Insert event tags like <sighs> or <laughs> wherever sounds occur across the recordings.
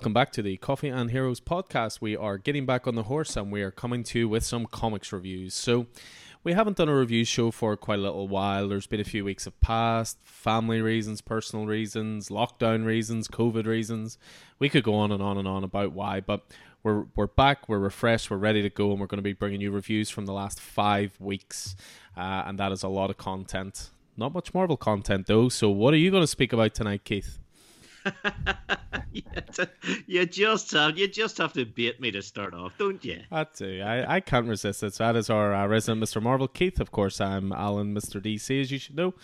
Welcome back to the Coffee and Heroes podcast. We are getting back on the horse and we are coming to you with some comics reviews. So, we haven't done a review show for quite a little while. There's been a few weeks have passed, family reasons, personal reasons, lockdown reasons, COVID reasons. We could go on and on and on about why, but we're we're back, we're refreshed, we're ready to go, and we're going to be bringing you reviews from the last five weeks, uh, and that is a lot of content. Not much Marvel content though. So, what are you going to speak about tonight, Keith? <laughs> you just have you just have to bait me to start off, don't you? I do. I, I can't resist it. So that is our uh, resident Mr. Marvel, Keith. Of course, I'm Alan, Mr. DC, as you should know.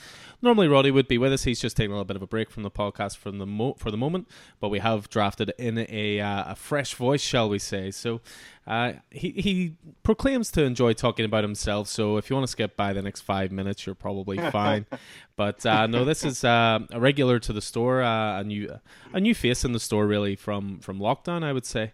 Normally, Roddy would be with us. He's just taking a little bit of a break from the podcast from the mo- for the moment, but we have drafted in a uh, a fresh voice, shall we say? So uh, he he proclaims to enjoy talking about himself. So if you want to skip by the next five minutes, you're probably <laughs> fine. but uh, no, this is uh, a regular to the store, uh, a new a new face in the store, really from from lockdown, I would say.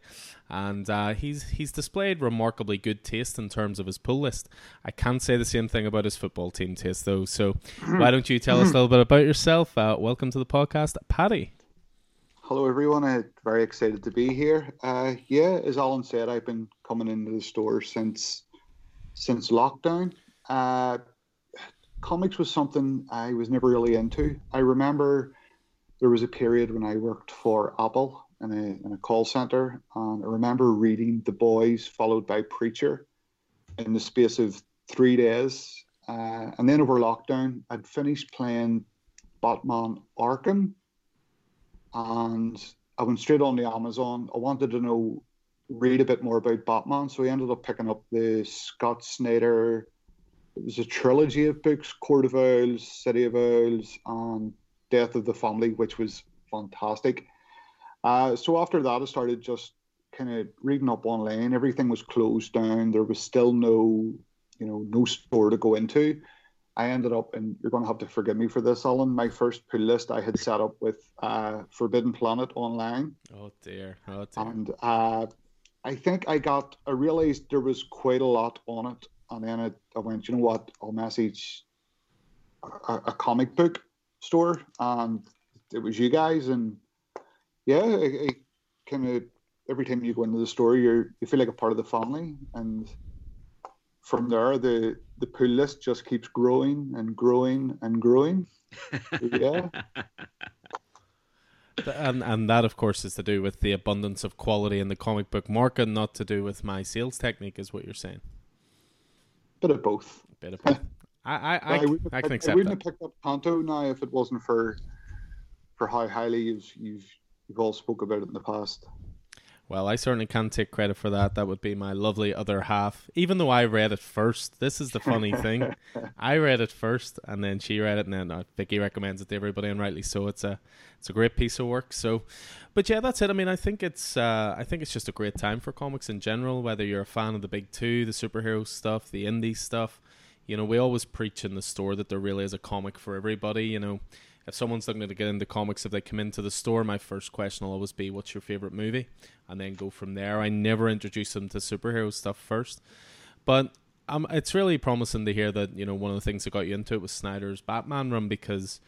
And uh, he's he's displayed remarkably good taste in terms of his pull list. I can't say the same thing about his football team taste, though. So why don't you tell us a little bit about yourself? welcome to the podcast, Paddy. Hello, everyone. I'm very excited to be here. Uh, yeah, as Alan said, I've been coming into the store since since lockdown. Uh, comics was something I was never really into. I remember there was a period when I worked for Apple in a, in a call center, and I remember reading The Boys followed by Preacher in the space of three days. Uh, and then over lockdown, I'd finished playing Batman Arkham and I went straight on the Amazon. I wanted to know, read a bit more about Batman, so I ended up picking up the Scott Snyder. It was a trilogy of books: Court of Owls, City of Owls, and Death of the Family, which was fantastic. Uh, so after that, I started just kind of reading up online. Everything was closed down. There was still no, you know, no store to go into. I ended up, and you're going to have to forgive me for this, Alan. My first pull list I had set up with uh, Forbidden Planet online. Oh dear! Oh dear! And uh, I think I got. I realized there was quite a lot on it, and then I, I went, you know what? I'll message a, a, comic book store, and it was you guys, and yeah, I, I kind of every time you go into the store, you you feel like a part of the family, and from there, the the pull list just keeps growing and growing and growing. <laughs> yeah. And and that of course is to do with the abundance of quality in the comic book market, not to do with my sales technique, is what you're saying. Bit of both. Bit of both. <laughs> I I, I, I, I can accept I wouldn't that. have picked up Canto now if it wasn't for for how highly you've you've you've all spoke about it in the past. Well, I certainly can't take credit for that. That would be my lovely other half. Even though I read it first, this is the funny thing. <laughs> I read it first, and then she read it, and then uh, Vicky recommends it to everybody, and rightly so. It's a it's a great piece of work. So, but yeah, that's it. I mean, I think it's uh, I think it's just a great time for comics in general. Whether you're a fan of the big two, the superhero stuff, the indie stuff, you know, we always preach in the store that there really is a comic for everybody. You know if someone's looking to get into comics, if they come into the store, my first question will always be, "What's your favorite movie?" and then go from there. I never introduce them to superhero stuff first, but um, it's really promising to hear that you know one of the things that got you into it was Snyder's Batman run because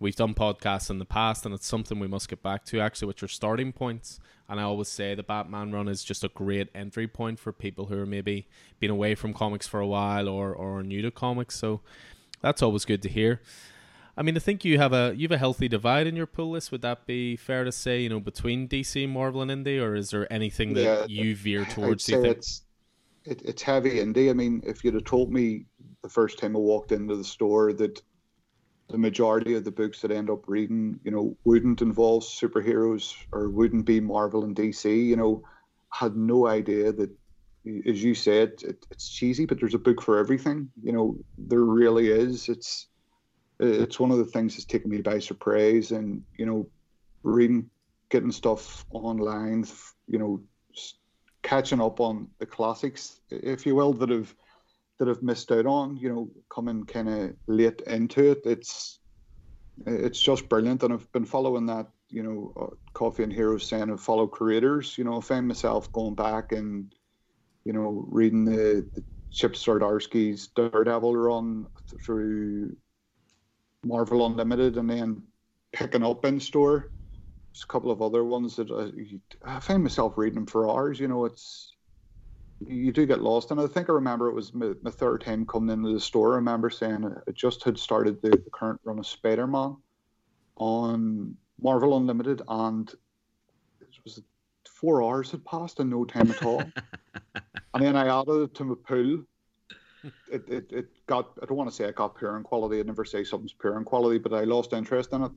we've done podcasts in the past and it's something we must get back to actually, which are starting points. And I always say the Batman run is just a great entry point for people who are maybe been away from comics for a while or or new to comics. So that's always good to hear. I mean, I think you have a you have a healthy divide in your pull list. Would that be fair to say? You know, between DC, Marvel, and indie, or is there anything that yeah, you veer towards? I'd say it's it, it's heavy indie. I mean, if you'd have told me the first time I walked into the store that the majority of the books that I end up reading, you know, wouldn't involve superheroes or wouldn't be Marvel and DC, you know, had no idea that, as you said, it, it's cheesy, but there's a book for everything. You know, there really is. It's it's one of the things that's taken me by surprise and you know reading getting stuff online you know catching up on the classics if you will that have that have missed out on you know coming kind of late into it. It's it's just brilliant. And i've been following that you know uh, coffee and heroes saying of follow creators you know i find myself going back and you know reading the, the chip Zdarsky's daredevil run through Marvel Unlimited and then picking up in store there's a couple of other ones that I, I find myself reading them for hours. You know, it's you do get lost. And I think I remember it was my, my third time coming into the store. I remember saying it just had started the, the current run of Spider Man on Marvel Unlimited, and it was four hours had passed in no time at all. <laughs> and then I added it to my pool. It, it, it got, I don't want to say it got poor in quality. I never say something's poor in quality, but I lost interest in it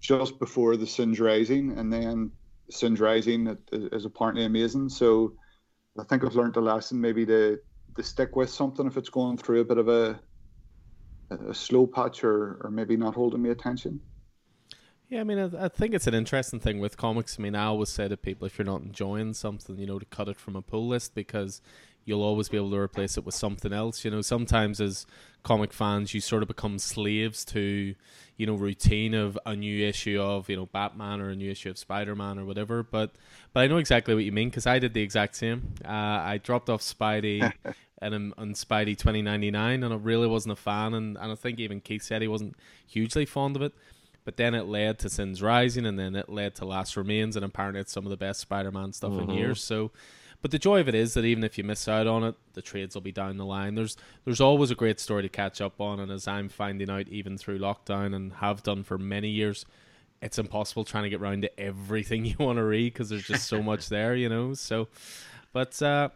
just before the Sins Rising, and then Sins Rising is apparently amazing. So I think I've learned a lesson maybe to to stick with something if it's going through a bit of a a slow patch or, or maybe not holding me attention. Yeah, I mean, I, think it's an interesting thing with comics. I mean, I always say to people, if you're not enjoying something, you know, to cut it from a pull list because you'll always be able to replace it with something else. You know, sometimes as comic fans, you sort of become slaves to, you know, routine of a new issue of, you know, Batman or a new issue of Spider Man or whatever. But, but I know exactly what you mean because I did the exact same. Uh, I dropped off Spidey <laughs> and on Spidey 2099 and I really wasn't a fan. And, and I think even Keith said he wasn't hugely fond of it. But then it led to Sins Rising, and then it led to Last Remains, and apparently it's some of the best Spider-Man stuff mm-hmm. in years. So but the joy of it is that even if you miss out on it, the trades will be down the line. There's there's always a great story to catch up on, and as I'm finding out even through lockdown and have done for many years, it's impossible trying to get around to everything <laughs> you want to read because there's just so much there, you know. So, but uh,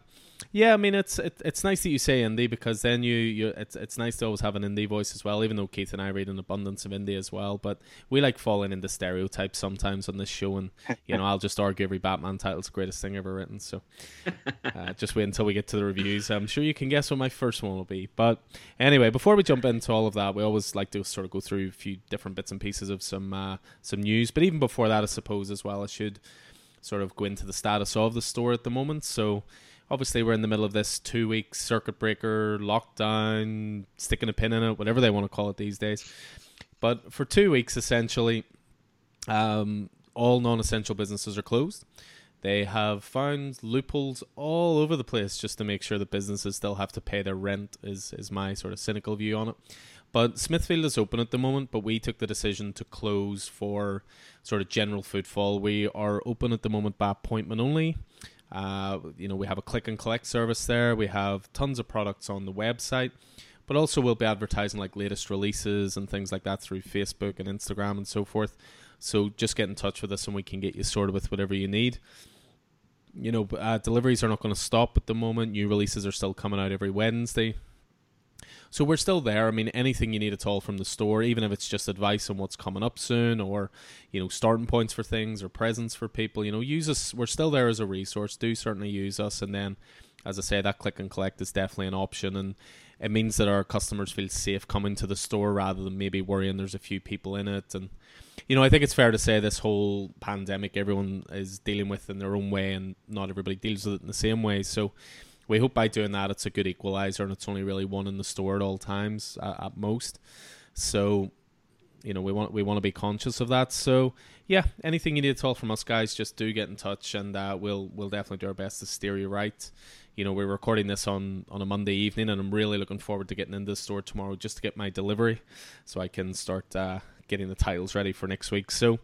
yeah, I mean it's it, it's nice that you say indie because then you you it's it's nice to always have an indie voice as well. Even though Keith and I read an abundance of indie as well, but we like falling into stereotypes sometimes on this show, and you know I'll just argue every Batman title's the greatest thing ever written. So <laughs> uh, just wait until we get to the reviews. I'm sure you can guess what my first one will be. But anyway, before we jump into all of that, we always like to sort of go through a few different bits and pieces of some uh, some news. But even before that, I suppose as well, I should sort of go into the status of the store at the moment. So obviously we're in the middle of this two week circuit breaker lockdown sticking a pin in it whatever they want to call it these days. But for two weeks essentially um, all non-essential businesses are closed. They have found loopholes all over the place just to make sure that businesses still have to pay their rent is, is my sort of cynical view on it. But smithfield is open at the moment but we took the decision to close for sort of general footfall. We are open at the moment by appointment only uh, you know, we have a click and collect service there. We have tons of products on the website, but also we'll be advertising like latest releases and things like that through Facebook and Instagram and so forth. So just get in touch with us and we can get you sorted with whatever you need. You know, uh, deliveries are not going to stop at the moment. New releases are still coming out every Wednesday. So we're still there. I mean, anything you need at all from the store, even if it's just advice on what's coming up soon, or you know, starting points for things or presents for people. You know, use us. We're still there as a resource. Do certainly use us, and then, as I say, that click and collect is definitely an option, and it means that our customers feel safe coming to the store rather than maybe worrying there's a few people in it and you know, I think it's fair to say this whole pandemic everyone is dealing with in their own way and not everybody deals with it in the same way. So we hope by doing that it's a good equalizer and it's only really one in the store at all times at, most. So, you know, we want we want to be conscious of that. So, yeah, anything you need at all from us guys, just do get in touch and uh, we'll we'll definitely do our best to steer you right. You know, we're recording this on on a Monday evening, and I'm really looking forward to getting into the store tomorrow just to get my delivery, so I can start uh, getting the titles ready for next week. So,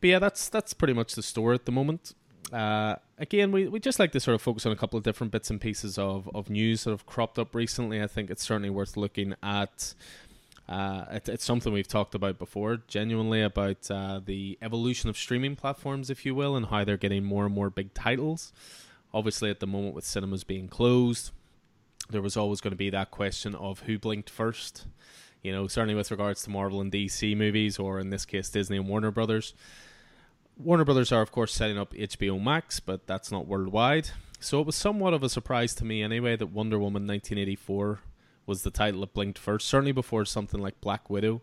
but yeah, that's that's pretty much the store at the moment. Uh, again, we, we just like to sort of focus on a couple of different bits and pieces of, of news that have cropped up recently. I think it's certainly worth looking at. Uh, it, it's something we've talked about before, genuinely about uh, the evolution of streaming platforms, if you will, and how they're getting more and more big titles. Obviously, at the moment, with cinemas being closed, there was always going to be that question of who blinked first. You know, certainly with regards to Marvel and DC movies, or in this case, Disney and Warner Brothers. Warner Brothers are, of course, setting up HBO Max, but that's not worldwide. So it was somewhat of a surprise to me, anyway, that Wonder Woman 1984 was the title that blinked first, certainly before something like Black Widow.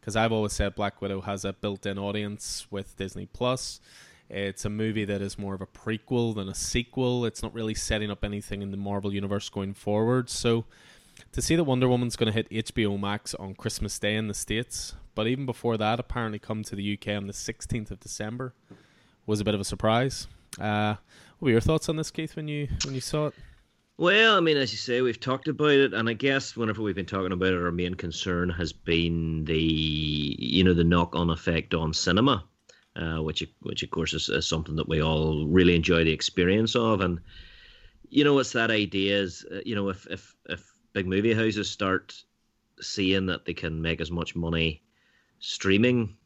Because I've always said Black Widow has a built in audience with Disney Plus. It's a movie that is more of a prequel than a sequel. It's not really setting up anything in the Marvel Universe going forward. So to see that Wonder Woman's going to hit HBO Max on Christmas Day in the States, but even before that, apparently come to the UK on the 16th of December, was a bit of a surprise. Uh, what were your thoughts on this, Keith, when you when you saw it? Well, I mean, as you say, we've talked about it, and I guess whenever we've been talking about it, our main concern has been the you know the knock-on effect on cinema. uh, which which of course is, is something that we all really enjoy the experience of. And you know, it's that idea is uh, you know if if if big movie houses start seeing that they can make as much money streaming,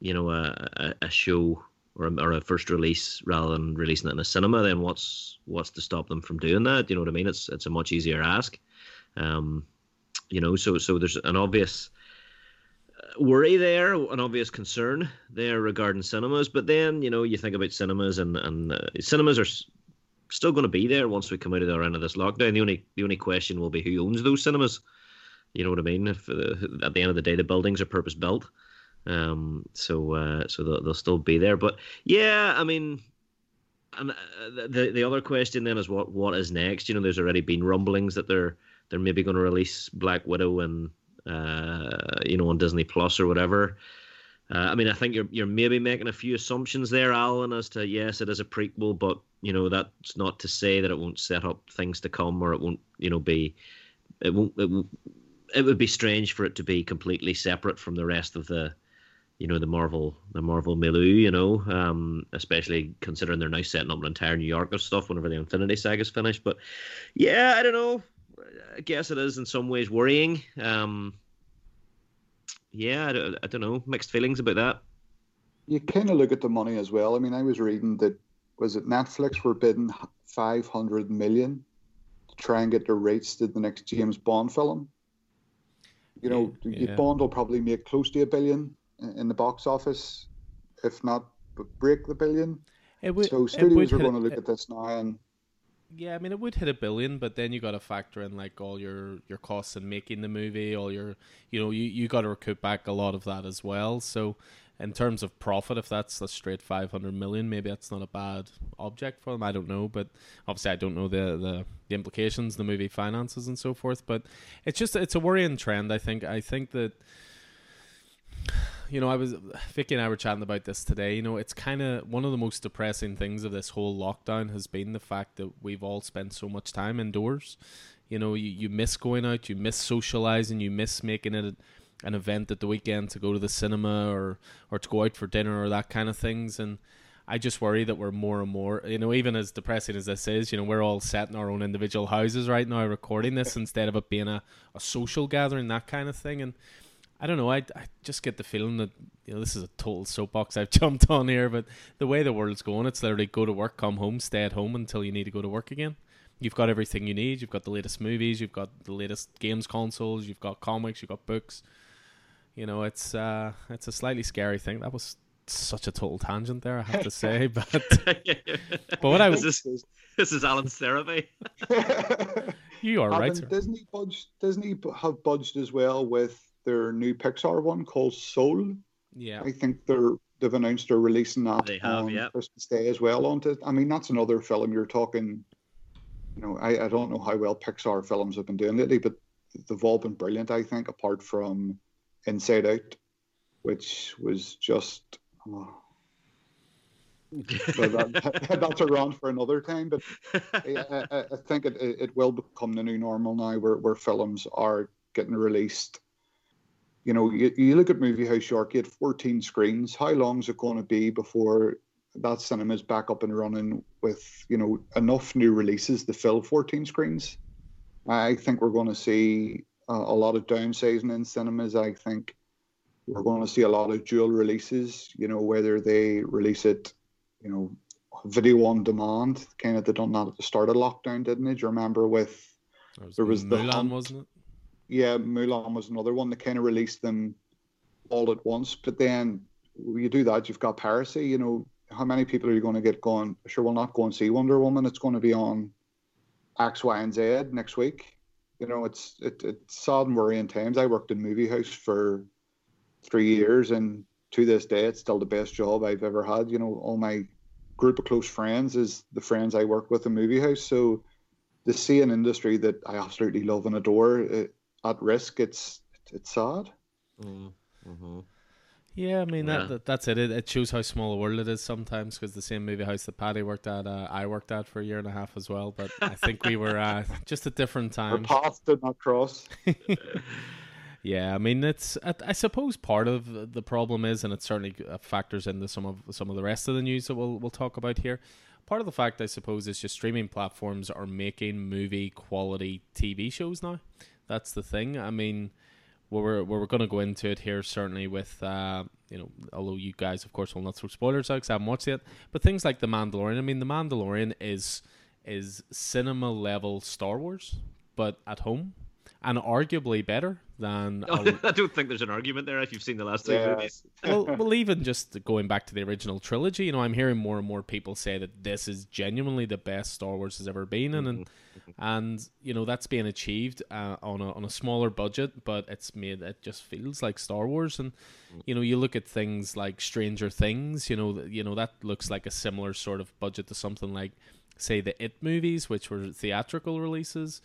you know, a, a, show or a, or a first release rather than releasing it in a cinema, then what's what's to stop them from doing that? You know what I mean? It's it's a much easier ask. Um, you know, so so there's an obvious uh, worry there, an obvious concern there regarding cinemas. But then you know you think about cinemas and and uh, cinemas are still going to be there once we come out of the end of this lockdown. The only the only question will be who owns those cinemas. You know what I mean? If uh, at the end of the day the buildings are purpose built, um, so uh, so they'll, they'll still be there. But yeah, I mean, and uh, the the other question then is what what is next? You know, there's already been rumblings that they're they're maybe going to release Black Widow and uh, you know on Disney Plus or whatever. Uh, I mean, I think you're you're maybe making a few assumptions there, Alan, as to yes, it is a prequel, but you know that's not to say that it won't set up things to come or it won't you know be it won't it, won't, it would be strange for it to be completely separate from the rest of the you know the Marvel the Marvel milieu, you know, um, especially considering they're now setting up an entire New York of stuff whenever the Infinity Saga is finished. But yeah, I don't know. I guess it is in some ways worrying. Um, yeah, I don't, I don't know. Mixed feelings about that. You kind of look at the money as well. I mean, I was reading that was it Netflix were bidding five hundred million to try and get the rights to the next James Bond film. You know, yeah. Bond will probably make close to a billion in the box office, if not break the billion. Would, so studios are going to look at this now and. Yeah, I mean it would hit a billion, but then you got to factor in like all your your costs in making the movie, all your you know you you got to recoup back a lot of that as well. So in terms of profit, if that's a straight 500 million, maybe that's not a bad object for them. I don't know, but obviously I don't know the, the, the implications, the movie finances and so forth. But it's just it's a worrying trend. I think I think that you know I was Vicky and I were chatting about this today. You know, it's kind of one of the most depressing things of this whole lockdown has been the fact that we've all spent so much time indoors. You know, you, you miss going out, you miss socializing, you miss making it an event at the weekend to go to the cinema or or to go out for dinner or that kind of things and I just worry that we're more and more, you know, even as depressing as this is, you know, we're all set in our own individual houses right now recording this <laughs> instead of it being a, a social gathering, that kind of thing. And I don't know, I, I just get the feeling that, you know, this is a total soapbox I've <laughs> jumped on here, but the way the world's going, it's literally go to work, come home, stay at home until you need to go to work again. You've got everything you need. You've got the latest movies, you've got the latest games consoles, you've got comics, you've got books you know, it's uh, it's a slightly scary thing. That was such a total tangent there, I have to say. <laughs> But but what I was this is, this is Alan's therapy. <laughs> you are right. Disney budged, Disney have budged as well with their new Pixar one called Soul. Yeah, I think they're they've announced they're releasing that they have, on yeah. Christmas Day as well. On it, I mean that's another film you're talking. You know, I, I don't know how well Pixar films have been doing lately, but they've all been brilliant. I think, apart from Inside Out, which was just. Oh. <laughs> that, that's a run for another time, but I, I, I think it, it will become the new normal now, where, where films are getting released. You know, you, you look at Movie House York, you had 14 screens. How long is it going to be before that cinema is back up and running with you know enough new releases to fill 14 screens? I think we're going to see a lot of downsizing in cinemas. I think we're going to see a lot of dual releases. You know, whether they release it, you know, video on demand, kind of they done that at the start of lockdown, didn't they? Do you remember with there was Mulan, the Hunt. wasn't it? Yeah, Mulan was another one that kind of released them all at once. But then you do that, you've got piracy. You know, how many people are you going to get going? Sure, we'll not go and see Wonder Woman. It's going to be on X, Y, and Z next week you know, it's it, it's sad and worrying times. I worked in movie house for three years, and to this day, it's still the best job I've ever had. You know, all my group of close friends is the friends I work with in movie house. So to see an industry that I absolutely love and adore it, at risk, it's it's sad. Mm-hmm. Yeah, I mean yeah. That, that, that's it. it. it. shows how small a world it is sometimes because the same movie house that Paddy worked at, uh, I worked at for a year and a half as well. But I think we were uh, <laughs> just at different times. Our paths did not cross. <laughs> Yeah, I mean, it's I suppose part of the problem is, and it certainly uh, factors into some of some of the rest of the news that we'll we'll talk about here. Part of the fact, I suppose, is just streaming platforms are making movie quality TV shows now. That's the thing. I mean, we're we're going to go into it here certainly with uh, you know, although you guys, of course, will not throw spoilers out because I haven't watched it. But things like the Mandalorian. I mean, the Mandalorian is is cinema level Star Wars, but at home and arguably better than. <laughs> I don't think there's an argument there if you've seen the last two yeah. movies. <laughs> well, well, even just going back to the original trilogy, you know, I'm hearing more and more people say that this is genuinely the best Star Wars has ever been, and and, mm-hmm. and you know that's being achieved uh, on a on a smaller budget, but it's made it just feels like Star Wars, and mm. you know you look at things like Stranger Things, you know, you know that looks like a similar sort of budget to something like say the It movies, which were theatrical releases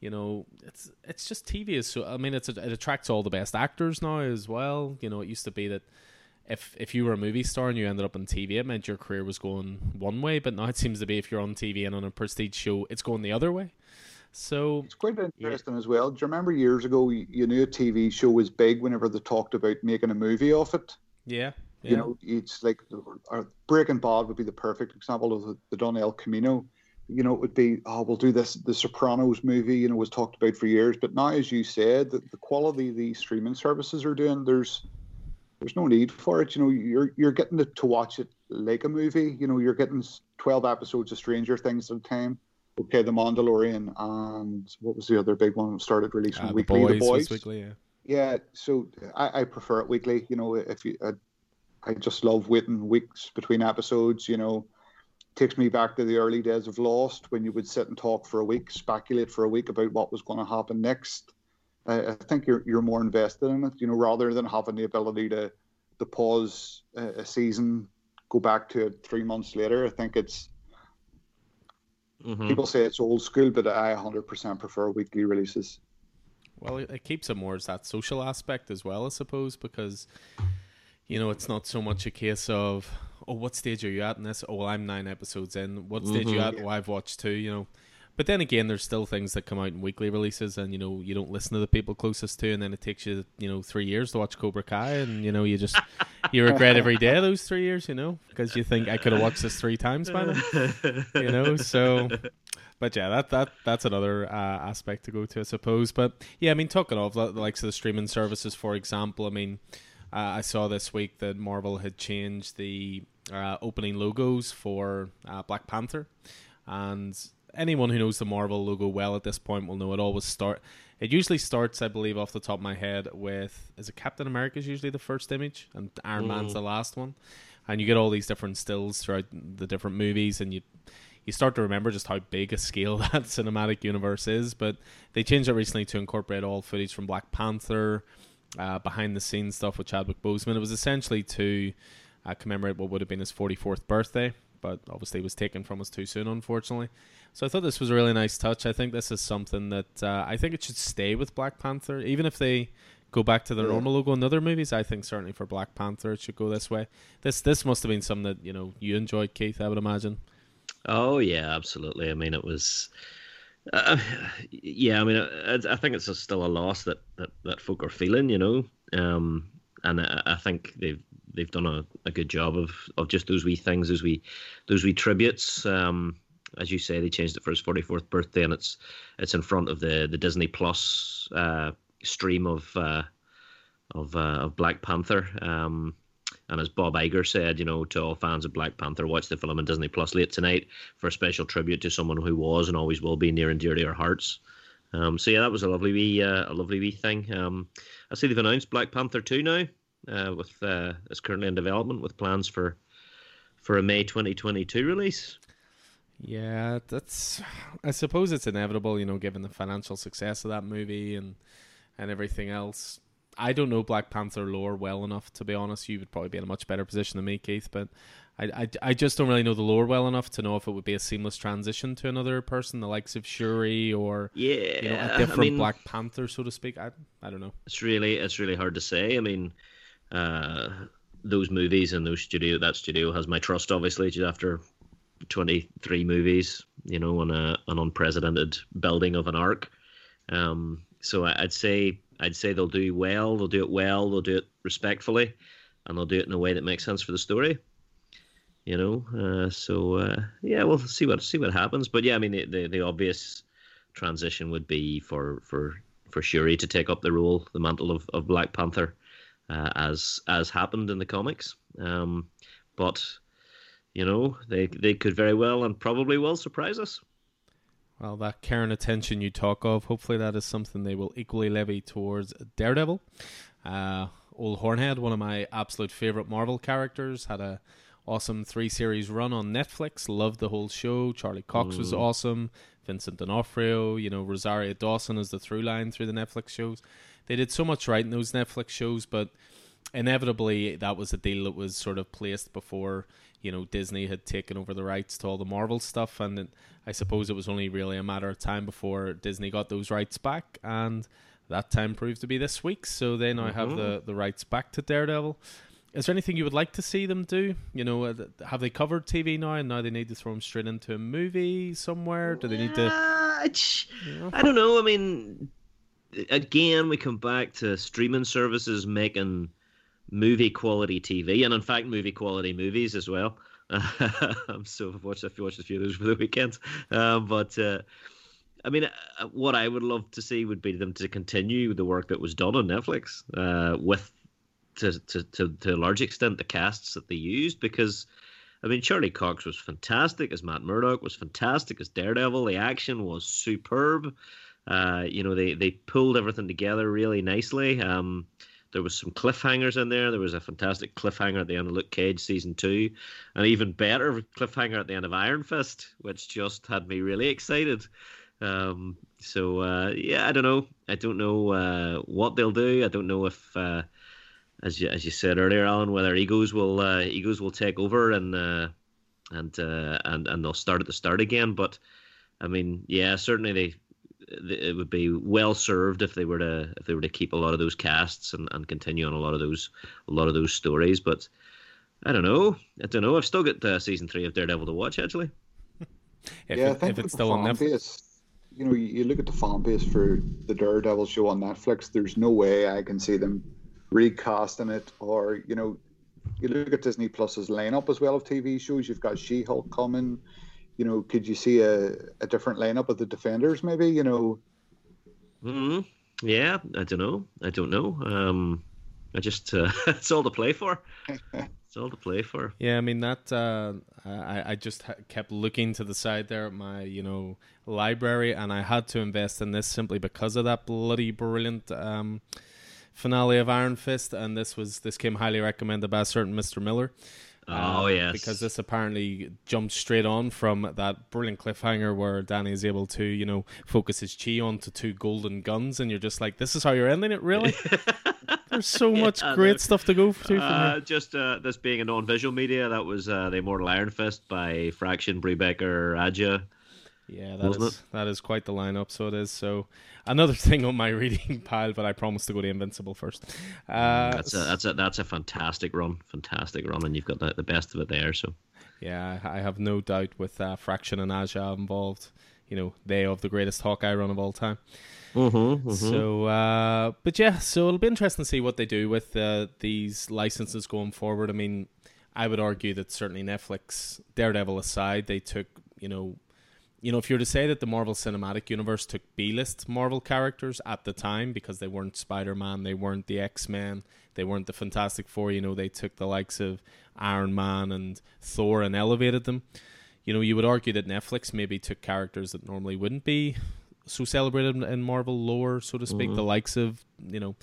you know, it's it's just TV is so. I mean, it's it attracts all the best actors now as well. You know, it used to be that if if you were a movie star and you ended up on TV, it meant your career was going one way. But now it seems to be if you're on TV and on a prestige show, it's going the other way. So it's quite interesting yeah. as well. Do you remember years ago you knew a TV show was big whenever they talked about making a movie off it? Yeah. yeah. You know, it's like Breaking Bad would be the perfect example of the, the Don El Camino you know, it would be, oh, we'll do this. The Sopranos movie, you know, was talked about for years. But now, as you said, the, the quality these streaming services are doing, there's there's no need for it. You know, you're you're getting to, to watch it like a movie. You know, you're getting 12 episodes of Stranger Things at a time. Okay, The Mandalorian and what was the other big one that started releasing uh, weekly? The Boys. The Boys. Weekly, yeah. Yeah, so I, I prefer it weekly. You know, if you, I, I just love waiting weeks between episodes. You know, takes me back to the early days of Lost when you would sit and talk for a week, speculate for a week about what was going to happen next. I think you're you're more invested in it, you know, rather than having the ability to to pause a, a season, go back to it three months later. I think it's mm-hmm. people say it's old school, but I 100% prefer weekly releases. Well, it keeps it more as that social aspect as well, I suppose, because you know it's not so much a case of oh, what stage are you at in this? Oh, well, I'm nine episodes in. What stage mm-hmm. you at? Oh, I've watched two. You know, but then again, there's still things that come out in weekly releases, and you know, you don't listen to the people closest to, and then it takes you, you know, three years to watch Cobra Kai, and you know, you just you regret every day of those three years, you know, because you think I could have watched this three times by now, you know. So, but yeah, that that that's another uh, aspect to go to, I suppose. But yeah, I mean, talking of likes of the streaming services, for example, I mean. Uh, I saw this week that Marvel had changed the uh, opening logos for uh, Black Panther, and anyone who knows the Marvel logo well at this point will know it always start. It usually starts, I believe, off the top of my head with is it Captain America is usually the first image, and Iron mm. Man's the last one, and you get all these different stills throughout the different movies, and you you start to remember just how big a scale <laughs> that cinematic universe is. But they changed it recently to incorporate all footage from Black Panther, uh, behind the scenes stuff with Chadwick Boseman. It was essentially to uh, commemorate what would have been his 44th birthday, but obviously was taken from us too soon, unfortunately. So I thought this was a really nice touch. I think this is something that uh, I think it should stay with Black Panther, even if they go back to their yeah. normal logo in other movies. I think certainly for Black Panther it should go this way. This this must have been something that you know you enjoyed, Keith. I would imagine. Oh yeah, absolutely. I mean, it was. Uh, yeah, I mean, I, I think it's still a loss that, that, that folk are feeling, you know, um, and I, I think they've they've done a, a good job of, of just those wee things, those wee those wee tributes. Um, as you say, they changed it for his forty fourth birthday, and it's it's in front of the the Disney Plus uh, stream of uh, of uh, of Black Panther. Um, and as Bob Iger said, you know, to all fans of Black Panther, watch the film on Disney Plus late tonight for a special tribute to someone who was and always will be near and dear to our hearts. Um, so yeah, that was a lovely wee, uh, a lovely wee thing. Um, I see they've announced Black Panther two now uh, with uh, it's currently in development with plans for for a May 2022 release. Yeah, that's. I suppose it's inevitable, you know, given the financial success of that movie and and everything else. I don't know Black Panther lore well enough to be honest. You would probably be in a much better position than me, Keith. But I, I, I just don't really know the lore well enough to know if it would be a seamless transition to another person, the likes of Shuri or yeah, you know, a different I mean, Black Panther, so to speak. I I don't know. It's really it's really hard to say. I mean, uh, those movies and those studio that studio has my trust obviously just after 23 movies you know on a an unprecedented building of an arc um, so i'd say I'd say they'll do well. They'll do it well. They'll do it respectfully, and they'll do it in a way that makes sense for the story. You know, uh, so uh, yeah, we'll see what see what happens. But yeah, I mean, the, the, the obvious transition would be for for for Shuri to take up the role, the mantle of, of Black Panther, uh, as as happened in the comics. Um, but you know, they they could very well and probably will surprise us. Well, that Karen attention you talk of, hopefully that is something they will equally levy towards Daredevil. Uh, Old Hornhead, one of my absolute favorite Marvel characters, had a awesome three series run on Netflix. Loved the whole show. Charlie Cox was awesome. Vincent D'Onofrio, you know, Rosario Dawson as the through line through the Netflix shows. They did so much right in those Netflix shows, but inevitably that was a deal that was sort of placed before you know Disney had taken over the rights to all the Marvel stuff, and it, I suppose it was only really a matter of time before Disney got those rights back, and that time proved to be this week. So they now mm-hmm. have the the rights back to Daredevil. Is there anything you would like to see them do? You know, uh, have they covered TV now, and now they need to throw them straight into a movie somewhere? Do they need to? Uh, you know? I don't know. I mean, again, we come back to streaming services making movie quality TV, and in fact, movie quality movies as well. <laughs> Um, so I've watched, I've watched a few of those <laughs> for the weekend. Um, but uh, I mean, uh, what I would love to see would be them to continue the work that was done on Netflix uh, with, to, to, to, to a large extent, the casts that they used because. I mean, Charlie Cox was fantastic as Matt Murdock, was fantastic as Daredevil. The action was superb. Uh, you know, they, they pulled everything together really nicely. Um, there was some cliffhangers in there. There was a fantastic cliffhanger at the end of Luke Cage season two, an even better cliffhanger at the end of Iron Fist, which just had me really excited. Um, so uh, yeah, I don't know. I don't know uh, what they'll do. I don't know if, uh, as you as you said earlier, Alan, whether egos will uh, egos will take over and uh, and uh, and and they'll start at the start again. But I mean, yeah, certainly they it would be well served if they were to if they were to keep a lot of those casts and, and continue on a lot of those a lot of those stories. But I don't know. I don't know. I've still got uh, season three of Daredevil to watch actually. <laughs> if yeah, it, I think if it's still on Netflix. Base, you know, you, you look at the fan base for the Daredevil show on Netflix. There's no way I can see them recasting it, or you know, you look at Disney Plus's lineup as well of TV shows. You've got She Hulk coming you know, could you see a, a different lineup of the defenders? Maybe you know. Hmm. Yeah, I don't know. I don't know. Um, I just uh, <laughs> it's all to play for. <laughs> it's all to play for. Yeah, I mean that. Uh, I I just kept looking to the side there at my you know library, and I had to invest in this simply because of that bloody brilliant. Um, finale of Iron Fist, and this was this came highly recommended by a certain Mr. Miller. Oh uh, yes, because this apparently jumped straight on from that brilliant cliffhanger where Danny is able to, you know, focus his chi onto two golden guns, and you're just like, "This is how you're ending it, really?" <laughs> There's so yeah, much great stuff to go to. Uh, just uh, this being a non-visual media, that was uh, the Immortal Iron Fist by Fraction, Brubaker, Aja. Yeah, that is, that is quite the lineup. So it is. So another <laughs> thing on my reading <laughs> pile, but I promise to go to Invincible first. Uh, that's a that's a that's a fantastic run, fantastic run, and you've got the, the best of it there. So yeah, I have no doubt with uh, Fraction and Aja involved. You know, they have the greatest Hawkeye run of all time. Mm-hmm, mm-hmm. So, uh, but yeah, so it'll be interesting to see what they do with uh, these licenses going forward. I mean, I would argue that certainly Netflix, Daredevil aside, they took you know you know, if you were to say that the Marvel Cinematic Universe took B list Marvel characters at the time because they weren't Spider Man, they weren't the X Men, they weren't the Fantastic Four, you know, they took the likes of Iron Man and Thor and elevated them. You know, you would argue that Netflix maybe took characters that normally wouldn't be so celebrated in Marvel lore, so to speak, mm-hmm. the likes of, you know,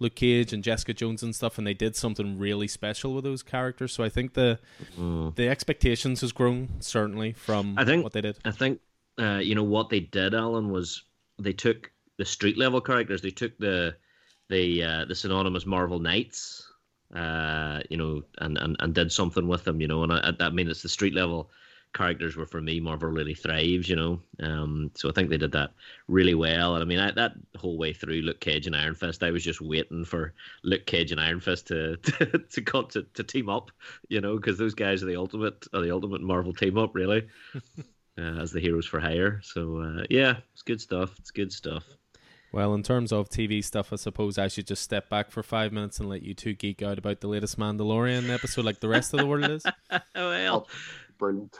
Luke Cage and Jessica Jones and stuff, and they did something really special with those characters. So I think the mm. the expectations has grown certainly from I think, what they did. I think uh, you know what they did, Alan, was they took the street level characters. They took the the uh, the synonymous Marvel Knights, uh, you know, and, and and did something with them, you know. And I, I mean, it's the street level characters were for me Marvel really thrives, you know. Um, so I think they did that really well. And I mean, I, that whole way through Luke Cage and Iron Fist, I was just waiting for Luke Cage and Iron Fist to <laughs> to to, to, to team up, you know, because those guys are the ultimate are the ultimate Marvel team up, really. <laughs> uh, as the heroes for hire. So uh, yeah, it's good stuff. It's good stuff. Well, in terms of TV stuff, I suppose I should just step back for five minutes and let you two geek out about the latest Mandalorian episode, like the rest of the world is. <laughs> well, Oh, brilliant.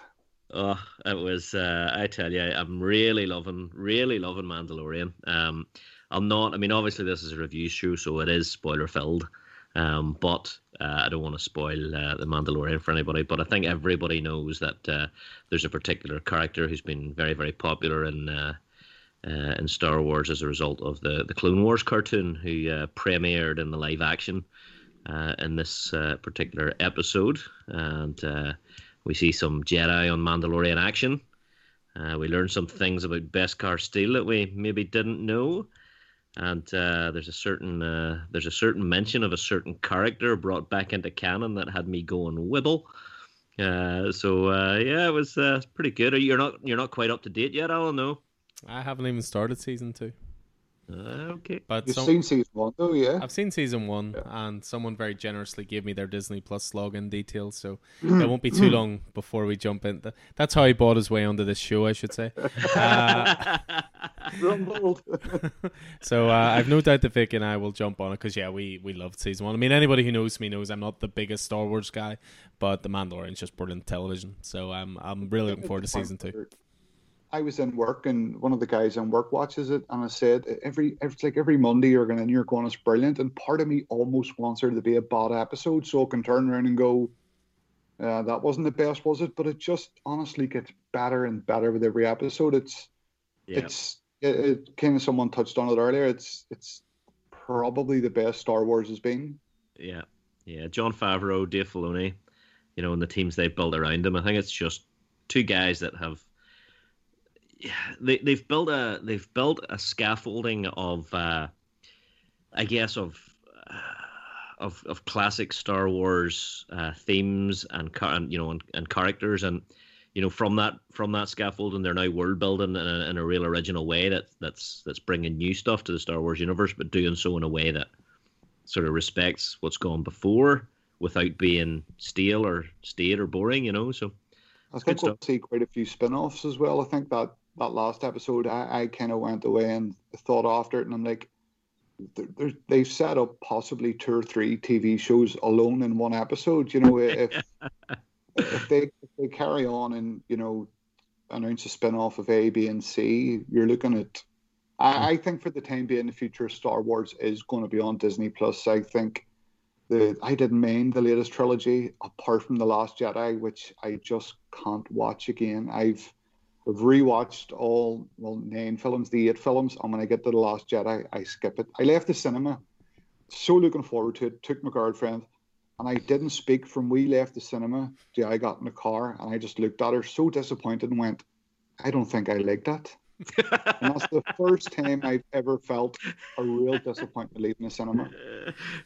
Oh, it was. Uh, I tell you, I'm really loving, really loving Mandalorian. Um, I'm not. I mean, obviously, this is a review show, so it is spoiler filled. Um, but uh, I don't want to spoil uh, the Mandalorian for anybody. But I think everybody knows that uh, there's a particular character who's been very, very popular in uh, uh, in Star Wars as a result of the the Clone Wars cartoon, who uh, premiered in the live action uh, in this particular episode, and uh, we see some Jedi on Mandalorian action. Uh, we learn some things about Beskar Steel that we maybe didn't know, and uh, there's a certain uh, there's a certain mention of a certain character brought back into canon that had me going wibble. Uh, so uh, yeah, it was uh, pretty good. You're not you're not quite up to date yet, Alan? No. I haven't even started season two, okay. but You've some, seen season one, though, yeah? I've seen season one, Yeah. and someone very generously gave me their Disney Plus login details, so it won't be too long before we jump in. That's how he bought his way onto this show, I should say. <laughs> Uh, Rumbled. <laughs> so uh, I've no doubt that Vic and I will jump on it because yeah, we we loved season one. I mean, anybody who knows me knows I'm not the biggest Star Wars guy, but The Mandalorian's just brilliant television. So I'm I'm really looking forward to season two. I was in work and one of the guys in work watches it and I said every it's like every Monday you're going and you're going it's brilliant and part of me almost wants there to be a bad episode so I can turn around and go uh, that wasn't the best was it but it just honestly gets better and better with every episode it's yeah. it's it, it kind of someone touched on it earlier it's it's probably the best Star Wars has been Yeah, yeah. Jon Favreau, Dave Filoni, you know, and the teams they built around them. I think it's just two guys that have. Yeah, they they've built a they've built a scaffolding of, uh, I guess of. Uh, of, of classic Star Wars uh, themes and, and you know and, and characters and you know from that from that scaffolding they're now world building in a, in a real original way that that's that's bringing new stuff to the Star Wars universe but doing so in a way that sort of respects what's gone before without being stale or staid or boring, you know. So I think we'll see quite a few spin-offs as well. I think that that last episode, I, I kind of went away and thought after it, and I'm like, they've set up possibly two or three TV shows alone in one episode. You know, if <laughs> if they if they carry on and you know announce a spin-off of A, B, and C, you're looking at. I, I think for the time being, the future of Star Wars is going to be on Disney Plus. I think the I didn't mind the latest trilogy apart from the Last Jedi, which I just can't watch again. I've I've rewatched all well nine films, the eight films, and when I get to the Last Jedi, I skip it. I left the cinema, so looking forward to it. Took my girlfriend, and I didn't speak from we left the cinema to I got in the car, and I just looked at her so disappointed and went, I don't think I like that. <laughs> And that's the first time I've ever felt a real disappointment leaving the cinema.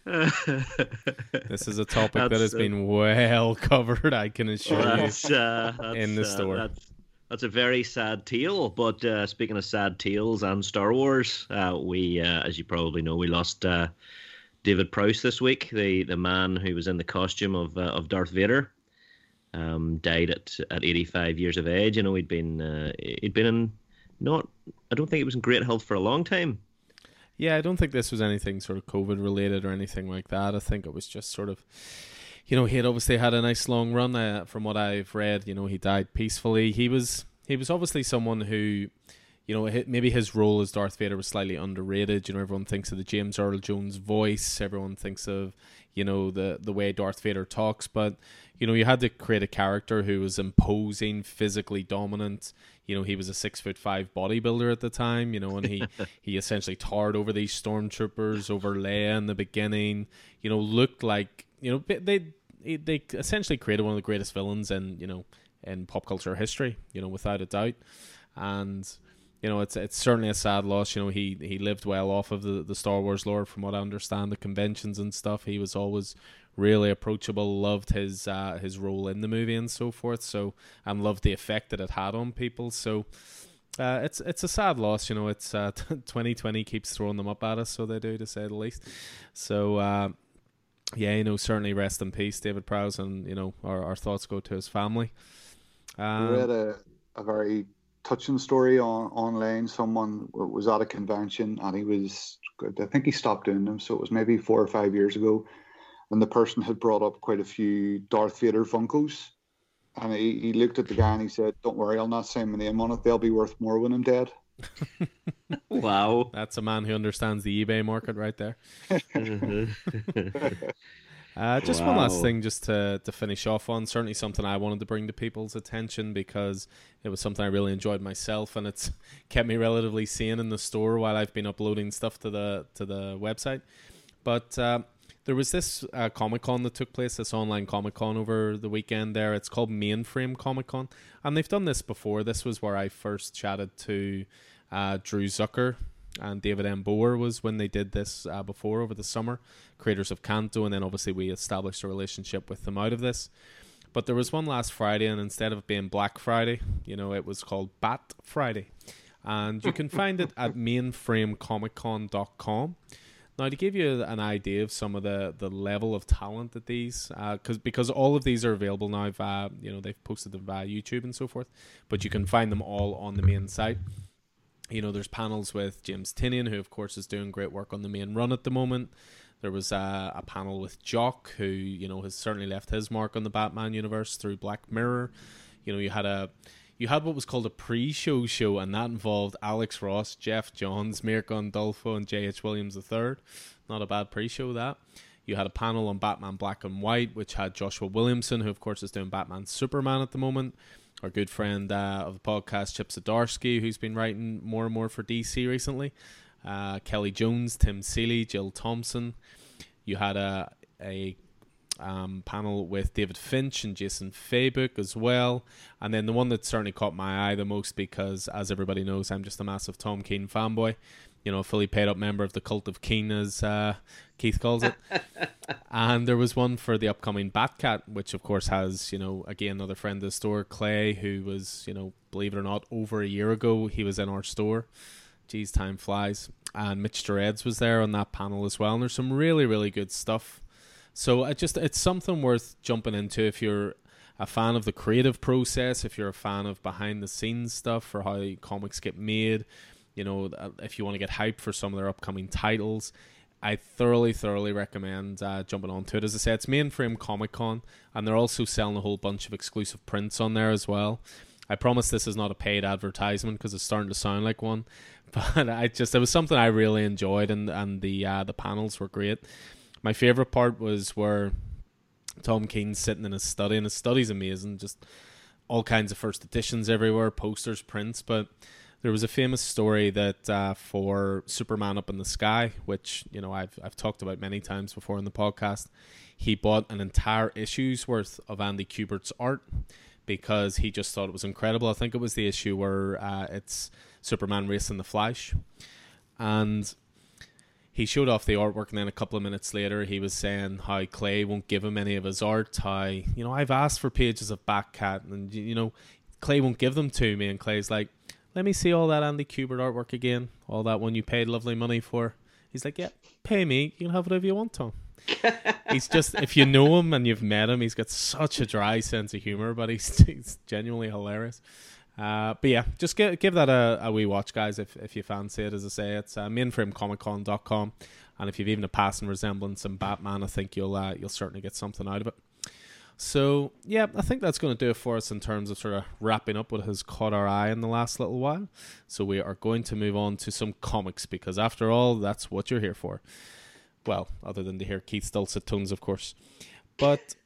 <laughs> This is a topic that has uh, been well <laughs> covered. I can assure you. uh, that's, In the uh, store. That's, that's a very sad tale. But uh, speaking of sad tales and Star Wars, uh, we, uh, as you probably know, we lost uh, David Prowse this week. The the man who was in the costume of uh, of Darth Vader um, died at at 85 years of age. You know, he'd been uh, he'd been in not. I don't think he was in great health for a long time. Yeah, I don't think this was anything sort of COVID related or anything like that. I think it was just sort of, you know, he had obviously had a nice long run. Uh, from what I've read, you know, he died peacefully. He was he was obviously someone who, you know, maybe his role as Darth Vader was slightly underrated. You know, everyone thinks of the James Earl Jones voice. Everyone thinks of, you know, the the way Darth Vader talks. But you know, you had to create a character who was imposing, physically dominant. You know, he was a six foot five bodybuilder at the time. You know, and he <laughs> he essentially towered over these stormtroopers, over Leia in the beginning. You know, looked like you know they they, they essentially created one of the greatest villains in you know in pop culture history. You know, without a doubt, and you know it's it's certainly a sad loss. You know, he he lived well off of the the Star Wars lore, from what I understand, the conventions and stuff. He was always really approachable. Loved his uh, his role in the movie and so forth. So and loved the effect that it had on people. So. Uh, it's it's a sad loss, you know. It's uh, <laughs> 2020 keeps throwing them up at us, so they do, to say the least. So uh, yeah, you know, certainly rest in peace, David Prowse, and you know, our, our thoughts go to his family. we Um, read a, a very touching story on online. Someone was at a convention and he was, I think he stopped doing them. So it was maybe four or five years ago. And the person had brought up quite a few Darth Vader Funkos. And he, he looked at the guy and he said, Don't worry, I'll not say my name on it. They'll be worth more when I'm dead. <laughs> wow. That's a man who understands the eBay market right there. <laughs> Uh, just wow. one last thing, just to, to finish off on. Certainly something I wanted to bring to people's attention because it was something I really enjoyed myself, and it's <laughs> kept me relatively sane in the store while I've been uploading stuff to the to the website. But uh, there was this uh, Comic Con that took place, this online Comic Con over the weekend. There, it's called Mainframe Comic Con, and they've done this before. This was where I first chatted to uh, Drew Zucker and David M. Booher was when they did this uh, before over the summer, creators of Canto, and then obviously we established a relationship with them out of this. But there was one last Friday, and instead of being Black Friday, you know, it was called Bat Friday. And you can find it at <laughs> mainframecomiccon.com. Now, to give you an idea of some of the, the level of talent that these, because uh, because all of these are available now via, you know, they've posted them via YouTube and so forth, but you can find them all on the main site you know, there's panels with James Tynion, who of course is doing great work on the main run at the moment. There was a, a panel with Jock, who you know has certainly left his mark on the Batman universe through Black Mirror. You know, you had a you had what was called a pre-show show, and that involved Alex Ross, Geoff Johns, Mirka Andolfo, and J.H. Williams III. Not a bad pre-show that. You had a panel on Batman Black and White, which had Joshua Williamson, who of course is doing Batman Superman at the moment our good friend uh, of the podcast, Chip Zdarsky, who's been writing more and more for DC recently. Uh, Kelly Jones, Tim Seeley, Jill Thompson. You had a a um, panel with David Finch and Jason Fabok as well. And then the one that certainly caught my eye the most because, as everybody knows, I'm just a massive Tom King fanboy you know, a fully paid up member of the cult of King, as uh, Keith calls it. <laughs> and there was one for the upcoming Batcat, which of course has, you know, again, another friend of the store, Clay, who was, you know, believe it or not, over a year ago, he was in our store. Geez, time flies. And Mitch Gerads was there on that panel as well. And there's some really, really good stuff. So it just it's something worth jumping into if you're a fan of the creative process, if you're a fan of behind the scenes stuff for how comics get made, you know, uh, if you want to get hyped for some of their upcoming titles, I thoroughly, thoroughly recommend uh, jumping onto it. As I said, it's mainframe Comic Con, and they're also selling a whole bunch of exclusive prints on there as well. I promise this is not a paid advertisement because it's starting to sound like one, <laughs> but I just it was something I really enjoyed, and and the uh, the panels were great. My favorite part was where Tom King's sitting in his study, and his study's amazing. Just all kinds of first editions everywhere, posters, prints, but there was a famous story that uh, for Superman Up in the Sky, which you know I've I've talked about many times before in the podcast, he bought an entire issue's worth of Andy Kubert's art because he just thought it was incredible. I think it was the issue where uh, it's Superman racing the Flash, and he showed off the artwork, and then a couple of minutes later, he was saying how Clay won't give him any of his art. How you know I've asked for pages of Batcat, and you know Clay won't give them to me, and Clay's like let me see all that Andy Kubert artwork again. All that one you paid lovely money for. He's like, yeah, pay me. You can have whatever you want, Tom. <laughs> he's just, if you know him and you've met him, he's got such a dry sense of humor, but he's, <laughs> he's genuinely hilarious. Uh, but yeah, just give, give that a, a wee watch, guys, if, if you fancy it. As I say, it's uh, mainframecomiccon.com. And if you've even a passing resemblance in Batman, I think you'll uh, you'll certainly get something out of it. So, yeah, I think that's going to do it for us in terms of sort of wrapping up what has caught our eye in the last little while. So, we are going to move on to some comics because, after all, that's what you're here for. Well, other than to hear Keith's dulcet tones, of course. But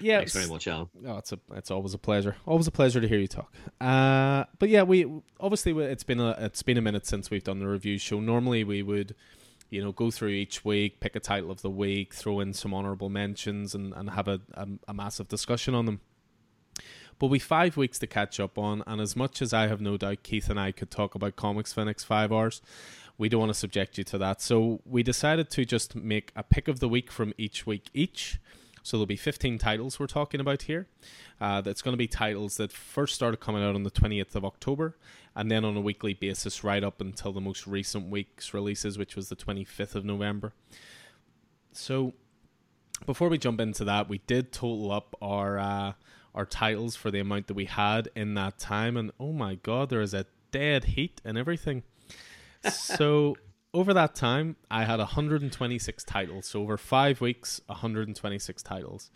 yeah, thanks very much, Alan. Oh, it's a it's always a pleasure. Always a pleasure to hear you talk. Uh, but yeah, we obviously it's been a it's been a minute since we've done the review show. Normally, we would you know, go through each week, pick a title of the week, throw in some honourable mentions, and, and have a, a, a massive discussion on them. But we five weeks to catch up on, and as much as I have no doubt Keith and I could talk about comics for the next five hours, we don't want to subject you to that. So we decided to just make a pick of the week from each week each. So there'll be 15 titles we're talking about here. Uh, that's going to be titles that first started coming out on the 20th of October and then on a weekly basis right up until the most recent week's releases, which was the 25th of November. So, before we jump into that, we did total up our uh, our titles for the amount that we had in that time, and oh my god, there is a dead heat and everything. <laughs> so over that time, I had 126 titles. So over five weeks, 126 titles.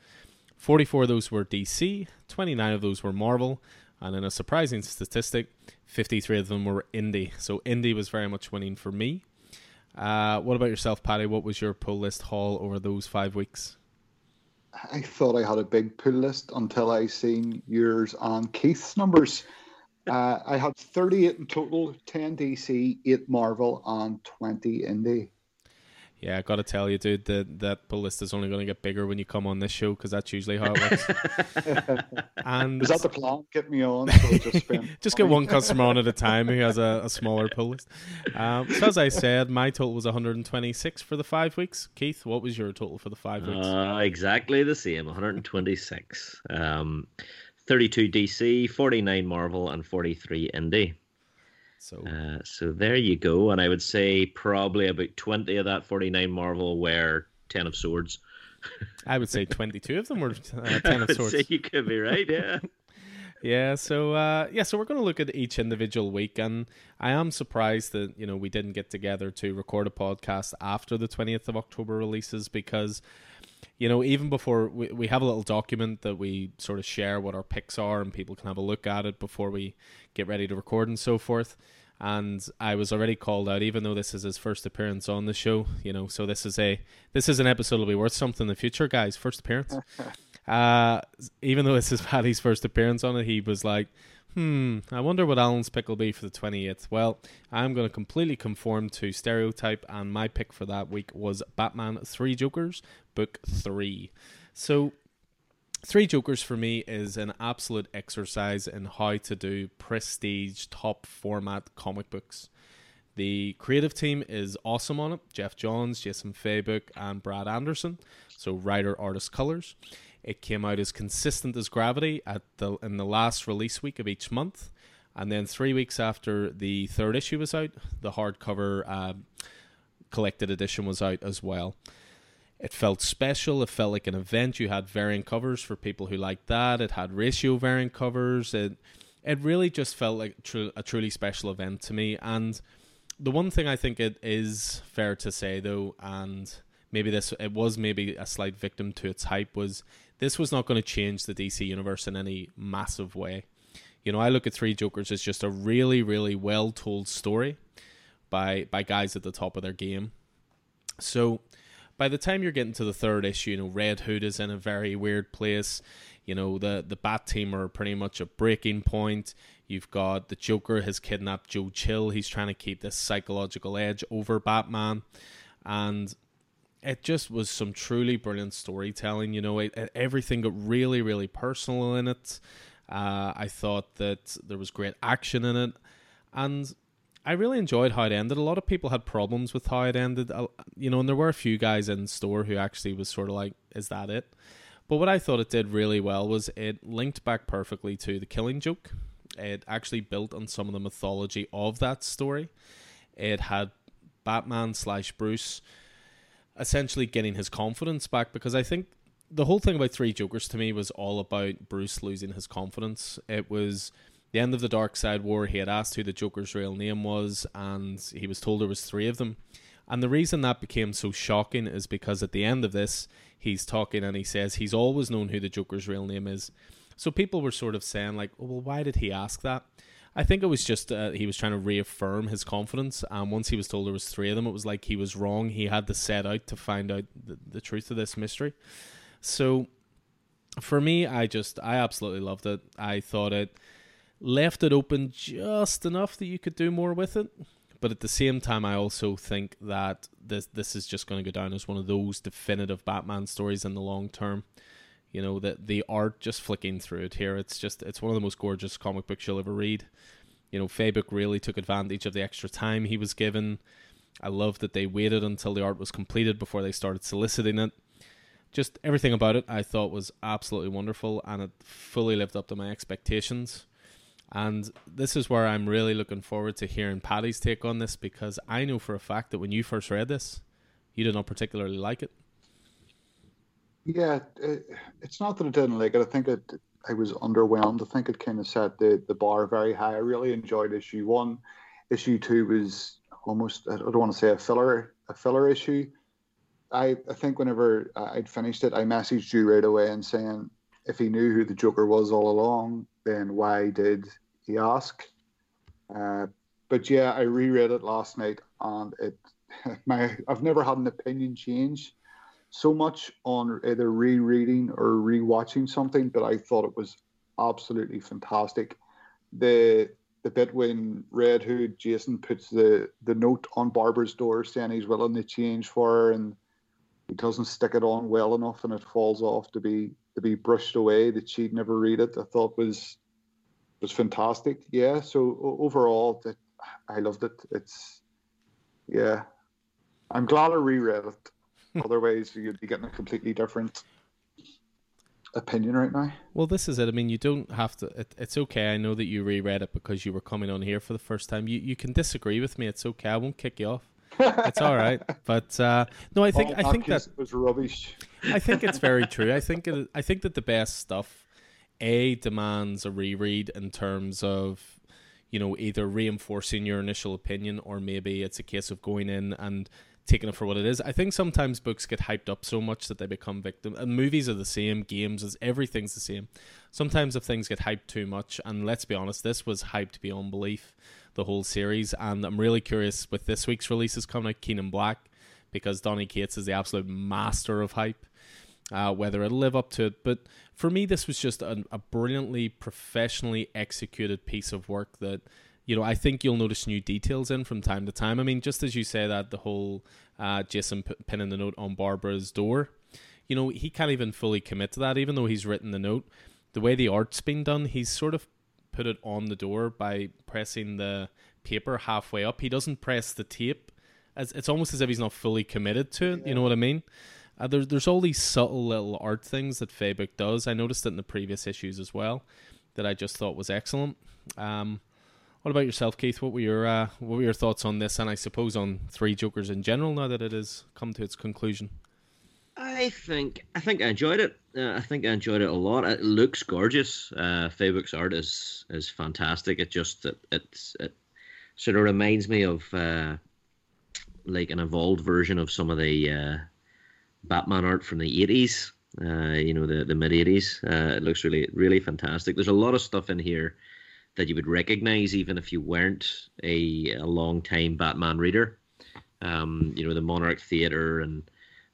44 of those were DC, 29 of those were Marvel, and in a surprising statistic, 53 of them were indie. So indie was very much winning for me. Uh, what about yourself, Paddy? What was your pull list haul over those five weeks? I thought I had a big pull list until I seen yours and Keith's numbers. Uh, I had 38 in total, 10 DC, 8 Marvel, and 20 indie. Yeah, I got to tell you, dude, that that pull list is only going to get bigger when you come on this show because that's usually how it works. <laughs> and is that the plan? Get me on. So just, <laughs> just get one customer on at a time who has a, a smaller pull list. Um, so as I said, my total was 126 for the five weeks. Keith, what was your total for the five weeks? Uh, exactly the same, 126. Um, 32 DC, 49 Marvel, and 43 Indie. So, uh, so there you go. And I would say probably about 20 of that 49 Marvel were 10 of Swords. I would say 22 of them were uh, <laughs> 10 of Swords. you could be right, yeah. <laughs> yeah, so uh, yeah, so we're going to look at each individual week, and I am surprised that you know we didn't get together to record a podcast after the 20th of October releases because you know, even before we, we have a little document that we sort of share what our picks are and people can have a look at it before we get ready to record and so forth. And I was already called out, even though this is his first appearance on the show, you know. So this is a this is an episode that'll be worth something in the future, guys. First appearance. <laughs> uh, even though this is Paddy's first appearance on it, he was like, Hmm, I wonder what Alan's pick will be for the 28th. Well, I'm going to completely conform to stereotype, and my pick for that week was Batman Three Jokers, Book 3. So, Three Jokers for me is an absolute exercise in how to do prestige, top format comic books. The creative team is awesome on it Geoff Johns, Jason Fabok, and Brad Anderson. So, writer, artist, colors. It came out as consistent as gravity at the in the last release week of each month, and then three weeks after the third issue was out, the hardcover uh, collected edition was out as well. It felt special. It felt like an event. You had variant covers for people who liked that. It had ratio variant covers. It it really just felt like tr- a truly special event to me. And the one thing I think it is fair to say though, and maybe this it was maybe a slight victim to its hype was this was not going to change the DC universe in any massive way. You know, I look at Three Jokers as just a really, really well told story by by guys at the top of their game. So by the time you're getting to the third issue, you know, Red Hood is in a very weird place. You know, the the Bat team are pretty much a breaking point. You've got the Joker has kidnapped Joe Chill. He's trying to keep this psychological edge over Batman. And it just was some truly brilliant storytelling. You know, it, it, everything got really, really personal in it. Uh, I thought that there was great action in it, and I really enjoyed how it ended. A lot of people had problems with how it ended, uh, you know, and there were a few guys in store who actually was sort of like, "Is that it?" But what I thought it did really well was it linked back perfectly to the Killing Joke. It actually built on some of the mythology of that story. It had Batman slash Bruce essentially getting his confidence back because I think the whole thing about Three Jokers to me was all about Bruce losing his confidence. It was the end of the Darkseid War. He had asked who the Joker's real name was, and he was told there was three of them. And the reason that became so shocking is because at the end of this, he's talking and he says he's always known who the Joker's real name is. So people were sort of saying like, oh, "Well, why did he ask that?" I think it was just uh, he was trying to reaffirm his confidence. And once he was told there was three of them, it was like he was wrong. He had to set out to find out the, the truth of this mystery. So for me, I just I absolutely loved it. I thought it left it open just enough that you could do more with it. But at the same time, I also think that this this is just going to go down as one of those definitive Batman stories in the long term. You know, that the art just flicking through it here. It's just it's one of the most gorgeous comic books you'll ever read. You know, Fabok really took advantage of the extra time he was given. I love that they waited until the art was completed before they started soliciting it. Just everything about it I thought was absolutely wonderful and it fully lived up to my expectations. And this is where I'm really looking forward to hearing Paddy's take on this because I know for a fact that when you first read this, you did not particularly like it. Yeah, it, it's not that I didn't like it. I think it I was underwhelmed. I think it kind of set the, the bar very high. I really enjoyed issue one. Issue two was almost I don't want to say a filler a filler issue. I, I think whenever I'd finished it, I messaged you right away and saying if he knew who the Joker was all along, then why did he ask? Uh, but yeah, I reread it last night, and it <laughs> my I've never had an opinion change so much on either rereading or rewatching something, but I thought it was absolutely fantastic. The the bit when Red Hood Jason puts the the note on Barbara's door saying he's willing to change for her, and he doesn't stick it on well enough, and it falls off to be to be brushed away. That she'd never read it. I thought was was fantastic. Yeah. So overall, that I loved it. It's yeah. I'm glad I reread it. Otherwise, you'd be getting a completely different opinion right now. Well, this is it. I mean, you don't have to. It, it's okay. I know that you reread it because you were coming on here for the first time. You you can disagree with me. It's okay. I won't kick you off. it's all right. <laughs> But uh, no, I think I think that was rubbish. <laughs> I think it's very true. I think it, I think that the best stuff a demands a reread in terms of you know either reinforcing your initial opinion or maybe it's a case of going in and taking it for what it is. I think sometimes books get hyped up so much that they become victim. And movies are the same, games is everything's the same. Sometimes if things get hyped too much, and let's be honest, this was hyped beyond belief, the whole series. And I'm really curious with this week's releases coming out, in Black, because Donny Cates is the absolute master of hype. Uh, whether it'll live up to it, but for me, this was just a brilliantly professionally executed piece of work that you know, I think you'll notice new details in from time to time. I mean, just as you say that, the whole uh, Jason p- pinning the note on Barbara's door, you know, he can't even fully commit to that, even though he's written the note. The way the art's been done, he's sort of put it on the door by pressing the paper halfway up. He doesn't press the tape. As, it's almost as if he's not fully committed to it. Yeah. You know what I mean? Uh, there's there's all these subtle little art things that Fabok does. I noticed it in the previous issues as well, that I just thought was excellent. Um, what about yourself, Keith? What were your uh, what were your thoughts on this, and I suppose on Three Jokers in general? Now that it has come to its conclusion, I think I think I enjoyed it. Uh, I think I enjoyed it a lot. It looks gorgeous. Uh, art is is fantastic. It just it, it's it sort of reminds me of uh, like an evolved version of some of the uh, Batman art from the eighties. Uh, you know the the mid eighties. Uh, it looks really really fantastic. There's a lot of stuff in here that you would recognize even if you weren't a, a long time Batman reader. Um, you know, the Monarch Theater, and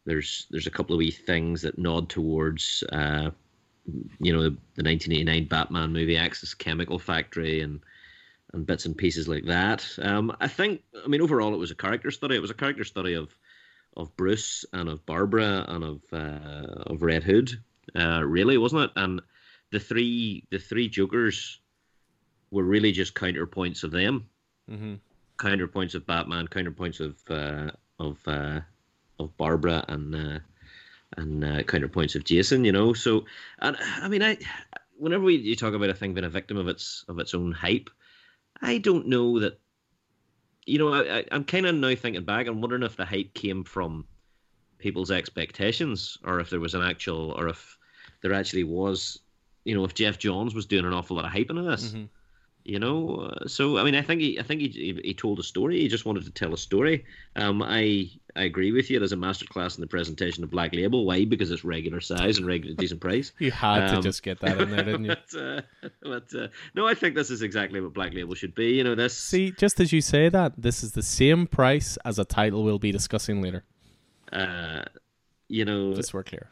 there's there's a couple of wee things that nod towards, uh, you know, the, the 1989 Batman movie Axis Chemical Factory and and bits and pieces like that. Um, I think, I mean, overall, it was a character study. It was a character study of of Bruce and of Barbara and of uh, of Red Hood, uh, really, wasn't it? And the three the three Jokers were really just counterpoints of them, mm-hmm. counterpoints of Batman, counterpoints of uh, of uh, of Barbara, and uh, and uh, counterpoints of Jason. You know, so and I mean, I whenever we, you talk about a thing being a victim of its of its own hype, I don't know that. You know, I, I'm kind of now thinking back. I'm wondering if the hype came from people's expectations, or if there was an actual, or if there actually was, you know, if Geoff Johns was doing an awful lot of hype into this. Mm-hmm. You know, uh, so I mean, I think he, I think he, he told a story. He just wanted to tell a story. Um, I, I agree with you. There's a masterclass in the presentation of Black Label. Why? Because it's regular size and regular decent price. <laughs> You had um, to just get that in there, didn't you? <laughs> but, uh, but uh, no, I think this is exactly what Black Label should be. You know, this. See, just as you say that, this is the same price as a title we'll be discussing later. Uh, you know, just we're clear.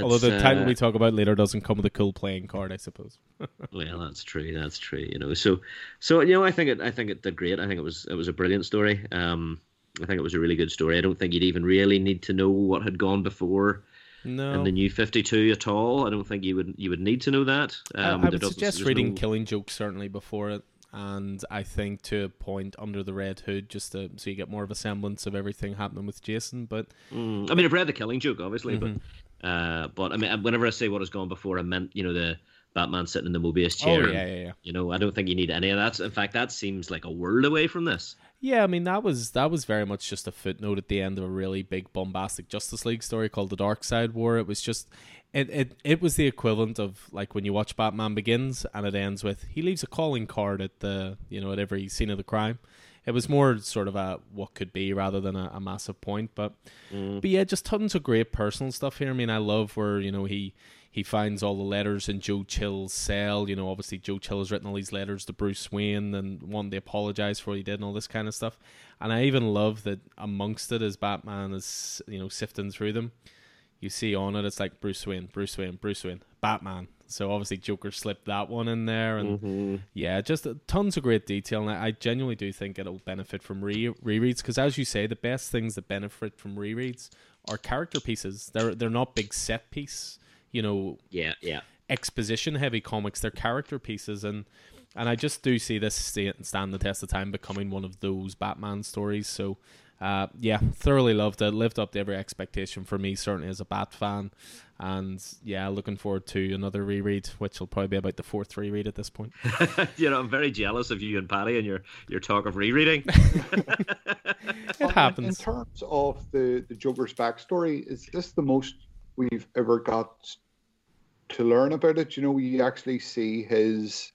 Although the title uh, we talk about later doesn't come with a cool playing card, I suppose. <laughs> well, that's true. That's true. You know, so so you know, I think it. I think it did great. I think it was it was a brilliant story. Um, I think it was a really good story. I don't think you'd even really need to know what had gone before. No. In the new Fifty Two at all, I don't think you would you would need to know that. Um, I, I would suggest reading no... Killing Joke certainly before it, and I think to a point under the Red Hood, just to, so you get more of a semblance of everything happening with Jason. But mm, I mean, I've read the Killing Joke, obviously, mm-hmm. but uh, but I mean, whenever I say what has gone before, I meant you know the Batman sitting in the Mobius chair. Oh yeah, yeah, yeah. You know, I don't think you need any of that. In fact, that seems like a world away from this. Yeah, I mean that was that was very much just a footnote at the end of a really big bombastic Justice League story called the Darkseid War. It was just it, it it was the equivalent of like when you watch Batman Begins and it ends with he leaves a calling card at the you know at every scene of the crime. It was more sort of a what could be rather than a, a massive point, but Mm. but yeah, just tons of great personal stuff here. I mean, I love where you know he he finds all the letters in Joe Chill's cell. You know, obviously Joe Chill has written all these letters to Bruce Wayne and wanting to apologize for what he did and all this kind of stuff. And I even love that amongst it, as Batman is you know sifting through them, you see on it it's like Bruce Wayne, Bruce Wayne, Bruce Wayne, Batman. So obviously Joker slipped that one in there, and Mhm. yeah, just tons of great detail, and I, I genuinely do think it'll benefit from re rereads because, as you say, the best things that benefit from rereads are character pieces. They're they're not big set piece, you know, Yeah, yeah. exposition heavy comics. They're character pieces, and and I just do see this stand the test of time becoming one of those Batman stories. So. Uh, yeah, thoroughly loved it. Lived up to every expectation for me, certainly as a Bat fan. And yeah, looking forward to another reread, which will probably be about the fourth reread at this point. <laughs> you know, I'm very jealous of you and Paddy and your your talk of rereading. <laughs> It happens. In terms of the, the Joker's backstory, is this the most we've ever got to learn about it? You know, you actually see his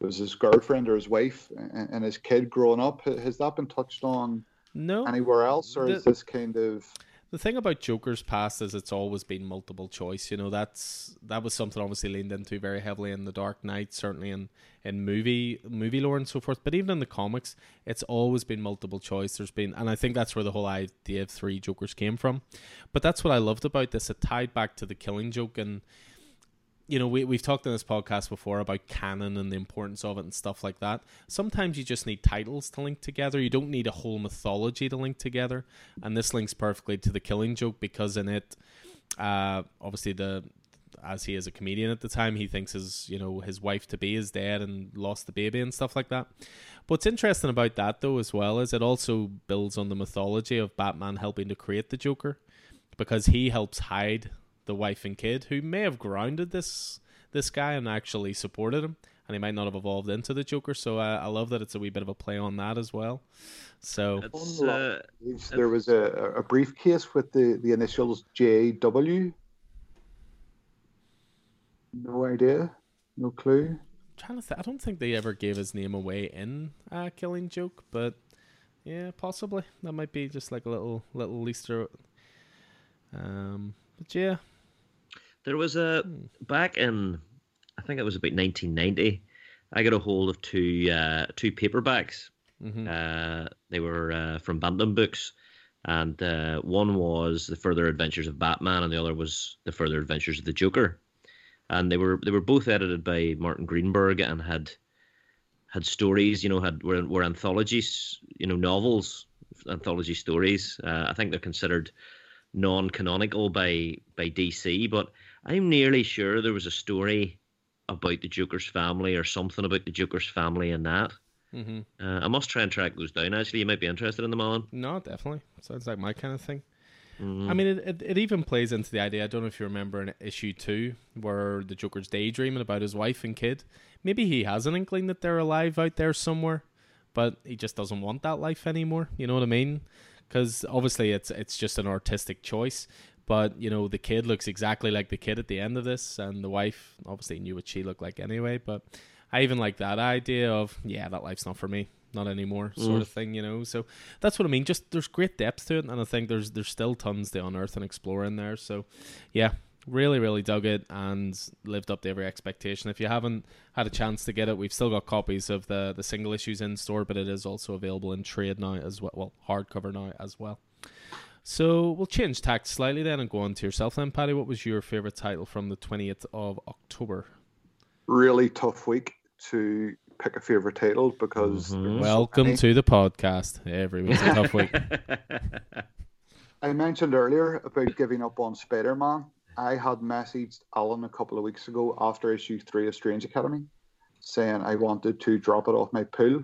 it was his girlfriend or his wife and, and his kid growing up. Has that been touched on No, anywhere else, or is this kind of the thing about Joker's past is it's always been multiple choice. You know, that's that was something obviously leaned into very heavily in the Dark Knight, certainly in in movie movie lore and so forth. But even in the comics, it's always been multiple choice. There's been, and I think that's where the whole idea of three Jokers came from. But that's what I loved about this. It tied back to the Killing Joke and. You know, we, we've talked in this podcast before about canon and the importance of it and stuff like that. Sometimes you just need titles to link together. You don't need a whole mythology to link together. And this links perfectly to the Killing Joke because in it, uh, obviously the as he is a comedian at the time, he thinks his you know his wife to be is dead and lost the baby and stuff like that. What's interesting about that though as well is it also builds on the mythology of Batman helping to create the Joker because he helps hide the wife and kid who may have grounded this this guy and actually supported him and he might not have evolved into the Joker. So uh, I love that it's a wee bit of a play on that as well. So It's, uh, there was a, a briefcase with the, the initials JW? No idea, no clue. trying to th- I don't think they ever gave his name away in uh, Killing Joke, but yeah, possibly that might be just like a little little Easter. Um, but yeah, There was a Hmm. back in, I think it was about 1990. I got a hold of two uh, two paperbacks. hmm Uh, they were uh, from Bantam Books, and uh, one was the Further Adventures of Batman, and the other was the Further Adventures of the Joker. And they were they were both edited by Martin Greenberg and had had stories, you know, had were were anthologies, you know, novels, anthology stories. Uh, I think they're considered non-canonical by by DC, but I'm nearly sure there was a story about the Joker's family or something about the Joker's family in that. hmm Uh, I must try and track those down. Actually, you might be interested in them, Alan. no, definitely sounds like my kind of thing. Mm. I mean, it, it it even plays into the idea. I don't know if you remember in issue two where the Joker's daydreaming about his wife and kid. Maybe he has an inkling that they're alive out there somewhere, but he just doesn't want that life anymore. You know what I mean? Because obviously it's it's just an artistic choice. But you know the kid looks exactly like the kid at the end of this, and the wife obviously knew what she looked like anyway. But I even like that idea of yeah, that life's not for me, not anymore, sort Mm. of thing. You know, so that's what I mean. Just there's great depth to it, and I think there's there's still tons to unearth and explore in there. So, yeah, really, really dug it and lived up to every expectation. If you haven't had a chance to get it, we've still got copies of the the single issues in store, but it is also available in trade now as well. Well, hardcover now as well. So we'll change tact slightly then and go on to yourself then, Paddy. What was your favorite title from the twentieth of October? Really tough week to pick a favorite title because Mhm. there's so Welcome to the podcast. Every week's a tough week. <laughs> I mentioned earlier about giving up on Spider Man. I had messaged Alan a couple of weeks ago after issue three of Strange Academy saying I wanted to drop it off my pool.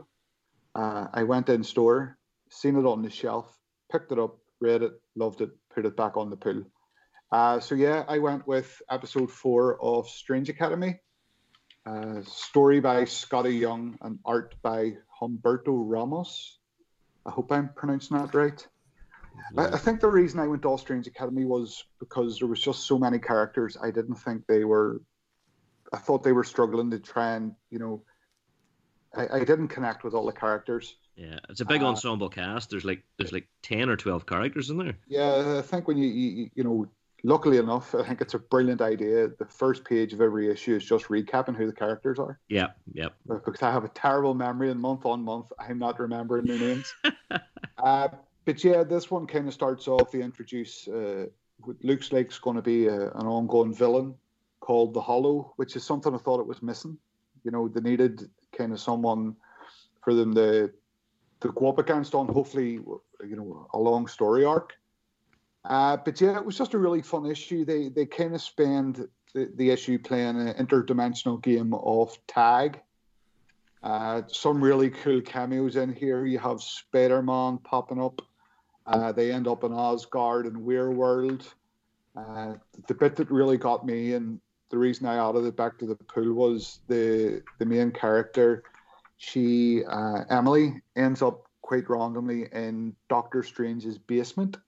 Uh, I went in store, seen it on the shelf, picked it up, read it, loved it, put it back on the pool. Uh, so yeah, I went with episode four of Strange Academy. Uh, story by Skottie Young and art by Humberto Ramos. I hope I'm pronouncing that right. I, I think the reason I went to All Strange Academy was because there was just so many characters. I didn't think they were. I thought they were struggling to try and you know. I, I didn't connect with all the characters. Yeah, it's a big uh, ensemble cast. There's like there's like ten or twelve characters in there. Yeah, I think when you you, you know luckily enough, I think it's a brilliant idea. The first page of every issue is just recapping who the characters are. Yeah, yeah. Because I have a terrible memory, and month on month, I'm not remembering their names. <laughs> uh, but yeah, this one kind of starts off. They introduce uh, what looks like it's going to be a, an ongoing villain called the Hollow, which is something I thought it was missing. You know, they needed kind of someone for them to up against on hopefully you know a long story arc. Uh, but yeah, it was just a really fun issue. They they kind of spend the, the issue playing an interdimensional game of tag. Uh, some really cool cameos in here. You have Spider Man popping up. Uh, they end up in Asgard and Weirdworld. Uh, the bit that really got me and the reason I added it back to the pool was the the main character. She uh, Emily ends up quite randomly in Doctor Strange's basement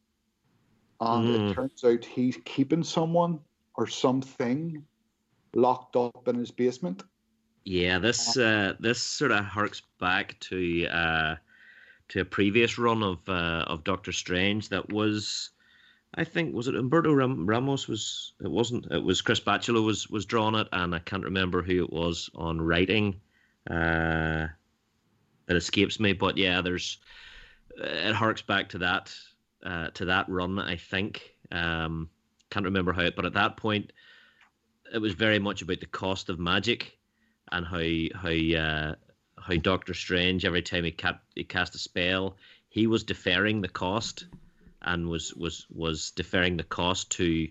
and mm. it turns out he's keeping someone or something locked up in his basement. Yeah, this uh, this sort of harks back to uh, to a previous run of uh, of Doctor Strange that was, I think, was it Umberto Ram- Ramos was it wasn't it was Chris Bachalo was was drawn it and I can't remember who it was on writing. Uh, it escapes me, but yeah, there's it harks back to that uh, to that run. I think um, can't remember how it, but at that point, it was very much about the cost of magic and how how uh, how Doctor Strange every time he, cap- he cast a spell, he was deferring the cost and was was was deferring the cost to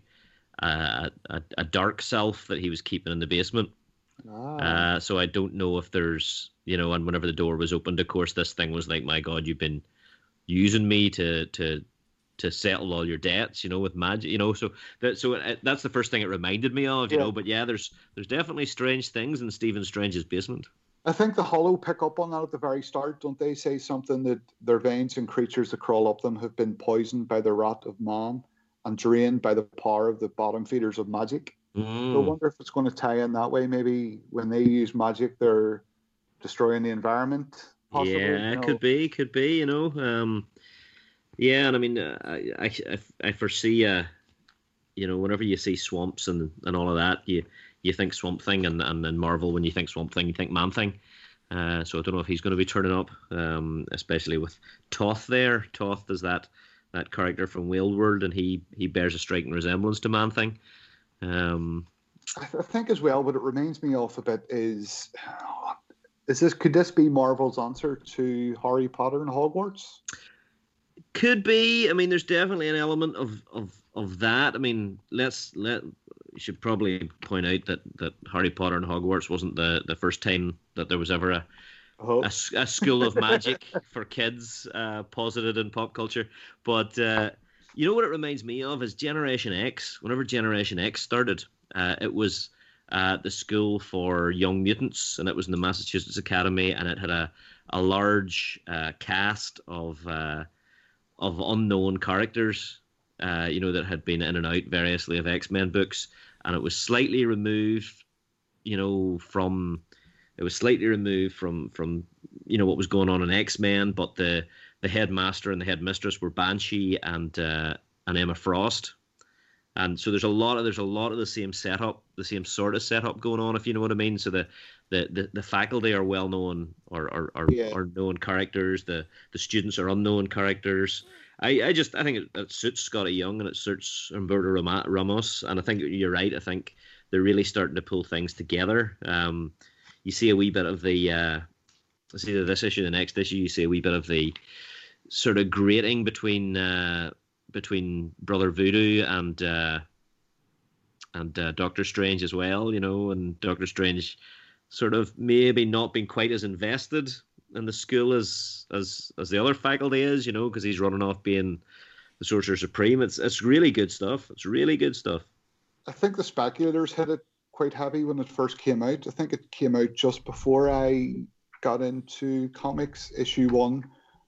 uh, a, a dark self that he was keeping in the basement. Ah. Uh, so I don't know if there's you know, and whenever the door was opened, of course, this thing was like, my God, you've been using me to to to settle all your debts, you know, with magic, you know. So that so it, that's the first thing it reminded me of, you yeah. know. But yeah, there's there's definitely strange things in Stephen Strange's basement. I think the Hollow pick up on that at the very start. Don't they say something that their veins and creatures that crawl up them have been poisoned by the rot of man and drained by the power of the bottom feeders of magic? Mm. I wonder if it's going to tie in that way. Maybe when they use magic, they're destroying the environment. Possibly, yeah, you know? could be, could be. You know, um, yeah, and I mean, uh, I, I, I foresee, uh, you know, whenever you see swamps and, and all of that, you you think Swamp Thing, and and then Marvel when you think Swamp Thing, you think Man Thing. Uh, so I don't know if he's going to be turning up, um, especially with Toth there. Toth is that that character from Weirdworld, and he he bears a striking resemblance to Man Thing. Um, I think as well, what it reminds me of a bit is, <sighs> is this could this be Marvel's answer to Harry Potter and Hogwarts? Could be. I mean, there's definitely an element of of of that. I mean, let's let you should probably point out that that Harry Potter and Hogwarts wasn't the the first time that there was ever a a, a, school of magic <laughs> for kids uh, posited in pop culture. But uh, you know what it reminds me of is Generation X. Whenever Generation X started, uh, it was uh, the school for young mutants, and it was in the Massachusetts Academy, and it had a a large uh, cast of uh, of unknown characters, uh, you know, that had been in and out variously of X Men books, and it was slightly removed, you know, from it was slightly removed from from you know what was going on in X Men, but the the headmaster and the headmistress were Banshee and uh, and Emma Frost, and so there's a lot of there's a lot of the same setup, the same sort of setup going on, if you know what I mean. So the the, the, the faculty are well known or are, are, yeah. are known characters. The the students are unknown characters. I, I just I think it, it suits Skottie Young and it suits Humberto Ramos, and I think you're right. I think they're really starting to pull things together. Um, you see a wee bit of the uh, it's either this issue, the next issue. You see a wee bit of the sort of grating between uh, between Brother Voodoo and uh, and uh, Doctor Strange as well. You know, and Doctor Strange sort of maybe not being quite as invested in the school as as as the other faculty is, you know, because he's running off being the Sorcerer Supreme. It's it's really good stuff. It's really good stuff. I think the speculators hit it quite happy when it first came out. I think it came out just before I got into comics issue one.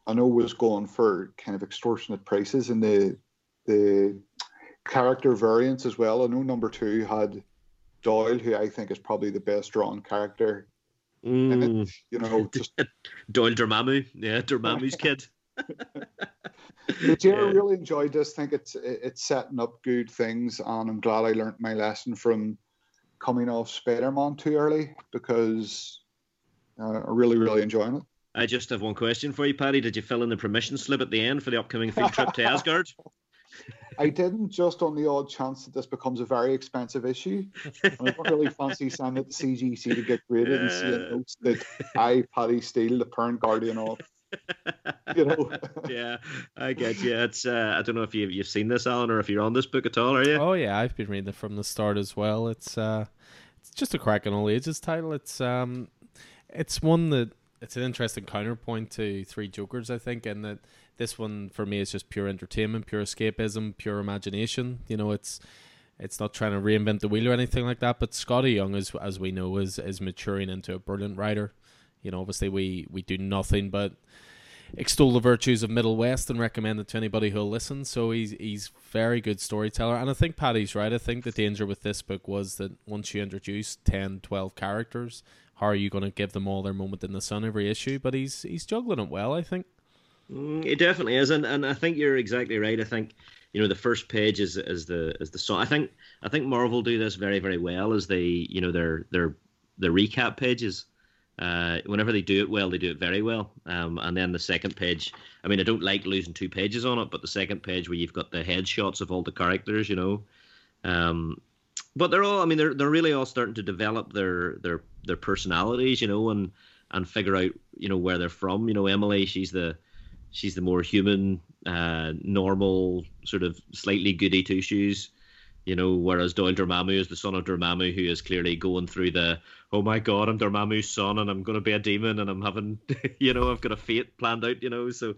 I know was going for kind of extortionate prices and the the character variants as well. I know number two had Doyle, who I think is probably the best drawn character. Mm. It, you know, <laughs> just Doyle Dormammu, yeah, Dormammu's <laughs> kid. but yeah, I really enjoyed this. think it's it's setting up good things, and I'm glad I learned my lesson from coming off Spider-Man too early because uh, I'm really really enjoying it. I just have one question for you, Paddy. Did you fill in the permission slip at the end for the upcoming field trip to <laughs> Asgard? I didn't, just on the odd chance that this becomes a very expensive issue. I don't really fancy <laughs> sending it to CGC to get graded and seeing notes that I, Paddy Steele, the parent guardian of. You know. <laughs> yeah, I get you. It's uh, I don't know if you've you've seen this, Alan, or if you're on this book at all. Are you? Oh yeah, I've been reading it from the start as well. It's uh, it's just a cracking all ages title. It's um, it's one that it's an interesting counterpoint to Three Jokers, I think, and that this one for me is just pure entertainment, pure escapism, pure imagination. You know, it's it's not trying to reinvent the wheel or anything like that. But Skottie Young, as as we know, is is maturing into a brilliant writer. You know, obviously we we do nothing but extol the virtues of Middle West and recommend it to anybody who'll listen. So he's he's very good storyteller, and I think Paddy's right. I think the danger with this book was that once you introduce 10, 12 characters, how are you going to give them all their moment in the sun every issue? But he's he's juggling it well, I think. Mm, it definitely is, and, and I think you're exactly right. I think you know the first page is is the is the song. I think I think Marvel do this very very well as they you know their their their recap pages. Uh, whenever they do it well, they do it very well. Um, and then the second page, I mean, I don't like losing two pages on it, but the second page where you've got the headshots of all the characters, you know, um, but they're all, I mean, they're they're really all starting to develop their their their personalities, you know, and and figure out, you know, where they're from. You know, Emily, she's the she's the more human, uh, normal, sort of slightly goody two shoes. You know, whereas Doyle Dormammu is the son of Dormammu, who is clearly going through the, oh my god, I'm Dormammu's son, and I'm going to be a demon, and I'm having, <laughs> you know, I've got a fate planned out, you know. So,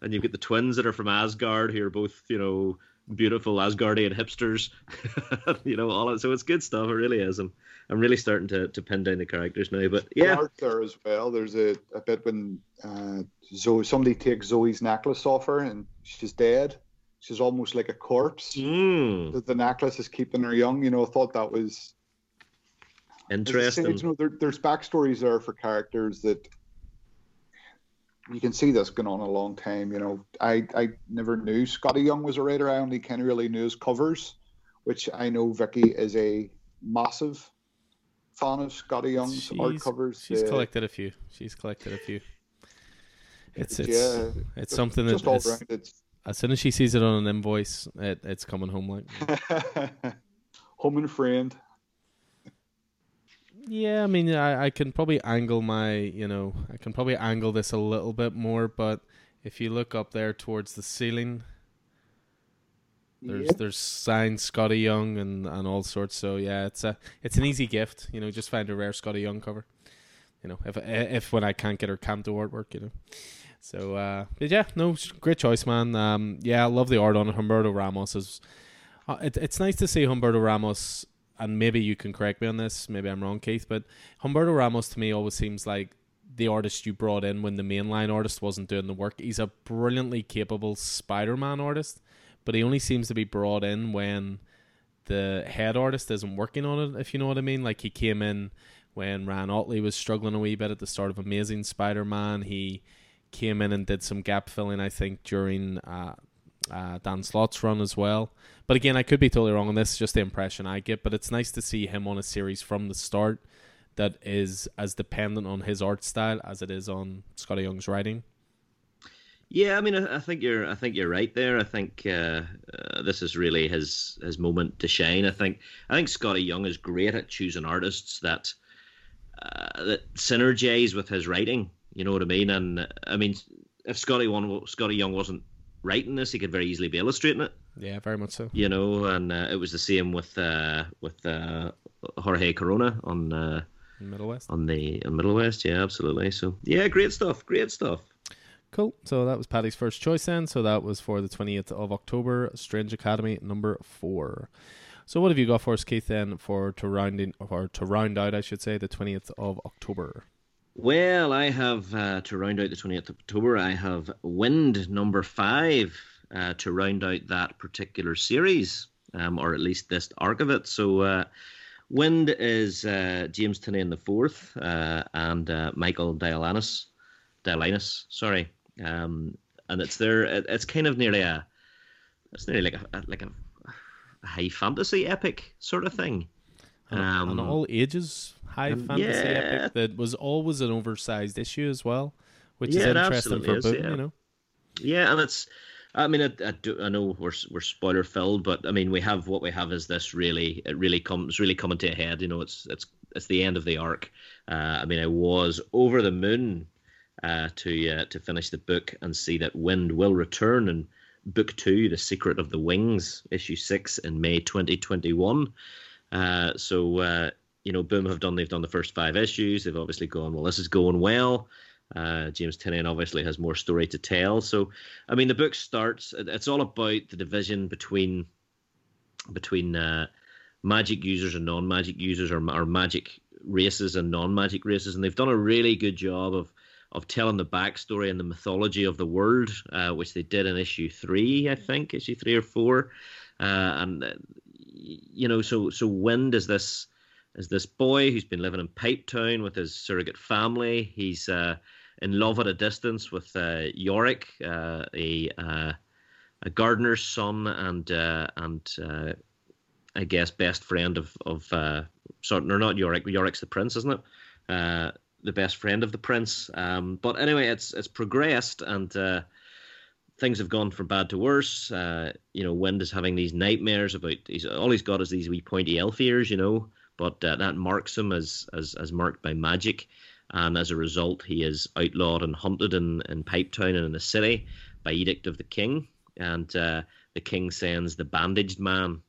and you've got the twins that are from Asgard, who are both, you know, beautiful Asgardian hipsters, <laughs> you know, all that. So it's good stuff. It really is. I'm, I'm really starting to, to pin down the characters now. But yeah, art there as well. There's a, a bit when uh, Zoe somebody takes Zoe's necklace off her and she's dead. She's almost like a corpse. Mm. The, the, necklace is keeping her young. You know, I thought that was interesting. Say, you know, there, there's backstories there for characters that you can see this going on a long time. You know, I, I never knew Skottie Young was a writer. I only kind of really knew his covers, which I know Vicky is a massive fan of Skottie Young's she's, art covers. She's uh, collected a few. She's collected a few. It's it's yeah, it's something that just all around, it's, as soon as she sees it on an invoice, it, it's coming home like <laughs> home and friend. Yeah, I mean, I, I can probably angle my, you know, I can probably angle this a little bit more, but if you look up there towards the ceiling, there's yeah. there's signed Skottie Young and, and all sorts. So yeah, it's a it's an easy gift. You know, just find a rare Skottie Young cover. You know, if if when I can't get her Canto artwork, you know. So uh, but yeah, no, great choice, man. Um, yeah, I love the art on it. Humberto Ramos is. Uh, it, it's nice to see Humberto Ramos and maybe you can correct me on this, maybe I'm wrong, Keith, but Humberto Ramos to me always seems like the artist you brought in when the mainline artist wasn't doing the work. He's a brilliantly capable Spider Man artist, but he only seems to be brought in when the head artist isn't working on it, if you know what I mean. Like he came in when Ryan Ottley was struggling a wee bit at the start of Amazing Spider Man. He came in and did some gap filling, I think, during uh, uh, Dan Slott's run as well. But again, I could be totally wrong on this. Just the impression I get. But it's nice to see him on a series from the start that is as dependent on his art style as it is on Skottie Young's writing. Yeah, I mean, I, think you're, I think you're right there. I think uh, uh, this is really his his moment to shine. I think, I think Skottie Young is great at choosing artists that uh, that synergize with his writing. You know what I mean? And I mean, if Scotty one, Skottie Young wasn't writing this, he could very easily be illustrating it. Yeah, very much so. You know, and uh, it was the same with uh, with uh, Jorge Corona on uh, Middle West. On the on Middle West, yeah, absolutely. So yeah, great stuff, great stuff. Cool. So that was Paddy's first choice then. So that was for the twentieth of October, Strange Academy number four. So what have you got for us, Keith? Then for to rounding or to round out, I should say, the twentieth of October. Well, I have uh, to round out the 28th of October. I have Wynd number five uh, to round out that particular series, um, or at least this arc of it. So, uh, Wynd is uh, James Tynion the fourth uh, and uh, Michael Dialynas, Dialynas, sorry, um, and it's there. It's kind of nearly a, it's nearly like a like a high fantasy epic sort of thing. Um, on all ages high fantasy yeah. epic that was always an oversized issue as well, which yeah, is interesting for is, Boom, yeah. you know. Yeah, and it's. I mean, I, I, do, I know we're we're spoiler filled, but I mean, we have what we have is this really it really comes really coming to a head. You know, it's it's it's the end of the arc. Uh, I mean, I was over the moon uh, to uh, to finish the book and see that Wynd will return in book two, The Secret of the Wings, issue six in May 2021. Uh, so uh, you know, Boom have done. They've done the first five issues. They've obviously gone. Well, this is going well. Uh, James Tynion obviously has more story to tell. So, I mean, the book starts. It's all about the division between between uh, magic users and non-magic users, or, or magic races and non-magic races, and they've done a really good job of of telling the backstory and the mythology of the world, uh, which they did in issue three, I think, issue three or four, uh, and uh, you know, so so Wynd is this is this boy who's been living in Pipe Town with his surrogate family. He's uh, in love at a distance with uh, Yorick, uh, a uh, a gardener's son, and uh, and uh, I guess best friend of of uh, sorry, no, not Yorick. Yorick's the prince, isn't it? the best friend of the prince. Um, but anyway, it's it's progressed and things have gone from bad to worse. Uh, you know, Wynd is having these nightmares about he's all he's got is these wee pointy elf ears, you know, but uh, that marks him as, as as marked by magic, and as a result, he is outlawed and hunted in in Pipetown and in the city by edict of the king. And uh, the king sends the Bandaged Man,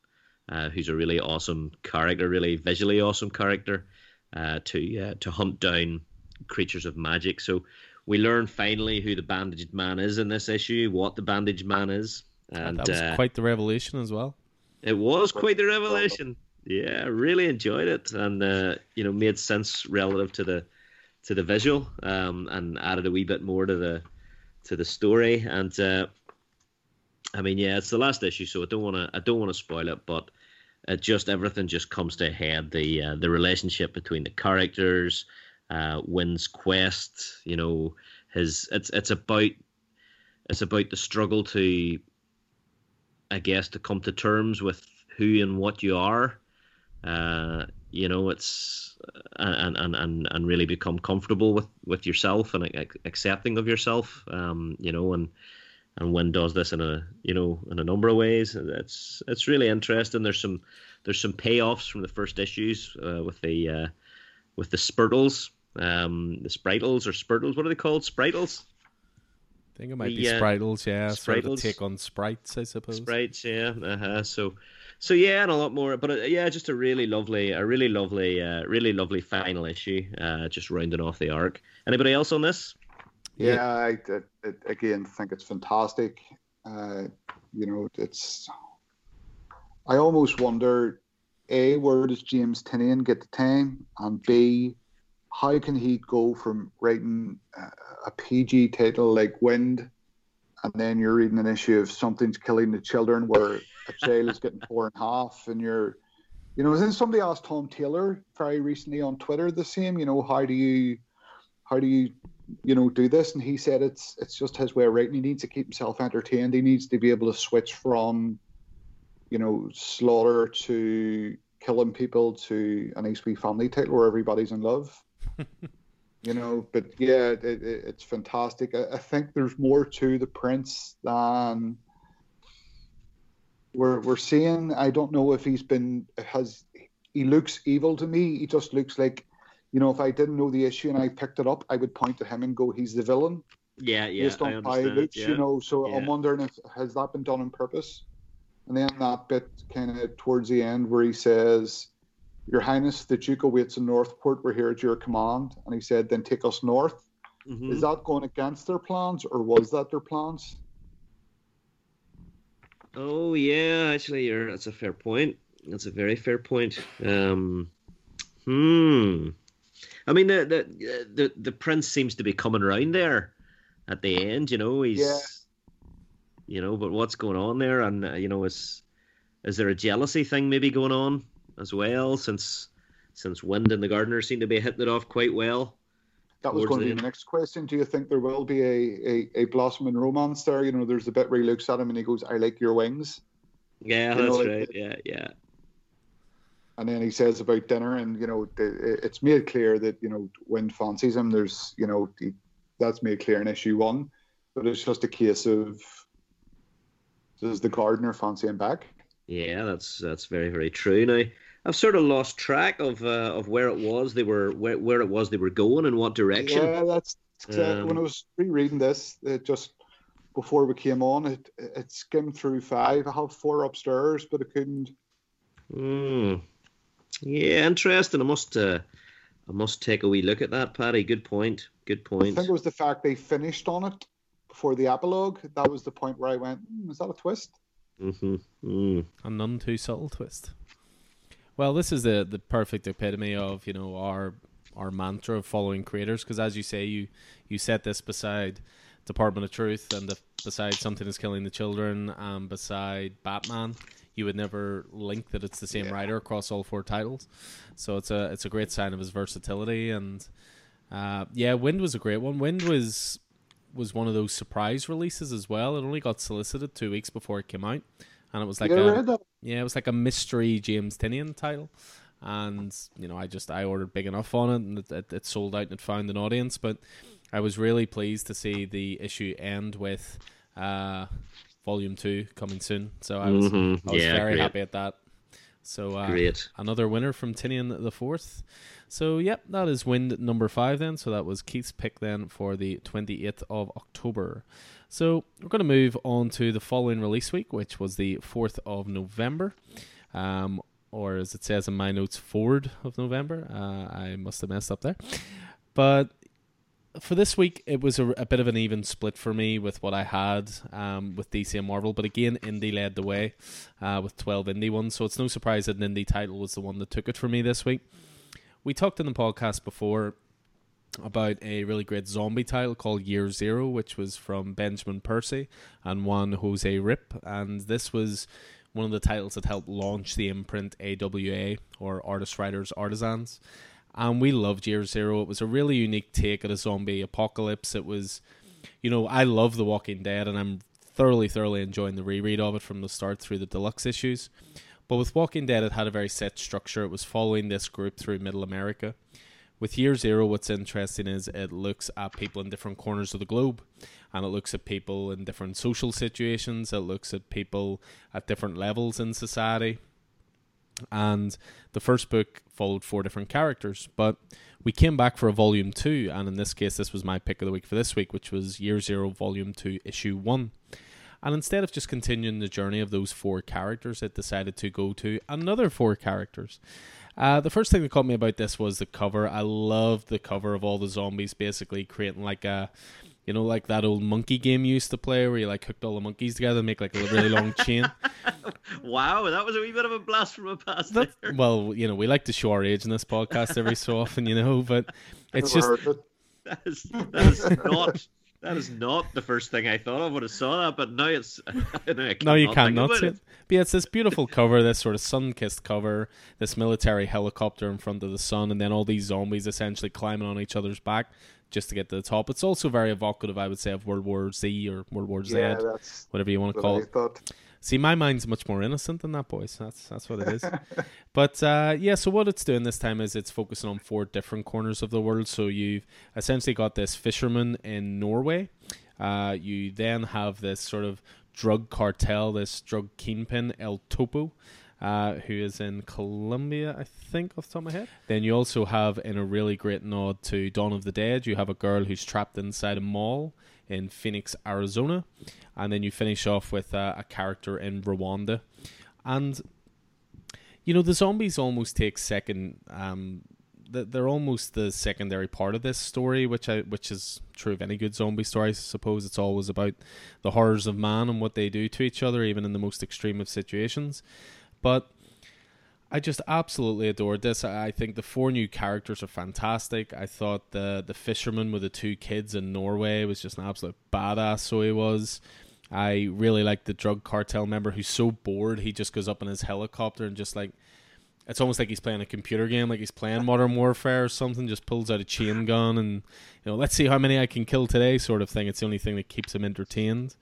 uh, who's a really awesome character, really visually awesome character, uh, to uh, to hunt down creatures of magic. So we learn finally who the Bandaged Man is in this issue, what the Bandaged Man is. And, that was uh, quite the revelation as well. It was quite the revelation. Yeah, really enjoyed it, and uh, you know, made sense relative to the to the visual, um, and added a wee bit more to the to the story. And uh, I mean, yeah, it's the last issue, so I don't want to I don't want to spoil it, but it just everything just comes to a head. The uh, the relationship between the characters, uh, Wynd's quest, you know, his it's it's about it's about the struggle to, I guess, to come to terms with who and what you are uh, you know, it's and, and and and really become comfortable with with yourself and accepting of yourself. Um, you know, and and Wynd does this in a you know in a number of ways. It's it's really interesting. There's some there's some payoffs from the first issues uh, with the uh, with the Spirtles, um, the Spritles or Spirtles. What are they called? Spritles. I think it might the, be Spritles, yeah. Spritles. Sort of take on sprites, I suppose. Sprites, yeah. Uh-huh. So so yeah, and a lot more. But uh, yeah, just a really lovely, a really lovely, uh, really lovely final issue. Uh, just rounding off the arc. Anybody else on this? Yeah, I, I, I again think it's fantastic. Uh, you know, it's. I almost wonder, a where does James Tynion get the time, and b how can he go from writing a PG title like Wynd, and then you're reading an issue of Something's Killing the Children, where a child is getting four and a half, and you're, you know, then somebody asked Tom Taylor very recently on Twitter the same, you know, how do you, how do you, you know, do this? And he said it's it's just his way of writing. He needs to keep himself entertained. He needs to be able to switch from, you know, slaughter to killing people to an nice family title where everybody's in love. <laughs> you know, but yeah, it, it, it's fantastic. I, I, think there's more to the Prince than we're we're seeing. I don't know if he's been has he looks evil to me. He just looks like, you know, if I didn't know the issue and I picked it up, I would point to him and go, "He's the villain." Yeah, yeah. Based on how he looks, yeah. you know. So yeah. I'm wondering if has that been done on purpose. And then that bit kind of towards the end where he says, "Your Highness, the Duke awaits in Northport. We're here at your command." And he said, "Then take us north." Mm-hmm. Is that going against their plans, or was that their plans? Oh yeah, actually, you're that's a fair point. That's a very fair point. Um, hmm. I mean, the, the the the prince seems to be coming around there at the end. You know, he's Yeah. you know, but what's going on there? And uh, you know, is is there a jealousy thing maybe going on as well? Since since Wynd and the Gardener seem to be hitting it off quite well. That was going to be the next question. Do you think there will be a, a, a blossoming romance there? You know, there's a bit where he looks at him and he goes, I like your wings. Yeah, You know, that's like- right. Yeah, yeah. And then he says about dinner, and, you know, it's made clear that, you know, Wynd fancies him. There's, you know, he, that's made clear in issue one. But it's just a case of does the gardener fancy him back? Yeah, that's that's very very true. Now I've sort of lost track of uh, of where it was they were where, where it was they were going and what direction. Yeah, that's uh, when I Um, was rereading this, it just before we came on, it it skimmed through five. I have four upstairs, but I couldn't. Hmm. Yeah, interesting. I must uh, I must take a wee look at that, Paddy. Good point. Good point. I think it was the fact they finished on it before the epilogue. That was the point where I went, hmm, "Is that a twist?" Mm-hmm. Mm. A none too subtle twist. Well, this is the the perfect epitome of you know our our mantra of following creators because as you say you you set this beside Department of Truth and the, beside Something is Killing the Children and beside Batman. You would never link that it's the same Yeah. writer across all four titles, so it's a it's a great sign of his versatility and uh, yeah, Wynd was a great one. Wynd was was one of those surprise releases as well. It only got solicited two weeks before it came out, and it was like yeah, a, I read that. yeah, it was like a mystery James Tynion title, and you know I just I ordered big enough on it, and it, it, it sold out and it found an audience. But I was really pleased to see the issue end with uh, volume two coming soon. So I was Mhm. I was Yeah, very great. happy at that. So uh, Great. another winner from Tynion the fourth. So yep, that is Wynd number five then. So that was Keith's pick then for the twenty eighth of October. So we're going to move on to the following release week, which was the fourth of November, um, or as it says in my notes, forward of November. Uh, I must have messed up there, but for this week, it was a, a bit of an even split for me with what I had um, with DC and Marvel. But again, Indie led the way uh, with 12 indie ones. So it's no surprise that an indie title was the one that took it for me this week. We talked in the podcast before about a really great zombie title called Year Zero, which was from Benjamin Percy and one Jose Rip. And this was one of the titles that helped launch the imprint AWA or Artist Writers Artisans. And we loved Year Zero. It was a really unique take at a zombie apocalypse. It was, you know, I love The Walking Dead and I'm thoroughly, thoroughly enjoying the reread of it from the start through the deluxe issues. But with Walking Dead, it had a very set structure. It was following this group through Middle America. With Year Zero, what's interesting is it looks at people in different corners of the globe, and it looks at people in different social situations. It looks at people at different levels in society. And the first book followed four different characters, but we came back for a volume two, and in this case, this was my pick of the week for this week, which was Year Zero, Volume Two, Issue One. And instead of just continuing the journey of those four characters, it decided to go to another four characters. Uh, the first thing that caught me about this was the cover. I loved the cover of all the zombies, basically creating like a, you know, like that old monkey game you used to play where you like hooked all the monkeys together and make like a really long chain. <laughs> Wow, that was a wee bit of a blast from a past That- there. well, you know, we like to show our age in this podcast every so often, you know, but it's Never just heard it. <laughs> That is, that is not that is not the first thing I thought of when I saw that, but now it's <laughs> now No, you cannot can't not see it. But yeah, it's this beautiful cover, this sort of sun-kissed cover, this military helicopter in front of the sun, and then all these zombies essentially climbing on each other's back just to get to the top. It's also very evocative, I would say, of World War Z or World War Z, Yeah, that's whatever you want to what call I it. thought. See, my mind's much more innocent than that, boys. That's that's what it is. <laughs> but uh, yeah, so what it's doing this time is it's focusing on four different corners of the world. So you've essentially got this fisherman in Norway. Uh, you then have this sort of drug cartel, this drug kingpin El Topo. Uh, who is in Colombia, I think, off the top of my head. Then you also have, in a really great nod to Dawn of the Dead, you have a girl who's trapped inside a mall in Phoenix, Arizona and then you finish off with uh, a character in Rwanda, and you know the zombies almost take second. Um, they're almost the secondary part of this story, which I which is true of any good zombie story. I suppose it's always about the horrors of man and what they do to each other, even in the most extreme of situations. But I just absolutely adored this. I think the four new characters are fantastic. I thought the the fisherman with the two kids in Norway was just an absolute badass. So he was. I really like the drug cartel member who's so bored he just goes up in his helicopter and just like it's almost like he's playing a computer game, like he's playing <laughs> Modern Warfare or something. Just pulls out a chain gun and you know, let's see how many I can kill today, sort of thing. It's the only thing that keeps him entertained.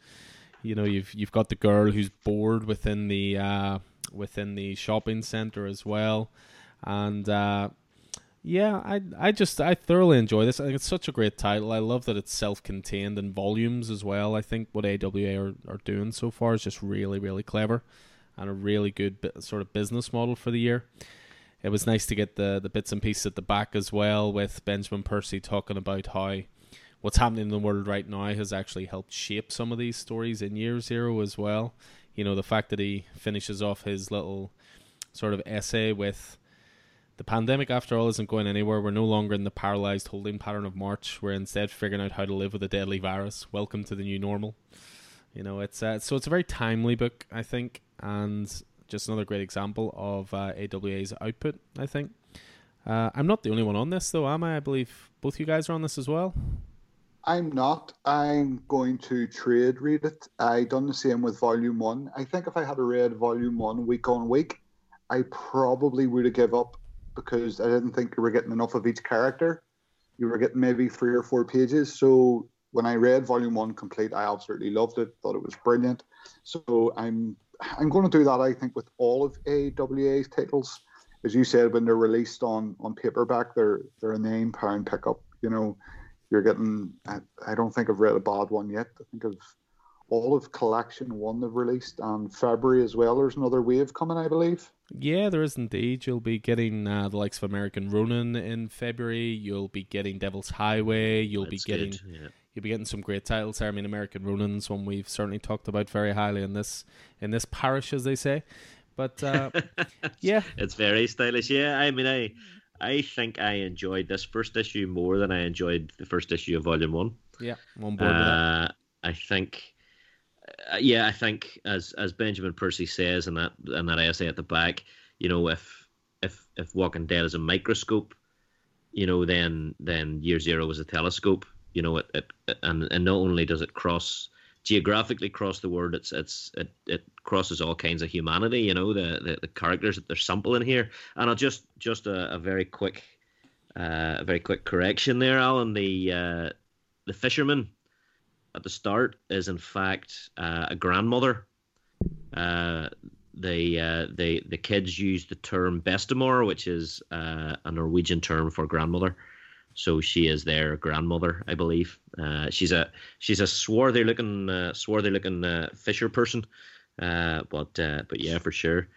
You know, you've you've got the girl who's bored within the uh, within the shopping center as well, and uh, yeah, I I just I thoroughly enjoy this. I think it's such a great title. I love that it's self-contained in volumes as well. I think what AWA are, are doing so far is just really really clever and a really good sort of business model for the year. It was nice to get the the bits and pieces at the back as well with Benjamin Percy talking about how what's happening in the world right now has actually helped shape some of these stories in Year Zero as well. You know, the fact that he finishes off his little sort of essay with the pandemic, after all, isn't going anywhere. We're no longer in the paralyzed holding pattern of March. We're instead figuring out how to live with a deadly virus. Welcome to the new normal. You know, it's uh, so it's a very timely book, I think, and just another great example of uh, AWA's output. I think. Uh, I'm not the only one on this, though, am I? I believe both you guys are on this as well. I'm not. I'm going to trade read it. I done the same with Volume One. I think if I had read Volume One week on week, I probably would have give up because I didn't think you were getting enough of each character. You were getting maybe three or four pages. So when I read Volume One complete, I absolutely loved it. Thought it was brilliant. So I'm I'm going to do that. I think with all of AWA's titles, as you said, when they're released on on paperback, they're they're a name pound pickup. You know, you're getting. I, I don't think I've read a bad one yet. I think of all of Collection One they've released, and February as well. There's another wave coming, I believe. Yeah, there is indeed. You'll be getting uh, the likes of American Ronin in February. You'll be getting Devil's Highway. You'll That's be getting. yeah you'll be getting some great titles there. I mean, American Ronin's one we've certainly talked about very highly in this in this parish, as they say. But uh, <laughs> yeah, it's very stylish. Yeah, I mean, I I think I enjoyed this first issue more than I enjoyed the first issue of Volume One. Yeah, on board. Uh, I think. Uh, yeah, I think as as Benjamin Percy says in that in that essay at the back, you know, if if if Walking Dead is a microscope, you know, then then Year Zero was a telescope you know, it, it and and not only does it cross geographically across the world, it's it's it, it crosses all kinds of humanity. You know, the the, the characters that they're sampling here, and I'll just just a, a very quick, uh, a very quick correction there, Alan. The uh, the fisherman at the start is in fact uh, a grandmother. Uh, the uh, the the kids use the term bestemor, which is uh, a Norwegian term for grandmother so she is their grandmother, I believe. Uh, she's a she's a swarthy looking uh, swarthy looking uh, fisher person, uh, but uh, but yeah, for sure.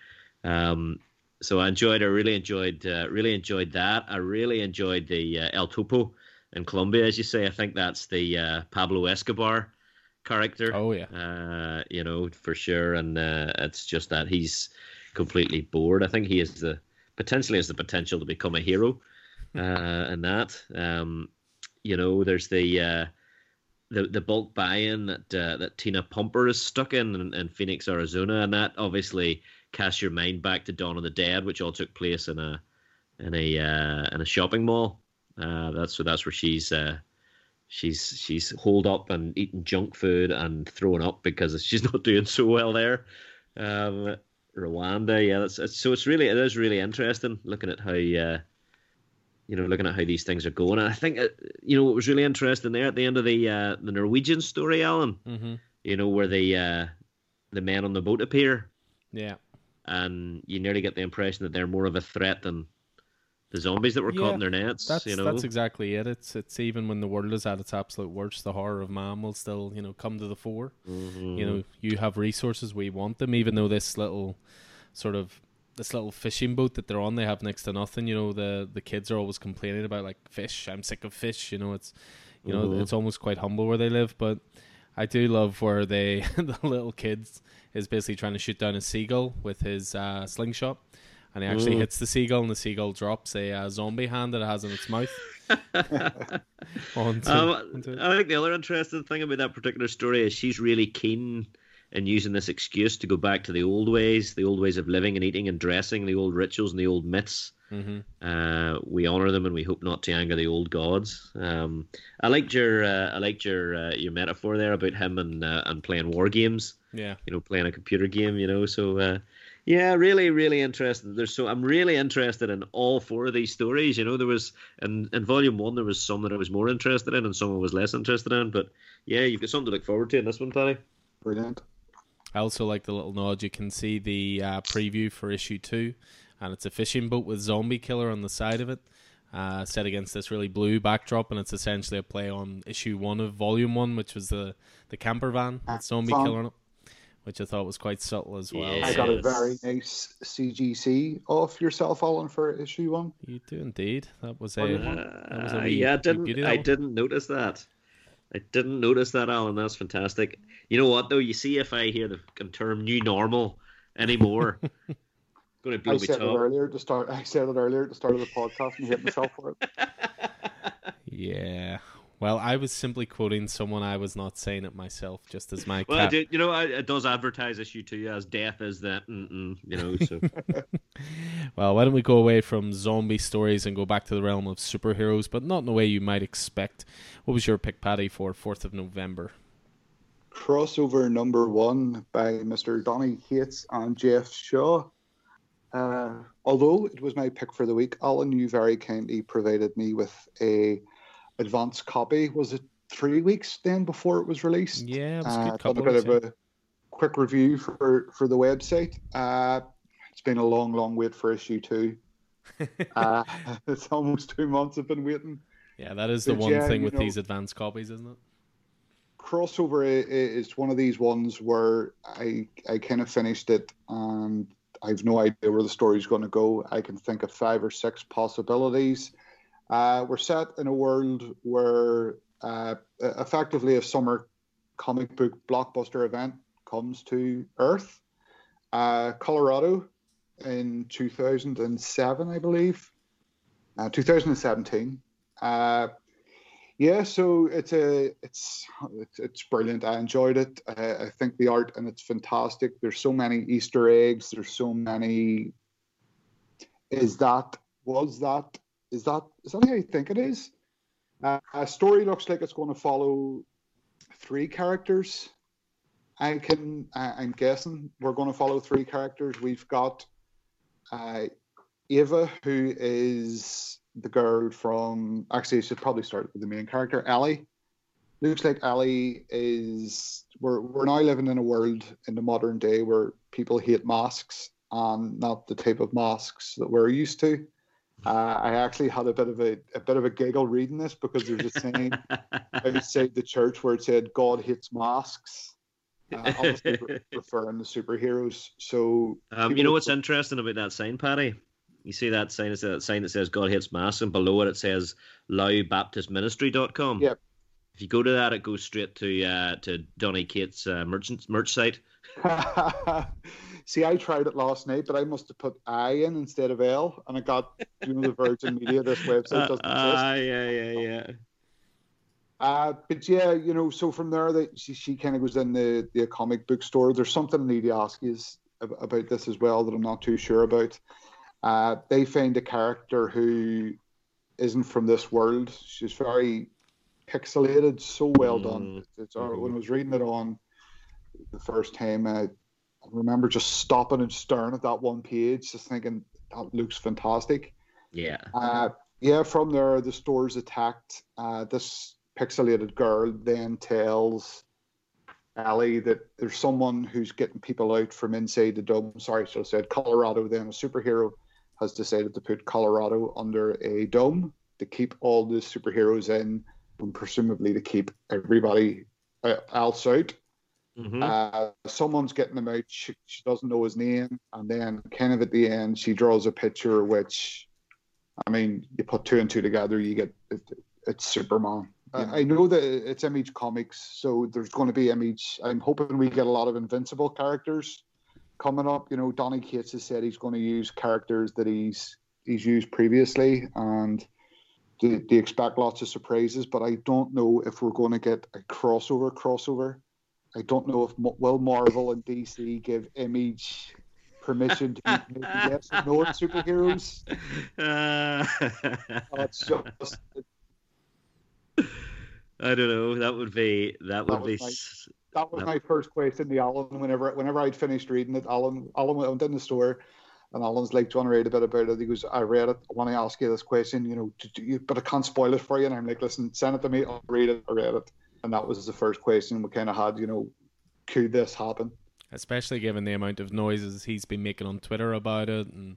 Um, so I enjoyed. I really enjoyed. Uh, really enjoyed that. I really enjoyed the El Topo in Colombia, as you say. I think that's the Pablo Escobar character. Oh yeah. you know for sure, and it's just that he's completely bored. I think he is the potentially has the potential to become a hero and that. Um, you know, there's the uh, the the bulk buy-in that uh, that Tina Pumper is stuck in, in, in Phoenix, Arizona, and that obviously casts your mind back to Dawn of the Dead, which all took place in a in a uh, in a shopping mall. Uh, that's so that's where she's uh, she's she's holed up and eating junk food and throwing up because <laughs> she's not doing so well there. Um, Rwanda, yeah, that's, that's so it's really it is really interesting looking at how uh, you know, looking at how these things are going. And I think, uh, you know, what was really interesting there at the end of the uh, the Norwegian story, Alan. Mm-hmm. You know, where the uh, the men on the boat appear. Yeah. And you nearly get the impression that they're more of a threat than the zombies that were yeah, caught in their nets. That's you know? that's exactly it. It's it's even when the world is at its absolute worst, the horror of man will still you know come to the fore. Mm-hmm. You know, you have resources, we want them, even though this little sort of this little fishing boat that they're on they have next to nothing you know the the kids are always complaining about like fish i'm sick of fish you know it's you know mm-hmm. it's almost quite humble where they live but i do love where they <laughs> the little kids is basically trying to shoot down a seagull with his uh, slingshot and he actually mm. hits the seagull and the seagull drops a uh, zombie hand that it has in its mouth <laughs> <laughs> onto, um, onto I think the other interesting thing about that particular story is she's really keen and using this excuse to go back to the old ways, the old ways of living and eating and dressing, the old rituals and the old myths. Mm-hmm. Uh, we honor them and we hope not to anger the old gods. Um, I liked your uh, I liked your uh, your metaphor there about him and uh, and playing war games. Yeah, you know, playing a computer game. You know, so uh, yeah, really, really interested. There's so I'm really interested in all four of these stories. You know, there was in in volume one there was some that I was more interested in and some I was less interested in. But yeah, you've got something to look forward to in this one, Paddy. Brilliant. I also like the little nod. You can see the uh, preview for issue two, and it's a fishing boat with zombie killer on the side of it, uh, set against this really blue backdrop, and it's essentially a play on issue one of volume one, which was the the camper van with zombie Fun. killer on it, which I thought was quite subtle as well. Yeah. I got a very nice CGC off yourself, Alan, for issue one. You do indeed. That was a Volume that was a Uh, wee- yeah, I didn't. I didn't notice that. I didn't notice that, Alan. That's fantastic. You know what, though? You see, if I hear the term "new normal" anymore, <laughs> going to blow I me said it earlier to start. I said it earlier at the start of the podcast and hit myself for it. Yeah. Well, I was simply quoting someone. I was not saying it myself, just as my Well, cat. you know, it does advertise issue two as death is that, you know. So <laughs> <laughs> Well, why don't we go away from zombie stories and go back to the realm of superheroes, but not in the way you might expect. What was your pick, Paddy, for 4th of November? Crossover number one by Mr. Donny Cates and Geoff Shaw. Uh, although it was my pick for the week, Alan, you very kindly provided me with a advance copy. Was it three weeks then before it was released? Yeah, it was a Uh, good done couple a bit of a quick review for, for the website. Uh, it's been a long, long wait for issue two. <laughs> Uh, <laughs> it's almost two months I've been waiting. Yeah, that is the But one yeah, thing with know- these advanced copies, isn't it? crossover is one of these ones where I I kind of finished it and I've no idea where the story's going to go. I can think of five or six possibilities. Uh, we're set in a world where uh, effectively a summer comic book blockbuster event comes to Earth, uh, Colorado, in 2007, I believe, uh, 2017. Uh, yeah, so it's a it's it's, brilliant. I enjoyed it. I, I think the art and it's fantastic. There's so many Easter eggs. There's so many. Is that was that is that is that how I think it is? Uh, a story looks like it's going to follow three characters. I can I, I'm guessing we're going to follow three characters. We've got uh, Ava, who is the girl from. Actually, I should probably start with the main character, Ellie. Looks like Ellie is. We're we're now living in a world in the modern day where people hate masks and not the type of masks that we're used to. Uh, I actually had a bit of a, a bit of a giggle reading this because there's a saying <laughs> outside the church where it said God hates masks. Uh, obviously <laughs> referring to superheroes. So um, you know what's interesting about that sign, Paddy? You see that sign? It's that sign that says God hates masks, and below it it says LowBaptistMinistry.com. Yep. If you go to that, it goes straight to uh, to Donny Cates' uh, merchant merch site. <laughs> See, I tried it last night, but I must have put I in instead of L, and I got you know the Virgin Media. This website doesn't Uh, exist. uh, yeah, yeah, yeah. Uh, but yeah, you know, so from there, that she, she kind of goes in the, the comic book store. There's something I need to ask you about this as well that I'm not too sure about. Uh, they find a character who isn't from this world. She's very pixelated, so well done. Mm. It's, uh, when I was reading it on the first time, I remember just stopping and staring at that one page, just thinking that looks fantastic. Yeah. Uh, yeah, from there, the store's attacked. Uh, this pixelated girl then tells Ellie that there's someone who's getting people out from inside the dome. Sorry, so I said Colorado. Then a superhero has decided to put Colorado under a dome to keep all the superheroes in, and presumably to keep everybody uh, else out. Mhm. Uh, someone's getting him out. She, she doesn't know his name, and then kind of at the end, she draws a picture which, I mean, you put two and two together, you get it, it's Superman. I, I know that it's Image Comics, so there's going to be Image. I'm hoping we get a lot of Invincible characters coming up. You know, Donny Cates has said he's going to use characters that he's he's used previously, and they, they expect lots of surprises. But I don't know if we're going to get a crossover crossover I don't know if will Marvel and DC give Image permission to make yes or no superheroes. Uh, oh, it's just. <laughs> I don't know. That would be that would be. My, that was that... my first question to Alan. Whenever whenever I'd finished reading it, Alan Alan went in the store, and Alan's like, "Do you want to read a bit about it?" He goes, "I read it. I want to ask you this question. You know, you, but I can't spoil it for you." And I'm like, "Listen, send it to me. I'll read it. I read it." And that was the first question we kind of had. You know, could this happen? Especially given the amount of noises he's been making on Twitter about it, and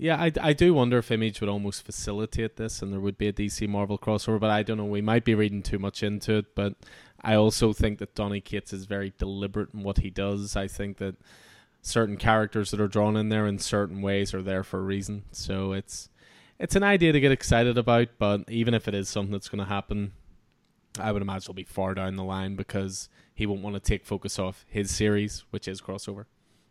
yeah, I, I do wonder if Image would almost facilitate this, and there would be a DC Marvel crossover. But I don't know. We might be reading too much into it. But I also think that Donny Cates is very deliberate in what he does. I think that certain characters that are drawn in there in certain ways are there for a reason. So it's it's an idea to get excited about. But even if it is something that's going to happen, I would imagine it'll be far down the line because he won't want to take focus off his series, which is crossover.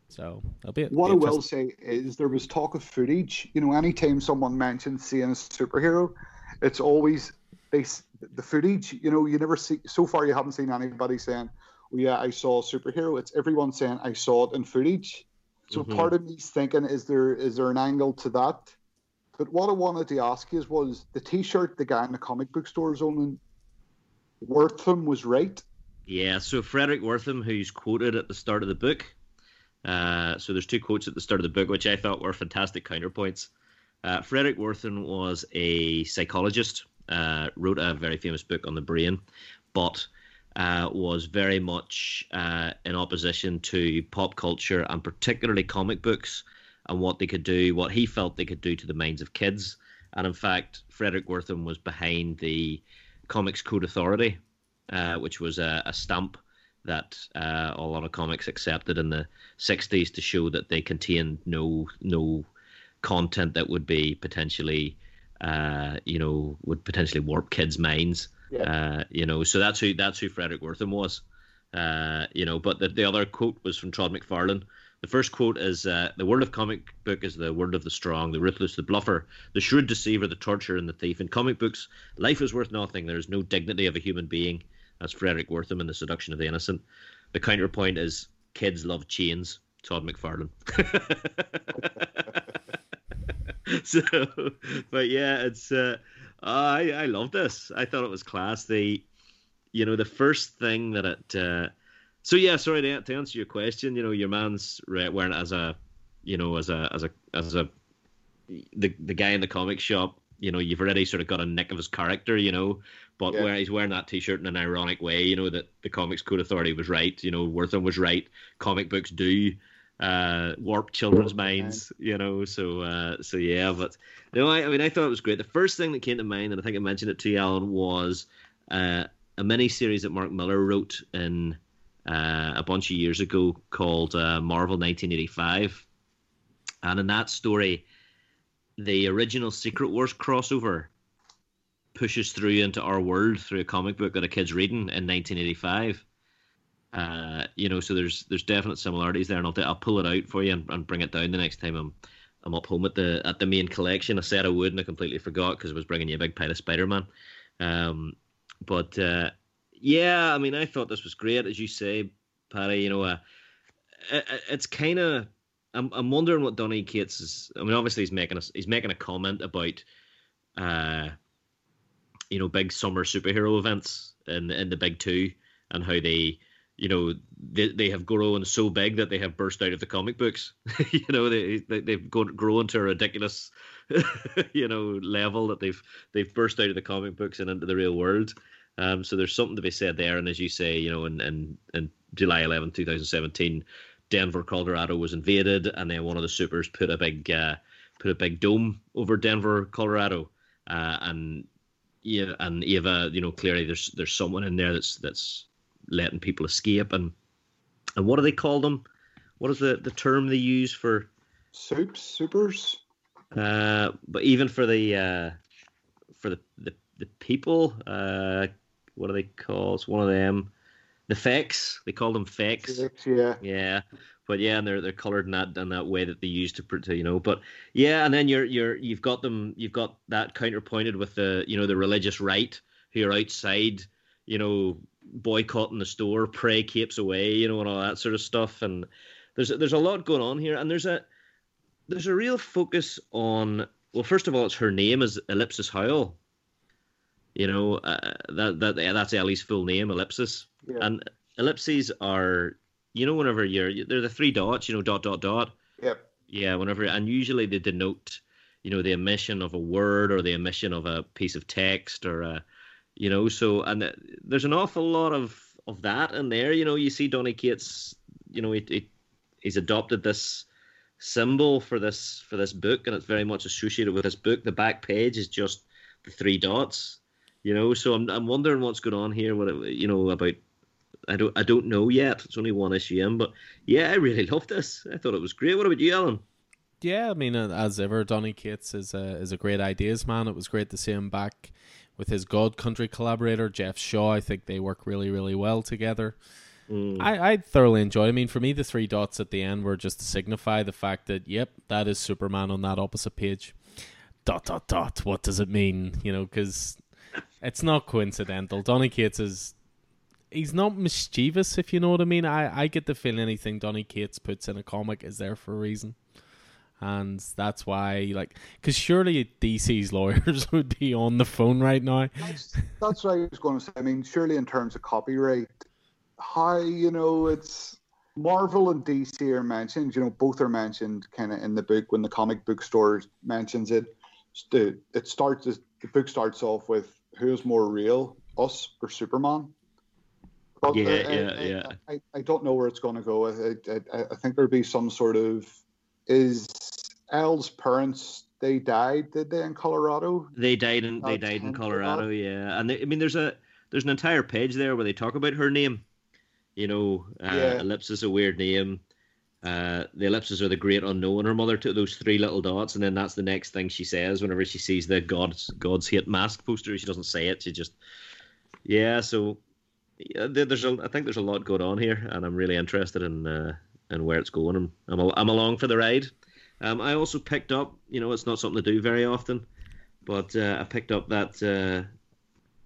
So that'll be it. What be I will say is there was talk of footage. You know, anytime someone mentions seeing a superhero, it's always they the footage. You know, you never see so far. You haven't seen anybody saying, "Oh yeah, I saw a superhero." It's everyone saying, "I saw it in footage." So mm-hmm. part of me's thinking, is there is there an angle to that? But what I wanted to ask you is, was the T-shirt the guy in the comic book store is owning Wertham was right. Yeah, so Fredric Wertham, who's quoted at the start of the book. Uh, so there's two quotes at the start of the book, which I thought were fantastic counterpoints. Uh, Fredric Wertham was a psychologist, uh, wrote a very famous book on the brain, but uh, was very much uh, in opposition to pop culture and particularly comic books and what they could do, what he felt they could do to the minds of kids. And in fact, Fredric Wertham was behind the Comics Code Authority, uh, which was a, a stamp that uh, a lot of comics accepted in the 60s to show that they contained no no content that would be potentially uh, you know would potentially warp kids' minds. Yeah. Uh, you know, so that's who that's who Fredric Wertham was. Uh, you know, but the, the other quote was from Todd McFarlane, the first quote is uh, The world of comic book is the word of the strong, the ruthless, the bluffer, the shrewd deceiver, the torturer, and the thief. In comic books, life is worth nothing. There is no dignity of a human being. That's Fredric Wertham in The Seduction of the Innocent. The counterpoint is Kids love chains, Todd McFarlane. <laughs> so, but yeah, it's. Uh, I I love this. I thought it was class. The, you know, the first thing that it uh, so yeah, sorry to, to answer your question. You know, your man's wearing it as a, you know, as a as a as a the the guy in the comic shop. You know, you've already sort of got a nick of his character. You know, but yeah. where he's wearing that T-shirt in an ironic way. You know that the Comics Code Authority was right. You know, Wertham was right. Comic books do uh, warp children's minds, you know. So, uh, so yeah, but no, I, I, mean, I thought it was great. The first thing that came to mind, and I think I mentioned it to you, Alan, was uh, a mini series that Mark Millar wrote in uh, a bunch of years ago called uh, Marvel 1985. And in that story, the original Secret Wars crossover pushes through into our world through a comic book that a kid's reading in 1985. Uh, you know, so there's there's definite similarities there, and I'll, I'll pull it out for you and, and bring it down the next time I'm I'm up home at the at the main collection. I said I would, and I completely forgot because I was bringing you a big pile of Spider Man. Um, but uh, yeah, I mean, I thought this was great, as you say, Paddy. You know, uh, it's kind of. I'm, I'm wondering what Donny Cates is. I mean, obviously he's making a he's making a comment about, uh, you know, big summer superhero events in in the big two and how they, you know, they they have grown so big that they have burst out of the comic books. <laughs> you know, they, they they've grown to a ridiculous, <laughs> you know, level that they've they've burst out of the comic books and into the real world. Um, so there's something to be said there. And as you say, you know, in, in, in July 11, 2017, Denver, Colorado was invaded, and then one of the supers put a big uh, put a big dome over Denver, Colorado, uh, and yeah, and Ava, you know, clearly there's there's someone in there that's that's letting people escape, and and what do they call them? What is the the term they use for soups, supers? Uh, but even for the uh, for the the, the people, uh, what are they called? It's one of them. The Fex. They call them Fex. Yeah. Yeah. But yeah, and they're they're coloured in that in that way that they use to, to you know. But yeah, and then you're you're you've got them you've got that counterpointed with the you know the religious right who are outside you know boycotting the store, pray capes away, you know, and all that sort of stuff. And there's there's a lot going on here, and there's a there's a real focus on. Well, first of all, it's her name is Ellipsis Howell. You know uh, that that that's Ellie's full name, Ellipsis, Yeah. and ellipses are you know whenever you're they're the three dots, you know, dot dot dot. Yep. Yeah, whenever and usually they denote, you know, the omission of a word or the omission of a piece of text or a, you know, so and uh, there's an awful lot of of that in there. You know, you see Donny Cates, you know, he, he he's adopted this symbol for this for this book, and it's very much associated with this book. The back page is just the three dots. You know, so I'm I'm wondering what's going on here. What it, you know about I don't I don't know yet. It's only one issue in, but yeah, I really <laughs> loved this. I thought it was great. What about you, Alan? Yeah, I mean, as ever, Donny Cates is a is a great ideas man. It was great to see him back with his God Country collaborator Geoff Shaw. I think they work really really well together. Mm. I, I thoroughly enjoyed. I mean, for me, the three dots at the end were just to signify the fact that yep, that is Superman on that opposite page. Dot dot dot. What does it mean? You know, because it's not coincidental. Donny Cates is he's not mischievous, if you know what I mean. I, I get the feeling anything Donny Cates puts in a comic is there for a reason. And that's why, like, because surely DC's lawyers <laughs> would be on the phone right now. That's, that's what I was going to say. I mean, surely in terms of copyright, how you know it's Marvel and DC are mentioned. You know, both are mentioned kind of in the book when the comic book store mentions it. It starts the book starts off with who's more real, us or Superman. But Yeah, I, yeah, I, yeah. I, I don't know where it's going to go. I, I, I think there'll be some sort of is Elle's parents. They died, did they, in Colorado? They died in they died in Colorado, yeah. And they, I mean, there's a there's an entire page there where they talk about her name. You know, uh, Yeah. ellipsis a weird name. Uh, the ellipses are the great unknown. Her mother took those three little dots, and then that's the next thing she says whenever she sees the God's God's hate mask poster. She doesn't say it. She just, yeah. So, yeah, there's a I think there's a lot going on here, and I'm really interested in uh, in where it's going. I'm I'm, al- I'm along for the ride. Um, I also picked up, you know, it's not something to do very often, but uh, I picked up that uh,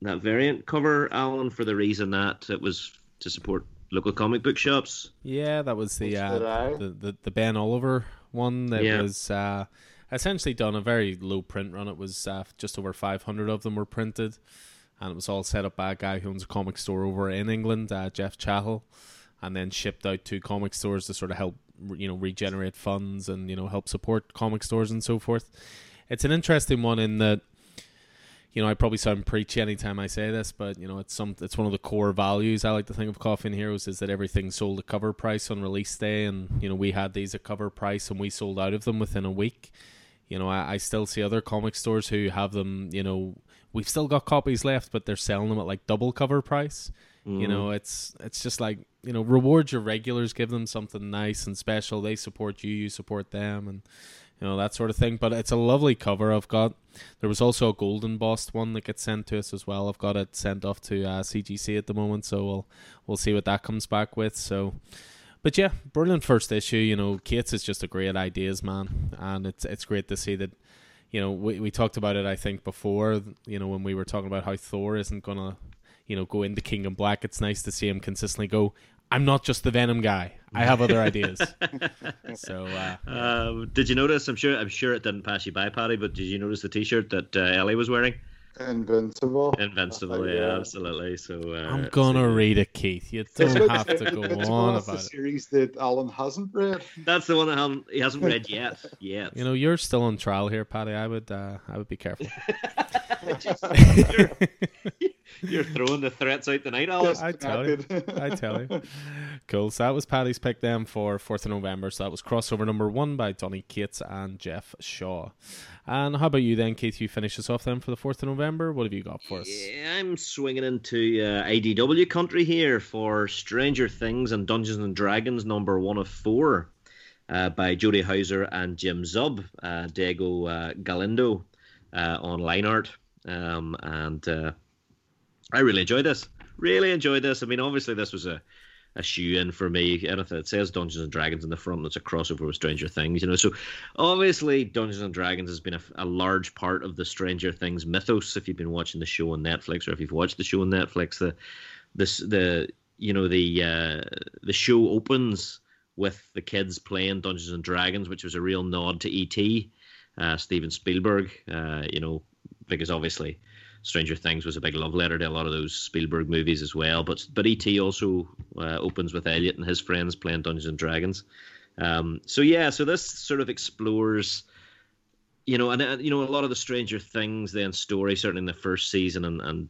that variant cover, Alan, for the reason that it was to support local comic book shops. Yeah, that was the uh, the, the the Ben Oliver one that Yeah. was uh, essentially done a very low print run. It was uh, just over five hundred of them were printed, and it was all set up by a guy who owns a comic store over in England, uh, Jeff Chahal, and then shipped out to comic stores to sort of help you know regenerate funds and you know help support comic stores and so forth. It's an interesting one in that you know, I probably sound preachy anytime I say this, but you know, it's some it's one of the core values I like to think of Coffin Heroes is that everything's sold at cover price on release day, and you know, we had these at cover price and we sold out of them within a week. You know, I, I still see other comic stores who have them. You know, we've still got copies left, but they're selling them at like double cover price. You know, mm. it's it's just like you know, reward your regulars, give them something nice and special. They support you, you support them, and you know that sort of thing. But it's a lovely cover. I've got. There was also a golden bossed one that gets sent to us as well. I've got it sent off to uh, CGC at the moment, so we'll we'll see what that comes back with. So, but yeah, brilliant first issue. You know, Cates is just a great ideas man, and it's it's great to see that. You know, we we talked about it I think before. You know, when we were talking about how Thor isn't gonna, you know, go into King in Black. It's nice to see him consistently go. I'm not just the Venom guy. I have other ideas. <laughs> so uh, Um, did you notice? I'm sure. I'm sure it didn't pass you by, Paddy. But did you notice the T-shirt that uh, Ellie was wearing? Invincible. Invincible. yeah, absolutely. So uh, I'm gonna so- read it, Keith. You don't have to go on one of the about it. series that Alan hasn't read. That's the one that haven't, he hasn't read yet. <laughs> Yet. You know, you're still on trial here, Paddy. I would, uh, I would be careful. <laughs> you're, <laughs> you're throwing the threats out tonight, Alan. I tell you. I tell you. <laughs> Cool. So that was Paddy's pick then for 4th of November. So that was crossover number one by Donny Cates and Geoff Shaw. And how about you then, Keith? You finish us off then for the 4th of November. What have you got for us? Yeah, I'm swinging into uh, IDW country here for Stranger Things and Dungeons and Dragons number one of four uh, by Jody Houser and Jim Zub, uh, Diego uh, Galindo uh, on line art. Um, and uh, I really enjoyed this. Really enjoyed this. I mean, obviously, this was a a shoe in for me. Anything that says Dungeons and Dragons in the front, that's a crossover with Stranger Things, you know. So obviously, Dungeons and Dragons has been a, a large part of the Stranger Things mythos. If you've been watching the show on Netflix, or if you've watched the show on Netflix, the this the you know the uh, the show opens with the kids playing Dungeons and Dragons, which was a real nod to ET, uh, Steven Spielberg. Uh, you know, because obviously Stranger Things was a big love letter to a lot of those Spielberg movies as well. But but ET also uh, opens with Elliot and his friends playing Dungeons and Dragons. Um, so yeah, so this sort of explores, you know, and, and you know a lot of the Stranger Things then story certainly in the first season, and and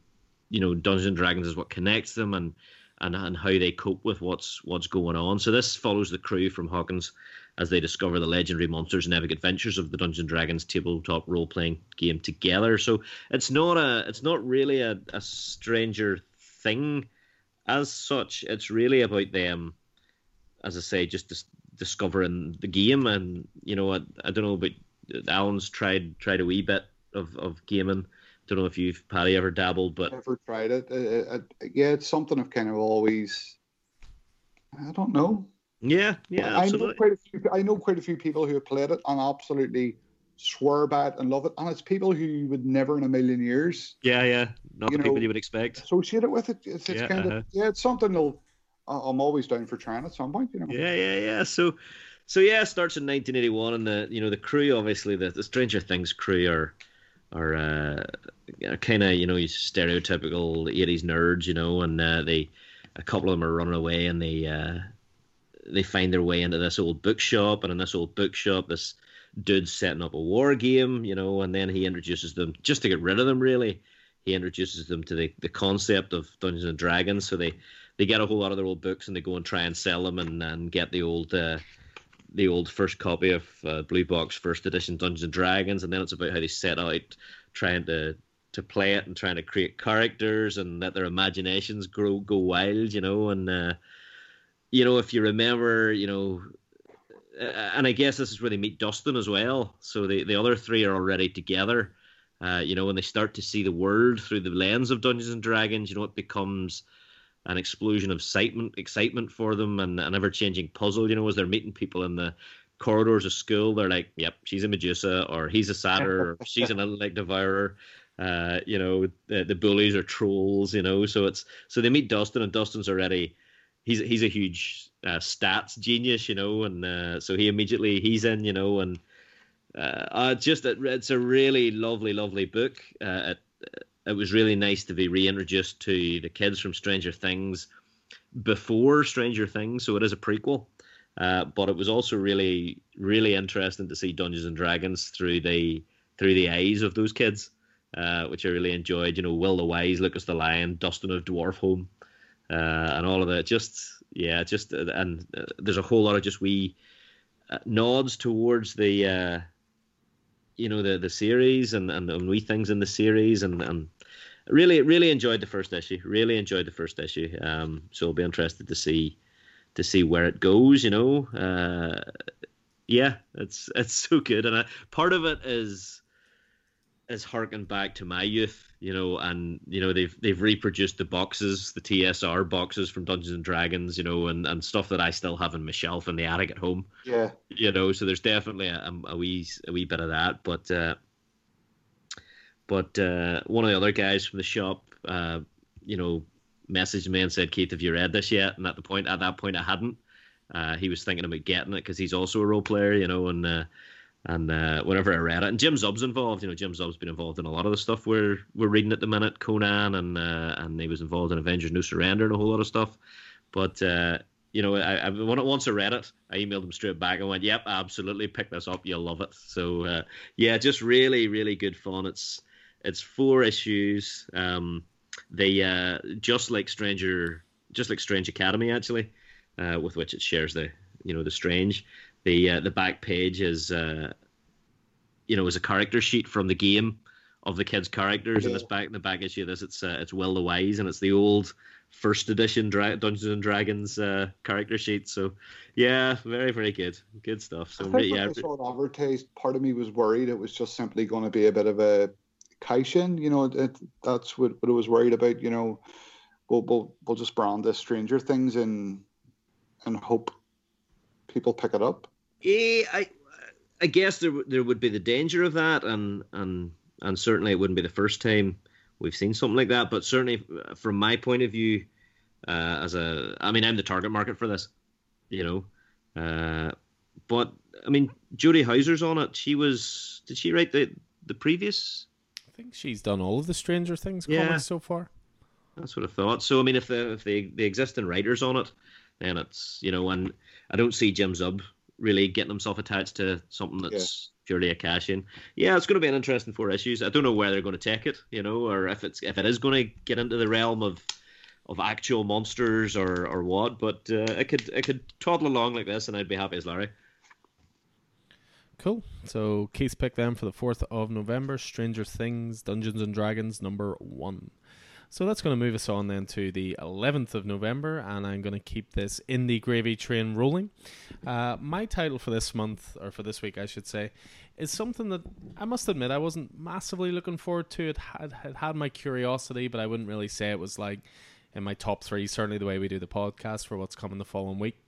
you know Dungeons and Dragons is what connects them, and and and how they cope with what's what's going on. So this follows the crew from Hawkins as they discover the legendary monsters and epic adventures of the Dungeons Dragons tabletop role playing game together. So it's not a it's not really a, a stranger thing as such. It's really about them, as I say, just dis- discovering the game. And you know, I, I don't know, but Alan's tried tried a wee bit of of gaming. Don't know if you've Paddy ever dabbled, but never tried it. Uh, uh, yeah, it's something I've kind of always. I don't know. Yeah, yeah, I know quite a few. I know quite a few people who have played it and absolutely swear by it and love it, and it's people who you would never in a million years. Yeah, yeah, not people you would expect. Associate it with it. It's, it's yeah, kind uh-huh. of yeah, it's something. They'll, I'm always down for trying at some point. You know. Yeah, yeah, yeah. So, so yeah, it starts in 1981, and the you know the crew, obviously the, the Stranger Things crew are are uh, kind of you know stereotypical 80s nerds, you know, and uh, they a couple of them are running away and they uh, they find their way into this old bookshop, and in this old bookshop, this dude's setting up a war game, you know, and then he introduces them just to get rid of them. Really, he introduces them to the, the concept of Dungeons and Dragons. So they they get a whole lot of their old books and they go and try and sell them and, and get the old uh, the old first copy of uh, Blue Box First Edition Dungeons and Dragons, and then it's about how they set out trying to to play it and trying to create characters and let their imaginations grow go wild, you know. And uh, you know, if you remember, you know, and I guess this is where they meet Dustin as well. So the the other three are already together. Uh, you know, when they start to see the world through the lens of Dungeons and Dragons, you know, it becomes an explosion of excitement, excitement for them, and an ever-changing puzzle. You know, as they're meeting people in the corridors of school, they're like, "Yep, she's a Medusa, or he's a satyr, or <laughs> she's an like devourer." Uh, you know, the, the bullies are trolls. You know, so it's so they meet Dustin, and Dustin's already he's he's a huge uh, stats genius, you know, and uh, so he immediately he's in, you know, and uh, just it's a really lovely, lovely book. Uh, it, it was really nice to be reintroduced to the kids from Stranger Things before Stranger Things, so it is a prequel. Uh, but it was also really, really interesting to see Dungeons and Dragons through the through the eyes of those kids, uh, which I really enjoyed. You know, Will the Wise, Lucas the Lion, Dustin of Dwarfholme, uh, and all of that. Just yeah, just uh, and uh, there's a whole lot of just wee uh, nods towards the you know the the series and and, and wee things in the series and and really really enjoyed the first issue. Really enjoyed the first issue. Um, so I'll be interested to see to see where it goes. You know, uh, yeah, it's <laughs> it's so good, and I, part of it is is harking back to my youth, you know, and you know they've they've reproduced the boxes, the TSR boxes from Dungeons and Dragons, you know, and, and stuff that I still have in my shelf in the attic at home. Yeah, you know, so there's definitely a, a wee a wee bit of that, but uh, but uh, one of the other guys from the shop, uh, you know, messaged me and said, "Keith, have you read this yet?" And at the point at that point, I hadn't. Uh, he was thinking about getting it because he's also a role player, you know, and uh, and uh, whenever I read it, and Jim Zub's involved. You know, Jim Zub's been involved in a lot of the stuff we're we're reading at the minute, Conan, and uh, and he was involved in Avengers: No Surrender and a whole lot of stuff. But uh, you know, I, I once I read it, I emailed him straight back and went, "Yep, absolutely, pick this up. You'll love it." So uh, yeah, just really, really good fun. It's it's four issues. Um, they uh, just like Stranger, just like Strange Academy, actually, uh, with which it shares the you know the Strange the uh, the back page is uh, you know is a character sheet from the game of the kids' characters. Yeah. And this back the back issue of this, it's uh, it's Will the Wise, and it's the old first edition Dra- Dungeons and Dragons uh, character sheet. So yeah, very very good, good stuff. So I think yeah, when I saw it advertised, part of me was worried it was just simply going to be a bit of a kaishin. You know, it, that's what, what I was worried about. You know, we'll we'll we'll just brand this Stranger Things and and hope people pick it up. Yeah, I I guess there there would be the danger of that, and and and certainly it wouldn't be the first time we've seen something like that. But certainly, from my point of view, uh, as a. I mean, I'm the target market for this, you know. Uh, but I mean, Jody Houser's on it. She was. Did she write the the previous? I think she's done all of the Stranger Things yeah. comics so far. That's what I thought. So I mean, if the if the the existing writers on it, then it's you know, and I don't see Jim Zub really getting himself attached to something that's yeah. purely a cash in. Yeah, it's going to be an interesting four issues. I don't know where they're going to take it, you know, or if it's if it is going to get into the realm of of actual monsters or or what. But uh, I could it could toddle along like this, and I'd be happy as Larry. Cool. So Keith's pick them for the 4th of November Stranger Things Dungeons and Dragons number 1. So that's going to move us on then to the 11th of November, and I'm going to keep this in the gravy train rolling. Uh, my title for this month, or for this week, I should say, is something that I must admit I wasn't massively looking forward to. It had, it had my curiosity, but I wouldn't really say it was like in my top three, certainly the way we do the podcast for what's coming the following week.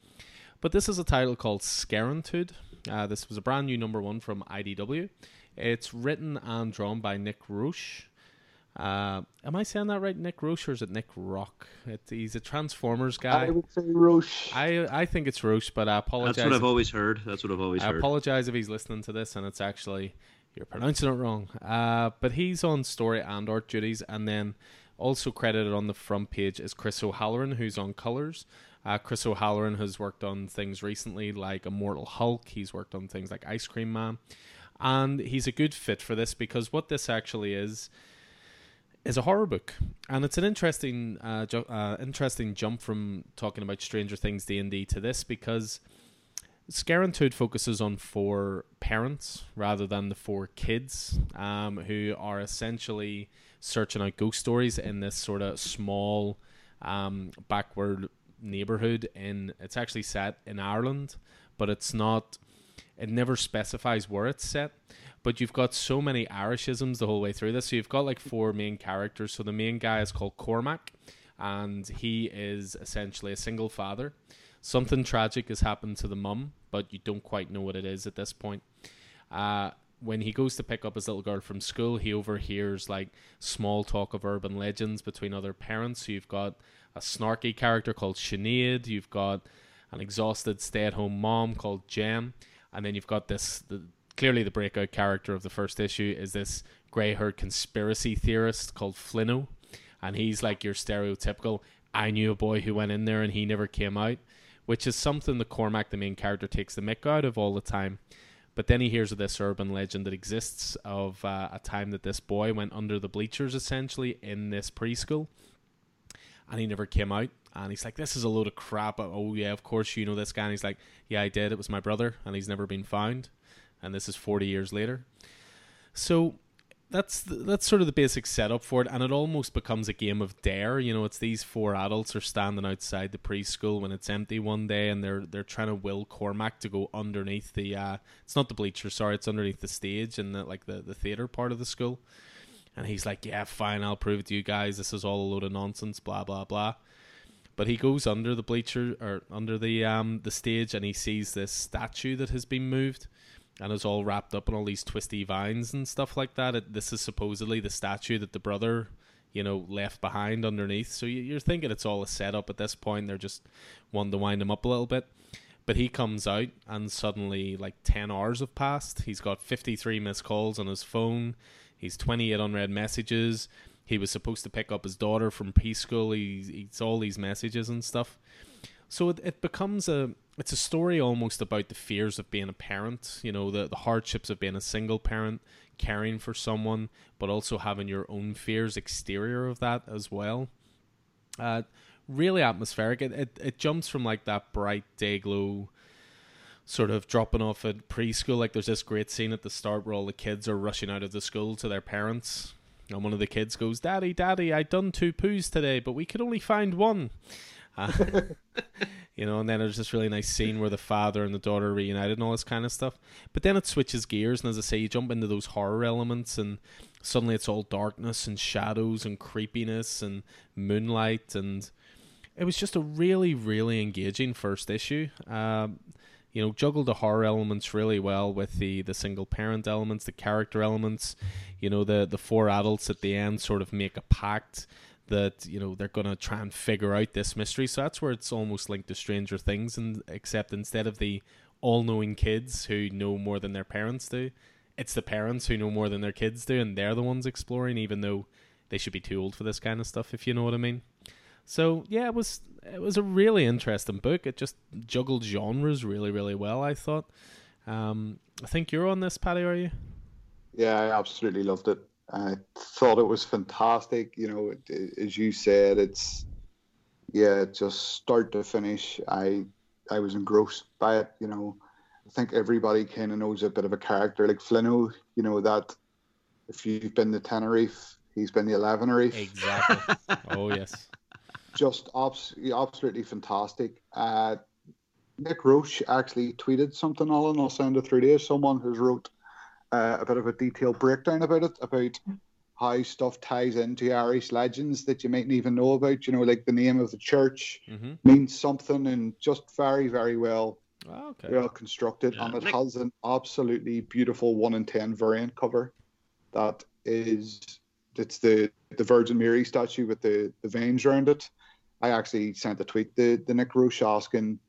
But this is a title called Scarenthood. Uh, this was a brand new number one from IDW. It's written and drawn by Nick Roche. Uh, am I saying that right? Nick Roche or is it Nick Rock? It, he's a Transformers guy. I would say Roche. I I think it's Roche, but I apologize. That's what I've always heard. That's what I've always I heard. I apologize if he's listening to this and it's actually you're pronouncing it wrong. Uh, but he's on story and art duties, and then also credited on the front page is Chris O'Halloran, who's on colors. Uh, Chris O'Halloran has worked on things recently like Immortal Hulk. He's worked on things like Ice Cream Man, and he's a good fit for this because what this actually is is a horror book, and it's an interesting, uh, ju- uh, interesting jump from talking about Stranger Things D and D to this because Scarenthood focuses on four parents rather than the four kids, um, who are essentially searching out ghost stories in this sort of small, um, backward neighborhood in it's actually set in Ireland, but it's not it never specifies where it's set. But you've got so many Irishisms the whole way through this. So you've got like four main characters. So the main guy is called Cormac, and he is essentially a single father. Something tragic has happened to the mum, but you don't quite know what it is at this point. Uh, when he goes to pick up his little girl from school, he overhears like small talk of urban legends between other parents. So you've got a snarky character called Sinead. You've got an exhausted stay-at-home mom called Jem, and then you've got this. The, clearly, the breakout character of the first issue is this grey-haired conspiracy theorist called Flinno, and he's like your stereotypical. I knew a boy who went in there and he never came out, which is something the Cormac, the main character, takes the mick out of all the time. But then he hears of this urban legend that exists of uh, a time that this boy went under the bleachers essentially in this preschool and he never came out. And he's like, "This is a load of crap." Oh yeah, of course you know this guy. And he's like, "Yeah, I did. It was my brother, and he's never been found." And this is forty years later. So that's that's sort of the basic setup for it, and it almost becomes a game of dare. You know, it's these four adults are standing outside the preschool when it's empty one day, and they're they're trying to will Cormac to go underneath the. Uh, it's not the bleacher, sorry, it's underneath the stage and the, like the the theater part of the school and he's like, "Yeah, fine, I'll prove it to you guys. This is all a load of nonsense." Blah blah blah. But he goes under the bleacher or under the um the stage, and he sees this statue that has been moved, and is all wrapped up in all these twisty vines and stuff like that. It, this is supposedly the statue that the brother, you know, left behind underneath. So you're thinking it's all a setup at this point. They're just wanting to wind him up a little bit. But he comes out, and suddenly, like 10 hours have passed. He's got 53 missed calls on his phone. He's 28 unread messages. He was supposed to pick up his daughter from preschool. He, he's all these messages and stuff. So it, it becomes a it's a story almost about the fears of being a parent, you know, the, the hardships of being a single parent, caring for someone, but also having your own fears exterior of that as well. Uh, really atmospheric. It, it it jumps from like that bright day glow sort of dropping off at preschool. Like there's this great scene at the start where all the kids are rushing out of the school to their parents. And one of the kids goes, Daddy, Daddy, I done two poos today, but we could only find one. <laughs> You know, and then there's this really nice scene where the father and the daughter reunited and all this kind of stuff. But then it switches gears, and as I say, you jump into those horror elements, and suddenly it's all darkness and shadows and creepiness and moonlight, and it was just a really, really engaging first issue. Um, you know, juggle the horror elements really well with the the single parent elements, the character elements. You know, the the four adults at the end sort of make a pact that you know they're gonna try and figure out this mystery. So that's where it's almost linked to Stranger Things, and except instead of the all-knowing kids who know more than their parents do, it's the parents who know more than their kids do, and they're the ones exploring, even though they should be too old for this kind of stuff, if you know what I mean. So yeah, it was it was a really interesting book. It just juggled genres really, really well. I thought. Um, I think you're on this, Paddy. Are you? Yeah, I absolutely loved it. I thought it was fantastic. You know, as you said, it's yeah, just start to finish. I I was engrossed by it. You know, I think everybody kind of knows a bit of a character like Flinno. You know that if you've been to Tenerife, he's been the Eleven Reef. Exactly. <laughs> oh yes. Just abs- absolutely fantastic. Uh, Nick Roche actually tweeted something, Alan. I'll send it through to you. Someone who's wrote uh, a bit of a detailed breakdown about it, about how stuff ties into Irish legends that you mightn't even know about. You know, like the name of the church mm-hmm. means something, and just very, very well, oh, okay. well constructed. Yeah. And it Nick... has an absolutely beautiful one in ten variant cover. That is, it's the the Virgin Mary statue with the the veins around it. I actually sent a tweet the the Nick Roche asking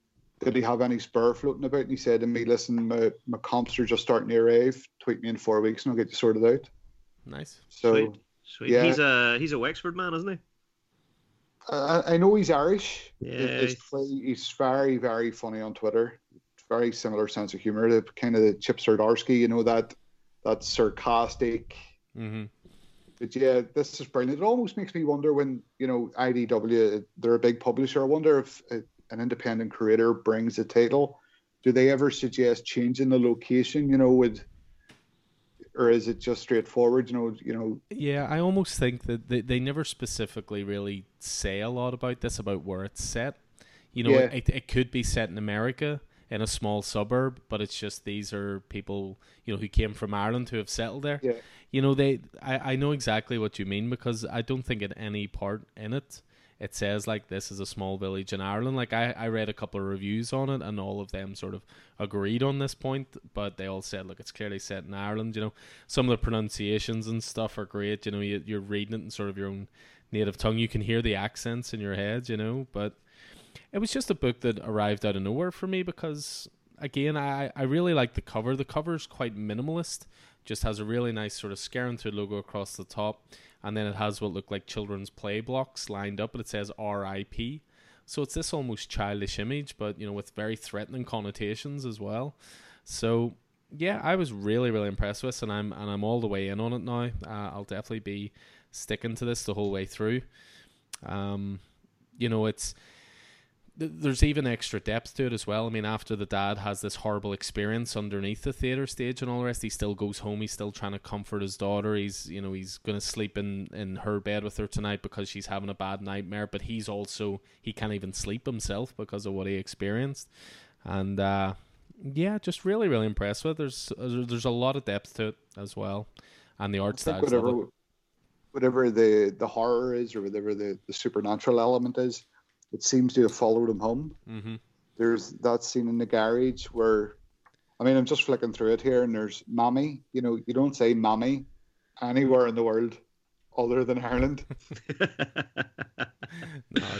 did he have any spur floating about? And he said to me, listen, my, my comps are just starting to arrive. Tweet me in four weeks and I'll get you sorted out. Nice. So, Sweet. Sweet. Yeah. He's a he's a Wexford man, isn't he? I, I know he's Irish. Yeah. He's, he's very, very funny on Twitter. Very similar sense of humor. The kind of the Chip Zdarsky, you know, that that sarcastic. Mm-hmm. But yeah, this is brilliant. It almost makes me wonder when, you know, IDW, they're a big publisher. I wonder if an independent creator brings a title, do they ever suggest changing the location? You know, with or is it just straightforward? You know, you know. Yeah, I almost think that they, they never specifically really say a lot about this about where it's set. You know, yeah. it, it could be set in America in a small suburb, but it's just these are people you know who came from Ireland who have settled there. Yeah. You know, they I, I know exactly what you mean because I don't think at any part in it it says like this is a small village in Ireland. Like I, I read a couple of reviews on it and all of them sort of agreed on this point, but they all said, look, it's clearly set in Ireland. You know, some of the pronunciations and stuff are great. You know, you, you're reading it in sort of your own native tongue. You can hear the accents in your head, you know, but it was just a book that arrived out of nowhere for me because again, I, I really like the cover. The cover is quite minimalist, just has a really nice sort of Scarenthood logo across the top and then it has what look like children's play blocks lined up, and it says R.I.P. So it's this almost childish image, but you know, with very threatening connotations as well. So yeah, I was really really impressed with, and I'm and I'm all the way in on it now. Uh, I'll definitely be sticking to this the whole way through. Um, you know, it's there's even extra depth to it as well. I mean, after the dad has this horrible experience underneath the theater stage and all the rest, he still goes home. He's still trying to comfort his daughter. He's, you know, he's going to sleep in in her bed with her tonight because she's having a bad nightmare. But he's also he can't even sleep himself because of what he experienced. And uh, yeah, just really really impressed with. There's there's a lot of depth to it as well, and the art style. Whatever, whatever the the horror is, or whatever the the supernatural element is it seems to have followed him home. Mm-hmm. There's that scene in the garage where, I mean, I'm just flicking through it here, and there's Mammy. You know, you don't say Mammy anywhere in the world other than Ireland. <laughs> no,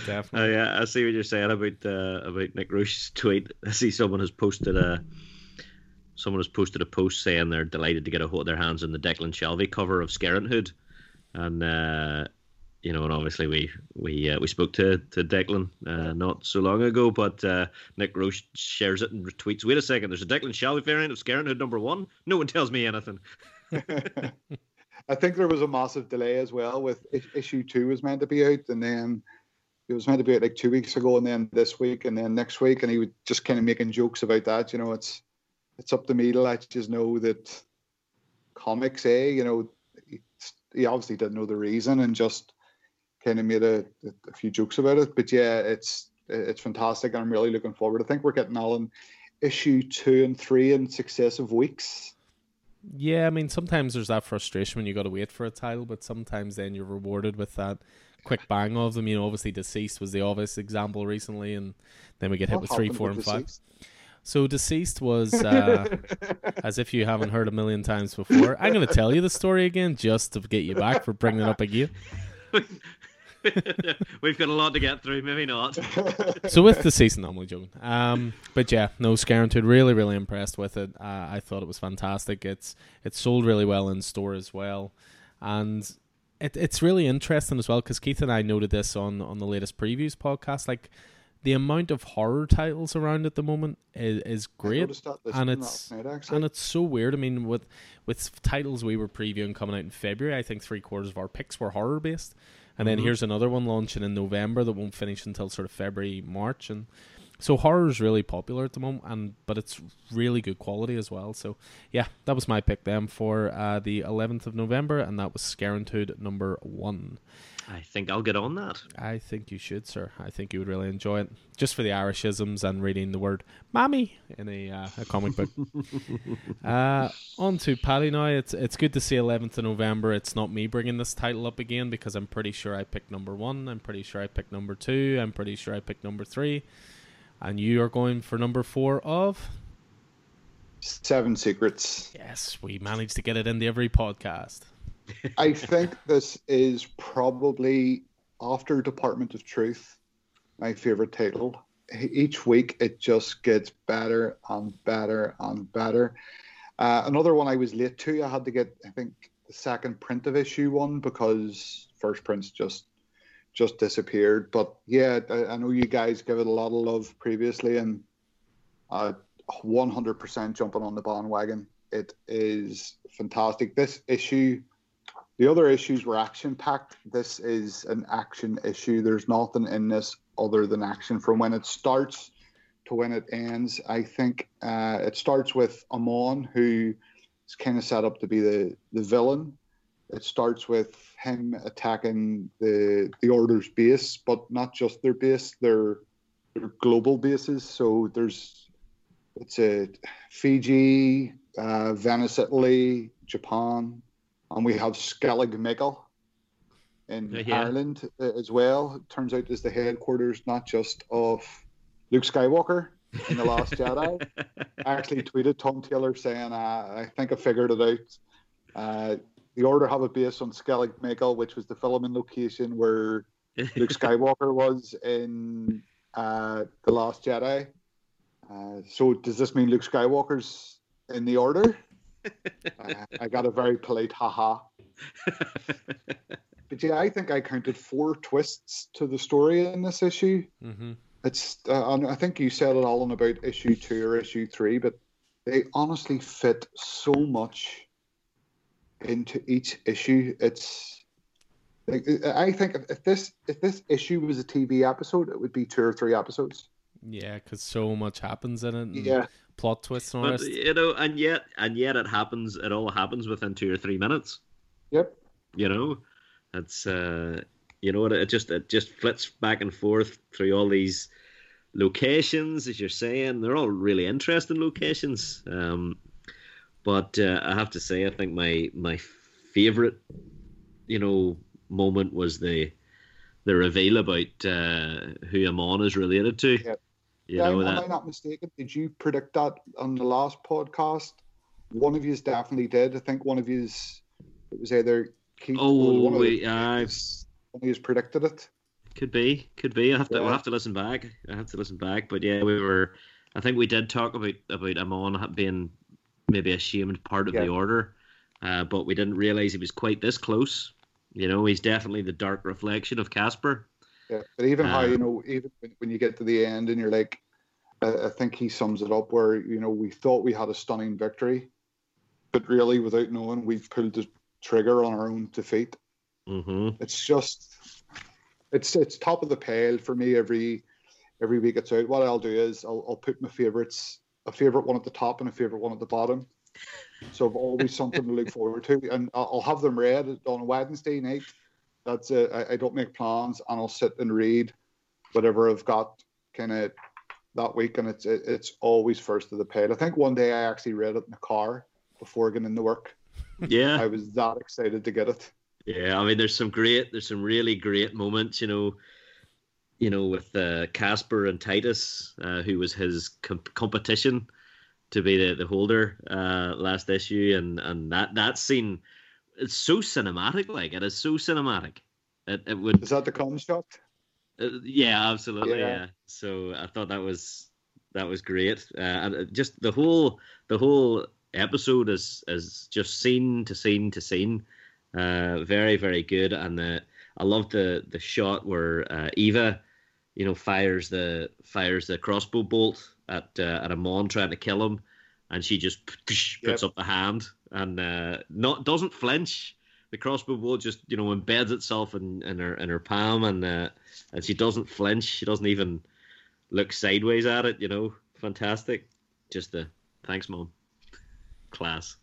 definitely. Oh, yeah, I see what you're saying about uh, about Nick Roche's tweet. I see someone has posted a someone has posted a post saying they're delighted to get a hold of their hands on the Declan Shalvey cover of Scarenthood, and uh, you know, and obviously we we uh, we spoke to to Declan uh, not so long ago, but uh, Nick Roche shares it and retweets. Wait a second, there's a Declan Shalvey variant of Scarenthood number one. No one tells me anything. <laughs> I think there was a massive delay as well with issue two was meant to be out, and then it was meant to be out like two weeks ago, and then this week, and then next week, and he was just kind of making jokes about that. You know, it's it's up to me to let you know that comics, eh? You know, he obviously didn't know the reason and just kind of made a, a few jokes about it. But yeah, it's it's fantastic, and I'm really looking forward. I think we're getting Alan issue two and three in successive weeks. Yeah, I mean sometimes there's that frustration when you got to wait for a title, but sometimes then you're rewarded with that quick bang of them. You know, obviously DCeased was the obvious example recently, and then we get hit what with three, four, and five. So DCeased was <laughs> uh, as if you haven't heard a million times before. I'm going to tell you the story again just to get you back for bringing it up again. <laughs> <laughs> We've got a lot to get through. Maybe not. <laughs> so with the season, I'm only joking. Um, but yeah, no, Scarenthood really, really impressed with it. Uh, I thought it was fantastic. It's it's sold really well in store as well, and it, it's really interesting as well because Keith and I noted this on on the latest previews podcast. Like the amount of horror titles around at the moment is, is great, and it's night, and it's so weird. I mean, with with titles we were previewing coming out in February, I think three quarters of our picks were horror based, and then mm-hmm. here's another one launching in November that won't finish until sort of February March, and so horror is really popular at the moment, and but it's really good quality as well. So yeah, that was my pick then for uh, the 11th of November, and that was Scarenthood number one. I think I'll get on that. I think you should, sir. I think you would really enjoy it, just for the Irishisms and reading the word "mommy" in a, uh, a comic book. <laughs> uh, on to Paddy now. It's it's good to see 11th of November. It's not me bringing this title up again because I'm pretty sure I picked number one. I'm pretty sure I picked number two. I'm pretty sure I picked number three, and you are going for number four of. Seven Secrets. Yes, we managed to get it into every podcast. I <laughs> think this is probably after Department of Truth, my favorite title. Each week it just gets better and better and better. Uh, another one I was late to. I had to get, I think, the second print of issue one because first prints just just disappeared. But yeah, I, I know you guys give it a lot of love previously, and uh, 100% jumping on the bandwagon. It is fantastic. This issue the other issues were action packed. This is an action issue. There's nothing in this other than action from when it starts to when it ends. I think uh, it starts with Amon, who is kind of set up to be the, the villain. It starts with him attacking the the Order's base, but not just their base, their their global bases. So there's it's a Fiji, uh, Venice, Italy, Japan, and we have Skellig Michael in yeah. Ireland uh, as well. It turns out is the headquarters not just of Luke Skywalker in the Last <laughs> Jedi. I actually tweeted Tom Taylor saying, uh, "I think I figured it out." Uh, the Order have a base on Skellig Michael, which was the filming location where Luke <laughs> Skywalker was in uh, the Last Jedi. Uh, so does this mean Luke Skywalker's in the Order? I got a very polite haha. <laughs> but yeah, I think I counted four twists to the story in this issue. Mm-hmm. It's, uh, I think you said it all in about issue two or issue three, but they honestly fit so much into each issue. It's, like, I think if this if this issue was a TV episode, it would be two or three episodes. Yeah, because so much happens in it. Yeah, plot twists and all but, You know, and yet and yet it happens. It all happens within two or three minutes. Yep. You know, it's uh, you know, it just it just flits back and forth through all these locations, as you're saying. They're all really interesting locations. Um, but uh, I have to say, I think my my favorite, you know, moment was the the reveal about uh, who Amon is related to. Yep. You yeah, know, am that... I not mistaken? Did you predict that on the last podcast? One of you definitely did. I think one of you it was either Keith oh, one wait, of uh, one of you predicted it. Could be, could be. I have to. Yeah. We'll have to listen back. I have to listen back. But yeah, we were. I think we did talk about about Amon being maybe a shamed part of yeah. the order, uh, but we didn't realize he was quite this close. You know, he's definitely the dark reflection of Caspar. Yeah, but even um, how you know, even when you get to the end and you're like, I, think he sums it up where you know we thought we had a stunning victory, but really without knowing we've pulled the trigger on our own defeat. Mm-hmm. It's just, it's it's top of the pile for me every every week it's out. What I'll do is I'll, I'll put my favorites, a favorite one at the top and a favorite one at the bottom. So I've always something to look forward to, and I'll have them read on Wednesday night that's it. I, I don't make plans, and I'll sit and read whatever I've got kind of that week, and it's it, it's always first of the page. I think one day I actually read it in the car before getting into work. Yeah, I was that excited to get it. Yeah, I mean, there's some great, there's some really great moments, you know, you know, with uh, Caspar and Titus, uh, who was his competition to be the, the holder uh, last issue, and and that that scene it's so cinematic. Like it is so cinematic. it, it would. Is that the construct? Uh, yeah, absolutely. Yeah. Yeah. So I thought that was that was great, uh, and uh, just the whole the whole episode is is just scene to scene to scene, uh, very very good, and the I love the the shot where uh, Eva, you know, fires the fires the crossbow bolt at uh, at Amon trying to kill him, and she just <laughs> puts Yep. up the hand and uh, not doesn't flinch. The crossbow bolt just you know embeds itself in, in her in her palm, and uh, and she doesn't flinch. She doesn't even look sideways at it. You know, fantastic. Just the thanks, mom. Class,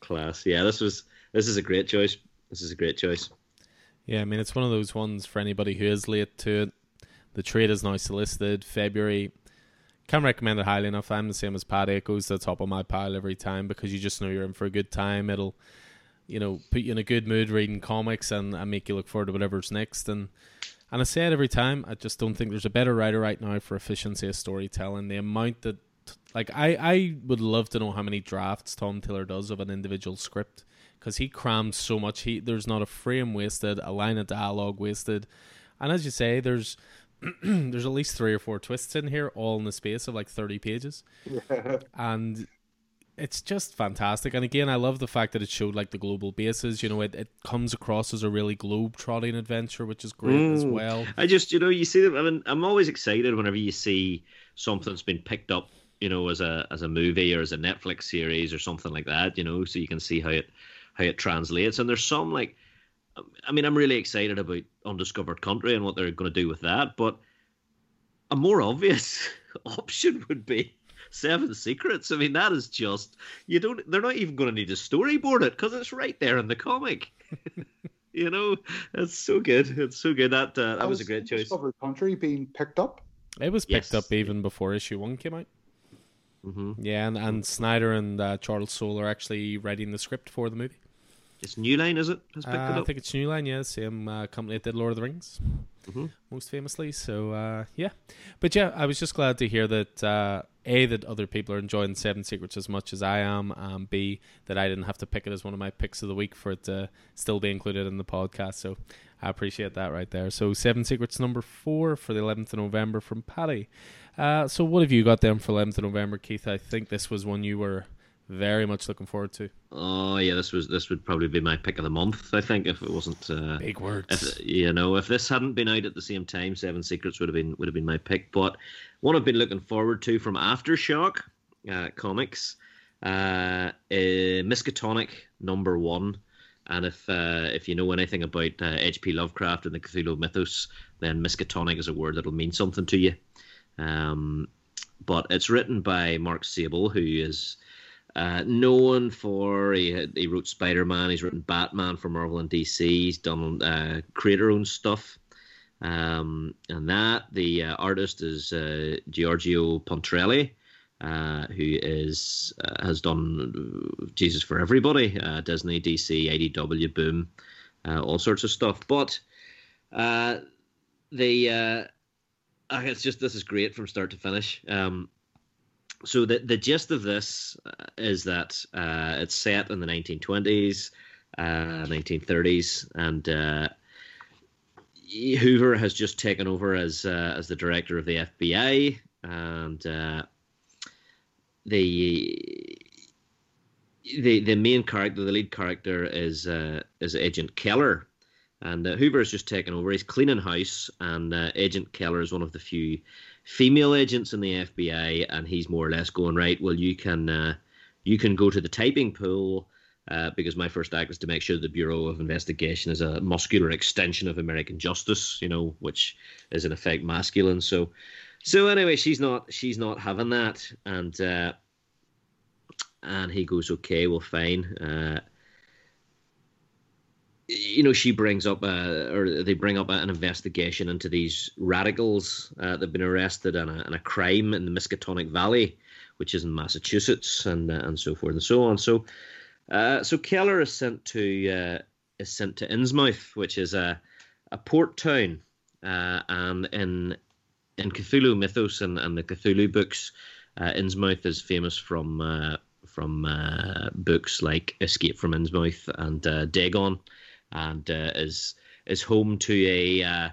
class. Yeah, this was this is a great choice. This is a great choice. Yeah, I mean it's one of those ones for anybody who is late to it. The trade is now solicited February. Can't recommend it highly enough. I'm the same as Paddy. It goes to the top of my pile every time because you just know you're in for a good time. It'll, you know, put you in a good mood reading comics and, and make you look forward to whatever's next. And and I say it every time. I just don't think there's a better writer right now for efficiency of storytelling. The amount that, like, I I would love to know how many drafts Tom Taylor does of an individual script because he crams so much. He there's not a frame wasted, a line of dialogue wasted, and as you say, there's <clears throat> there's at least three or four twists in here, all in the space of like thirty pages, <laughs> and it's just fantastic. And again, I love the fact that it showed like the global bases. You know, it, it comes across as a really globe trotting adventure, which is great as Mm. well. I just, you know, you see them. I mean, I'm always excited whenever you see something's been picked up, you know, as a as a movie or as a Netflix series or something like that. You know, so you can see how it how it translates. And there's some like, I mean, I'm really excited about Undiscovered Country and what they're going to do with that. But a more obvious <laughs> option would be Seven Secrets. I mean, that is just you don't. They're not even going to need to storyboard it because it's right there in the comic. <laughs> you know, it's so good. It's so good. That uh, that was a great choice. Discovered Country being picked up. It was picked Yes. up even before issue one came out. hmm Yeah, and, and Snyder and uh, Charles Soule are actually writing the script for the movie. It's New Line, is it? Has Uh, picked it I think it's New Line, yeah, same uh, company that did Lord of the Rings, Mhm. most famously. So uh, yeah, but yeah, I was just glad to hear that uh, a that other people are enjoying Seven Secrets as much as I am, and b that I didn't have to pick it as one of my picks of the week for it to still be included in the podcast. So I appreciate that right there. So Seven Secrets number four for the 11th of November from Paddy. Uh, so what have you got then for 11th of November, Keith? I think this was one you were very much looking forward to. Oh yeah, this was this would probably be my pick of the month. I think if it wasn't, uh, Big words. if you know, if this hadn't been out at the same time, Seven Secrets would have been would have been my pick. But one I've been looking forward to from Aftershock uh, Comics, uh, uh, Miskatonic number one. And if uh, if you know anything about uh, H.P. Lovecraft and the Cthulhu mythos, then Miskatonic is a word that'll mean something to you. Um, but it's written by Mark Sable, who is uh, known for he he wrote Spider Man, he's written Batman for Marvel and DC, he's done uh, creator owned stuff. Um, and that the uh, artist is uh, Giorgio Pontrelli, uh, who is uh, has done uh, Jesus for everybody, Disney, DC, IDW, Boom, all sorts of stuff. But the it's just this is great from start to finish. Um, so the the gist of this uh, is that uh, it's set in the 1920s, uh, 1930s, and uh, Hoover has just taken over as uh, as the director of the FBI, and uh, the the the main character, the lead character, is is Agent Keller, and Hoover has just taken over. He's cleaning house, and Agent Keller is one of the few female agents in the FBI, and he's more or less going right. Well, you can uh, you can go to the typing pool. Uh, because my first act is to make sure the Bureau of Investigation is a muscular extension of American justice, you know, which is in effect masculine. So, so anyway, she's not she's not having that, and uh, and he goes, okay, well, fine. Uh, you know, she brings up a, or they bring up an investigation into these radicals uh, that've been arrested in a, in a crime in the Miskatonic Valley, which is in Massachusetts, and uh, and so forth and so on. So, uh, so Keller is sent to uh, is sent to Innsmouth, which is a a port town, uh, and in in Cthulhu mythos and, and the Cthulhu books, uh, Innsmouth is famous from uh, from uh, books like Escape from Innsmouth and uh, Dagon, and uh, is is home to a uh,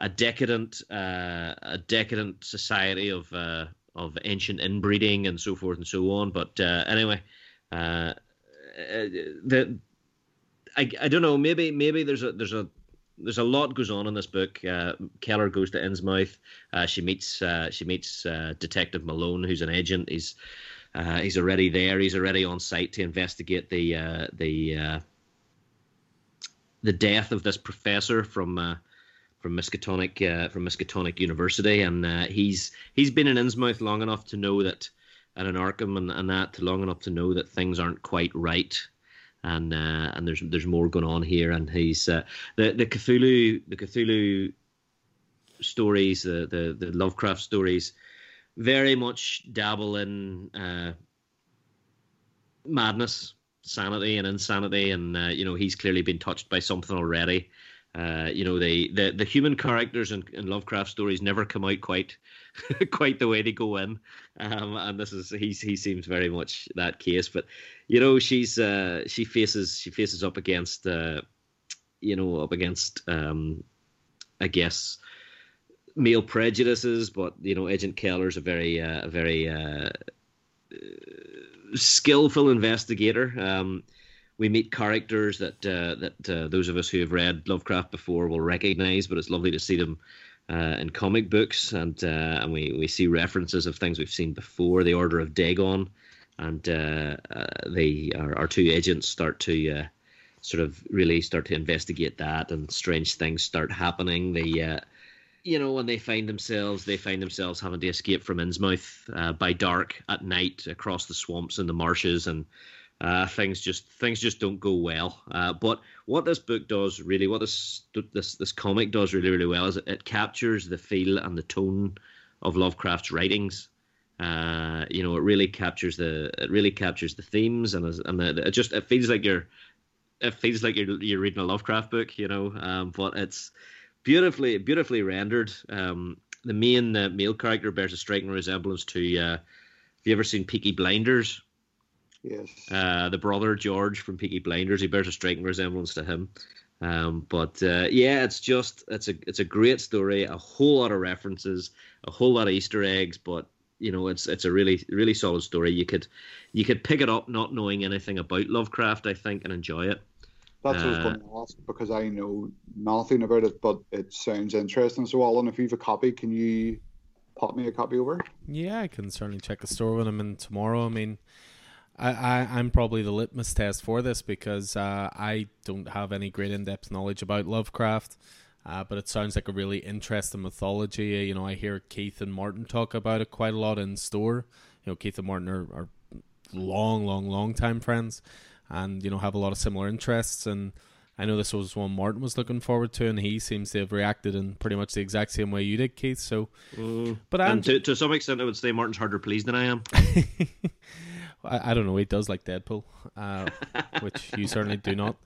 a decadent uh, a decadent society of uh, of ancient inbreeding and so forth and so on. But uh, anyway, uh, the I, I don't know maybe maybe there's a there's a there's a lot goes on in this book. Uh, Keller goes to Innsmouth. Uh, she meets uh, she meets Detective Malone, who's an agent. He's he's already there. He's already on site to investigate the the the death of this professor from from Miskatonic from Miskatonic University, and he's he's been in Innsmouth long enough to know that, and in Arkham and, and that long enough to know that things aren't quite right. And uh, and there's there's more going on here. And he's uh, the the Cthulhu the Cthulhu stories, the the the Lovecraft stories, very much dabble in uh, madness, sanity, and insanity. And uh, you know he's clearly been touched by something already. Uh, you know the, the the human characters in, in Lovecraft stories never come out quite <laughs> quite the way they go in, um, and this is he he seems very much that case. But you know she's uh, she faces she faces up against uh, you know up against um, I guess male prejudices, but you know Agent Keller's a very uh, a very uh, skillful investigator. Um, we meet characters that uh, that uh, those of us who have read Lovecraft before will recognize, but it's lovely to see them uh, in comic books, and uh, and we, we see references of things we've seen before. The Order of Dagon, and uh, uh, they our, our two agents start to sort of really start to investigate that, and strange things start happening. They uh, you know, when they find themselves, they find themselves having to escape from Innsmouth by dark at night across the swamps and the marshes, and uh, things just things just don't go well. Uh, but what this book does really, what this this this comic does really really well is it, it captures the feel and the tone of Lovecraft's writings. Uh, you know, it really captures the it really captures the themes and and the, it just it feels like you're it feels like you're you're reading a Lovecraft book. You know, um, but it's beautifully beautifully rendered. Um, the main uh, male character bears a striking resemblance to. Uh, have you ever seen Peaky Blinders? Yes. Uh, the brother George from Peaky Blinders, he bears a striking resemblance to him. Um, but uh, yeah, it's just it's a it's a great story. A whole lot of references, a whole lot of Easter eggs, but you know it's it's a really really solid story. You could you could pick it up not knowing anything about Lovecraft, I think, and enjoy it. That's what I was going to ask because I know nothing about it, but it sounds interesting. So, Alan, if you have a copy, can you pop me a copy over? Yeah, I can certainly check the store when I'm in tomorrow. I mean, I, I I'm probably the litmus test for this because uh, I don't have any great in depth knowledge about Lovecraft. Uh, but it sounds like a really interesting mythology. You know, I hear Keith and Martin talk about it quite a lot in store. You know, Keith and Martin are, are long, long, long time friends, and you know have a lot of similar interests. And I know this was one Martin was looking forward to, and he seems to have reacted in pretty much the exact same way you did, Keith. So, mm, but and to, to some extent, I would say Martin's harder pleased than I am. <laughs> I, I don't know. He does like Deadpool, uh, which you certainly do not.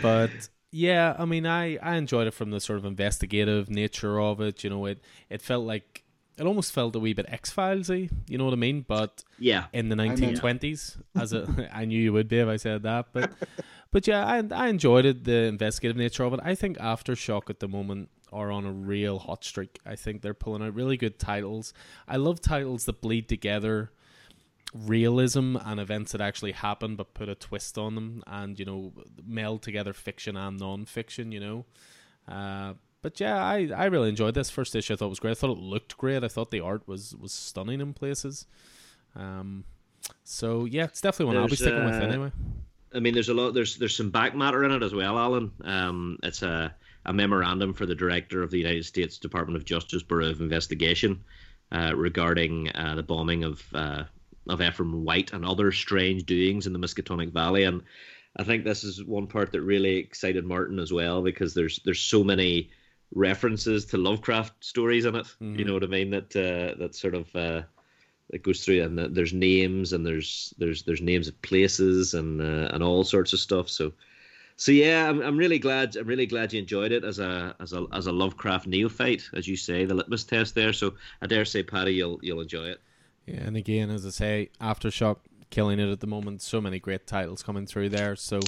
But yeah, I mean, I, I enjoyed it from the sort of investigative nature of it. You know, it it felt like it almost felt a wee bit X Filesy. You know what I mean? But yeah, in the nineteen twenties, as a <laughs> I knew you would be if I said that. But but yeah, I I enjoyed it. The investigative nature of it. I think Aftershock at the moment are on a real hot streak. I think they're pulling out really good titles. I love titles that bleed together realism and events that actually happen but put a twist on them and you know meld together fiction and non-fiction you know uh, but yeah I, I really enjoyed this first issue. I thought it was great. I thought it looked great. I thought the art was was stunning in places. Um, so yeah it's definitely one there's, i'll be sticking uh, with anyway. I mean there's a lot there's there's some back matter in it as well alan. Um, it's a, a memorandum for the director of the united states department of justice bureau of investigation uh, regarding uh, the bombing of uh, of Ephraim Waite and other strange doings in the Miskatonic Valley. And I think this is one part that really excited Martin as well because there's there's so many references to Lovecraft stories in it. Mm-hmm. You know what I mean? That uh, that sort of uh, that goes through, and there's names and there's there's there's names of places and uh, and all sorts of stuff. So. So yeah, I'm, I'm really glad. I'm really glad you enjoyed it as a as a as a Lovecraft neophyte, as you say, the litmus test there. So I dare say, Paddy, you'll you'll enjoy it. Yeah, and again, as I say, Aftershock killing it at the moment. So many great titles coming through there. So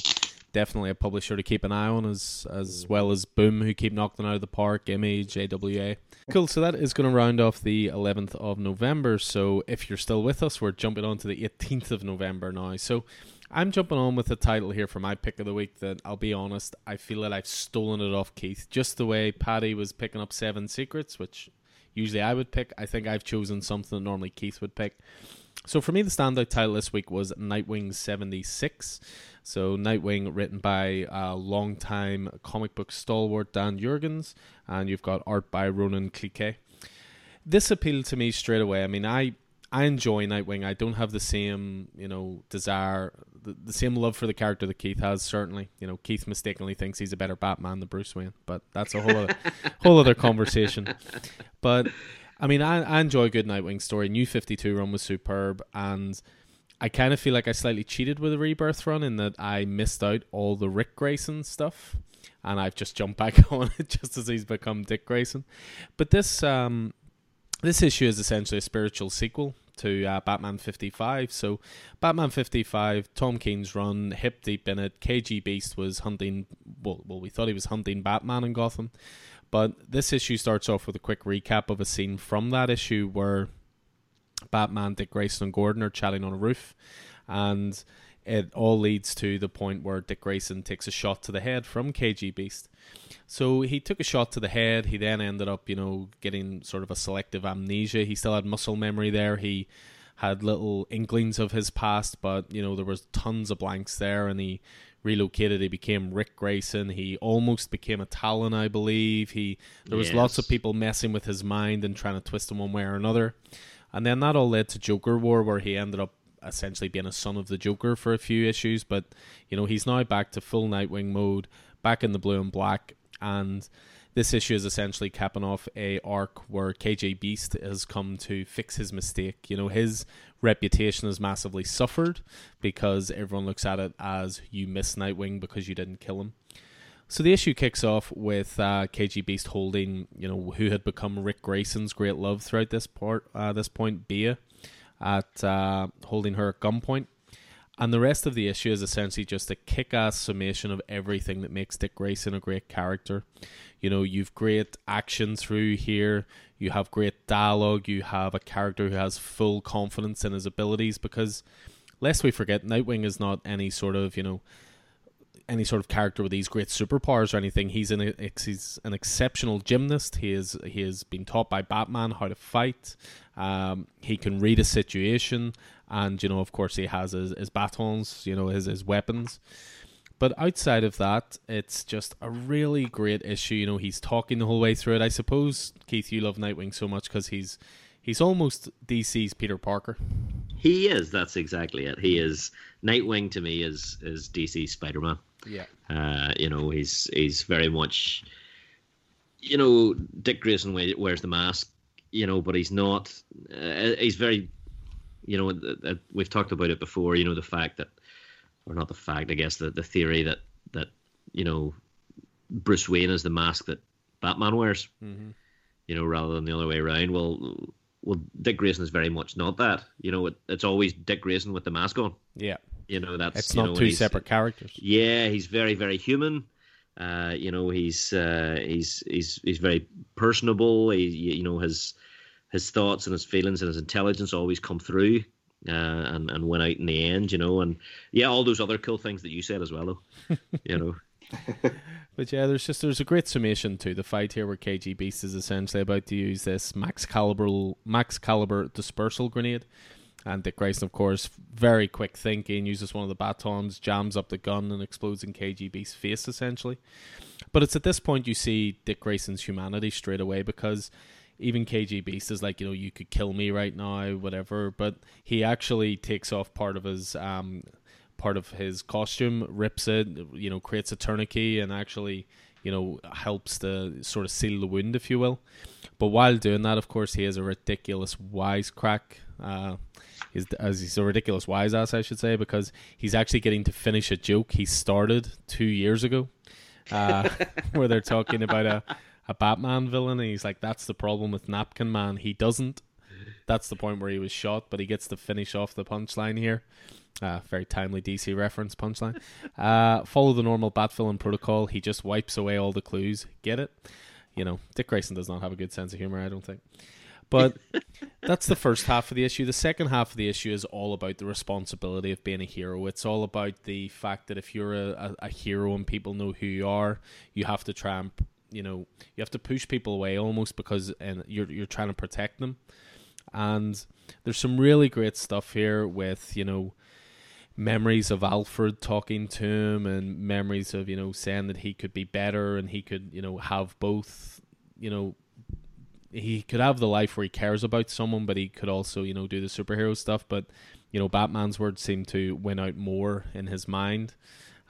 definitely a publisher to keep an eye on, as as mm. well as Boom, who keep knocking out of the park, Image, AWA. Cool. So that is going to round off the 11th of November. So if you're still with us, we're jumping on to the 18th of November now. So I'm jumping on with the title here for my pick of the week. That I'll be honest, I feel that I've stolen it off Keith, just the way Paddy was picking up Seven Secrets, which usually I would pick. I think I've chosen something that normally Keith would pick. So for me, the standout title this week was Nightwing 76. So Nightwing, written by a longtime comic book stalwart Dan Jurgens, and you've got art by Ronan Cliquet. This appealed to me straight away. I mean, I I enjoy Nightwing. I don't have the same, you know, desire, the, the same love for the character that Keith has. Certainly, you know, Keith mistakenly thinks he's a better Batman than Bruce Wayne, but that's a whole other, <laughs> whole other conversation. But I mean, I, I enjoy a good Nightwing story. New Fifty Two run was superb, and I kind of feel like I slightly cheated with a Rebirth run in that I missed out all the Ric Grayson stuff, and I've just jumped back <laughs> on it just as he's become Dick Grayson. But this um, this issue is essentially a spiritual sequel to uh, Batman 55. So, Batman 55, Tom King's run, hip deep in it. KG Beast was hunting, well, well, we thought he was hunting Batman in Gotham. But this issue starts off with a quick recap of a scene from that issue where Batman, Dick Grayson, and Gordon are chatting on a roof. And it all leads to the point where Dick Grayson takes a shot to the head from KG Beast. So he took a shot to the head. He then ended up, you know, getting sort of a selective amnesia. He still had muscle memory there. He had little inklings of his past, but you know there was tons of blanks there, and he relocated. He became Ric Grayson. He almost became a Talon, I believe. He there was yes. lots of people messing with his mind and trying to twist him one way or another, and then that all led to Joker War, where he ended up essentially being a son of the Joker for a few issues. But you know he's now back to full Nightwing mode, back in the blue and black, and this issue is essentially capping off a arc where KG Beast has come to fix his mistake. You know, his reputation has massively suffered because everyone looks at it as you miss Nightwing because you didn't kill him. So the issue kicks off with uh, Beast holding, you know, who had become Ric Grayson's great love throughout this part, uh, this point, Bea, at uh, holding her at gunpoint. And the rest of the issue is essentially just a kick ass summation of everything that makes Dick Grayson a great character. You know, you've great action through here, you have great dialogue, you have a character who has full confidence in his abilities because lest we forget, Nightwing is not any sort of, you know, any sort of character with these great superpowers or anything. He's an he's an exceptional gymnast. He is he has been taught by Batman how to fight. Um, he can read a situation, and you know, of course, he has his, his batons, you know, his his weapons. But outside of that, it's just a really great issue. You know, he's talking the whole way through it. I suppose Keith, you love Nightwing so much because he's he's almost DC's Peter Parker. He is. That's exactly it. He is Nightwing to me is is DC Spider Man. Yeah. Uh, you know, he's he's very much. You know, Dick Grayson wears the mask. You know, but he's not. Uh, he's very. You know, uh, we've talked about it before. You know, the fact that or not the fact, I guess the the theory that that you know Bruce Wayne is the mask that Batman wears, mm-hmm. you know, rather than the other way around. Well, well, Dick Grayson is very much not that. You know, it, it's always Dick Grayson with the mask on. Yeah, you know that's it's not know, two separate characters. Yeah, he's very very human. Uh, you know, he's uh, he's he's he's very personable. He you know his his thoughts and his feelings and his intelligence always come through uh, and and win out in the end, you know, and yeah, all those other cool things that you said as well, though, <laughs> you know. <laughs> but yeah, there's just there's a great summation to the fight here where KG Beast is essentially about to use this max caliber max caliber dispersal grenade. And Dick Grayson, of course, very quick thinking, uses one of the batons, jams up the gun, and explodes in KG Beast's face, essentially. But it's at this point you see Dick Grayson's humanity straight away because even KG Beast is like, you know, you could kill me right now, whatever. But he actually takes off part of his um, part of his costume, rips it, you know, creates a tourniquet, and actually, you know, helps to sort of seal the wound, if you will. But while doing that, of course, he has a ridiculous wisecrack. Uh, as he's a ridiculous wise ass, I should say, because he's actually getting to finish a joke he started two years ago, uh, <laughs> where they're talking about a a Batman villain, and he's like, "That's the problem with Napkin Man. He doesn't." That's the point where he was shot, but he gets to finish off the punchline here. Uh, very timely DC reference punchline. Uh, follow the normal bat villain protocol. He just wipes away all the clues. Get it? You know, Dick Grayson does not have a good sense of humor. I don't think. But <laughs> that's the first half of the issue. The second half of the issue is all about the responsibility of being a hero. It's all about the fact that if you're a, a, a hero and people know who you are, you have to try and you know you have to push people away almost because and you're you're trying to protect them. And there's some really great stuff here with you know memories of Alfred talking to him and memories of you know saying that he could be better and he could you know have both you know he could have the life where he cares about someone, but he could also, you know, do the superhero stuff. But, you know, Batman's words seem to win out more in his mind,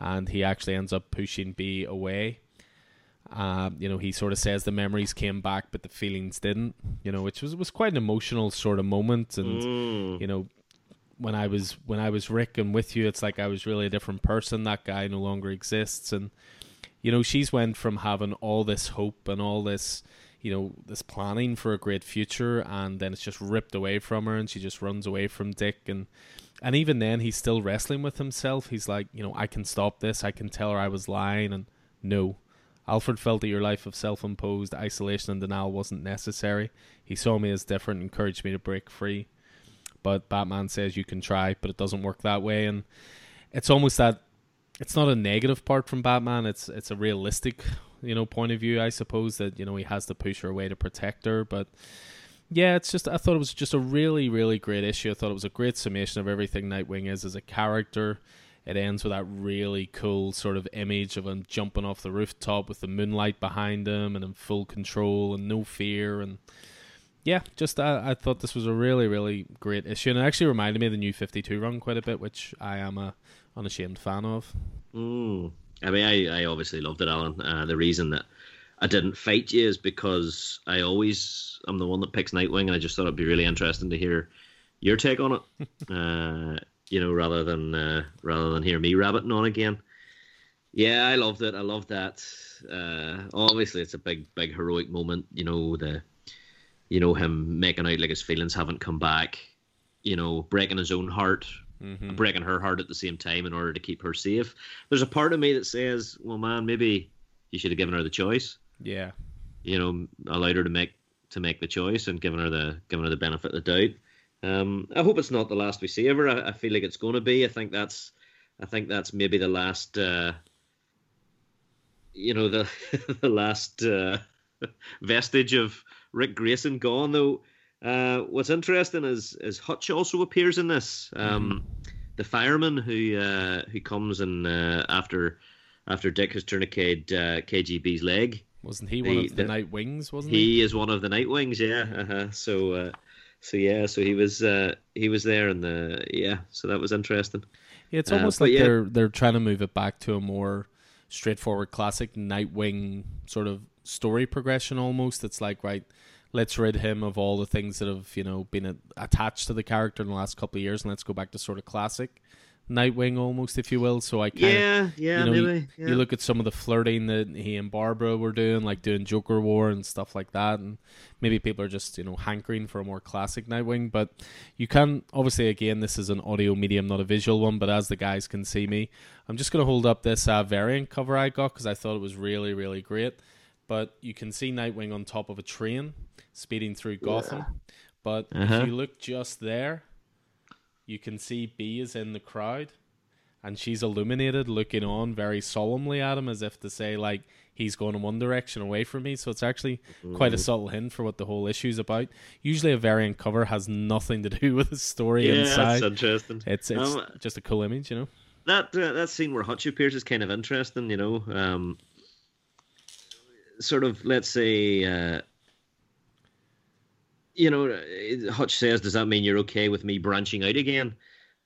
and he actually ends up pushing Bea away. Uh, you know, he sort of says the memories came back, but the feelings didn't. You know, which was was quite an emotional sort of moment, and Mm. you know, when I was when I was Ric and with you, it's like I was really a different person. That guy no longer exists, and you know, she's went from having all this hope and all this you know this planning for a great future and then it's just ripped away from her and she just runs away from dick and and even then he's still wrestling with himself he's like you know i can stop this i can tell her i was lying and no alfred felt that your life of self-imposed isolation and denial wasn't necessary. He saw me as different encouraged me to break free. But batman says you can try but it doesn't work that way. And it's almost that it's not a negative part from batman. It's it's a realistic you know point of view i suppose that you know he has to push her away to protect her. But yeah it's just i thought it was just a really really great issue. I thought it was a great summation of everything nightwing is as a character it ends with that really cool sort of image of him jumping off the rooftop with the moonlight behind him and in full control and no fear and yeah just I, I thought this was a really really great issue and it actually reminded me of the new 52 run quite a bit which i am a unashamed fan of Mm. I mean, I, I obviously loved it, Alan. Uh, the reason that I didn't fight you is because I always I'm the one that picks Nightwing, and I just thought it'd be really interesting to hear your take on it. <laughs> uh, you know, rather than uh, rather than hear me rabbiting on again. Yeah, I loved it. I loved that. Uh, obviously, it's a big, big heroic moment. You know the, you know him making out like his feelings haven't come back. You know, breaking his own heart mm-hmm. breaking her heart at the same time in order to keep her safe. There's a part of me that says, well, man, maybe you should have given her the choice. yeah You know, allowed her to make to make the choice and given her the given her the benefit of the doubt. Um, I hope it's not the last we see of her. I, I feel like it's going to be. I think that's I think that's maybe the last. Uh, you know the <laughs> the last uh, <laughs> vestige of Ric Grayson gone though. Uh, what's interesting is is Hutch also appears in this. Um, The fireman who uh, who comes and uh, after after Dick has tourniqueted uh, KGB's leg, wasn't he The- one of the, the- night wings wasn't he, he is one of the Nightwings. Yeah, uh-huh. so uh, so yeah, so he was uh, he was there, and the yeah, so that was interesting. Yeah, it's Uh, almost but like yeah. they're they're trying to move it back to a more straightforward classic Nightwing sort of story progression. Almost, it's like right, let's rid him of all the things that have you know been a- attached to the character in the last couple of years, and let's go back to sort of classic Nightwing, almost if you will. So I kind of Yeah, yeah, you know, maybe. yeah. you look at some of the flirting that he and Barbara were doing, like doing Joker War and stuff like that, and maybe people are just you know hankering for a more classic Nightwing. But you can obviously again, this is an audio medium, not a visual one. But as the guys can see me, I'm just gonna hold up this uh, variant cover I got because I thought it was really really great. But you can see Nightwing on top of a train speeding through Gotham. But Uh-huh. if you look just there, you can see Bea is in the crowd and she's illuminated looking on very solemnly at him as if to say like he's going in one direction away from me. So it's actually quite a subtle hint for what the whole issue's about. Usually a variant cover has nothing to do <laughs> with the story yeah, inside. that's interesting. it's it's Um, just a cool image you know? That uh, that scene where Hutch appears is kind of interesting, you know. Um, sort of, let's say, uh, you know, Hutch says, "Does that mean you're okay with me branching out again?"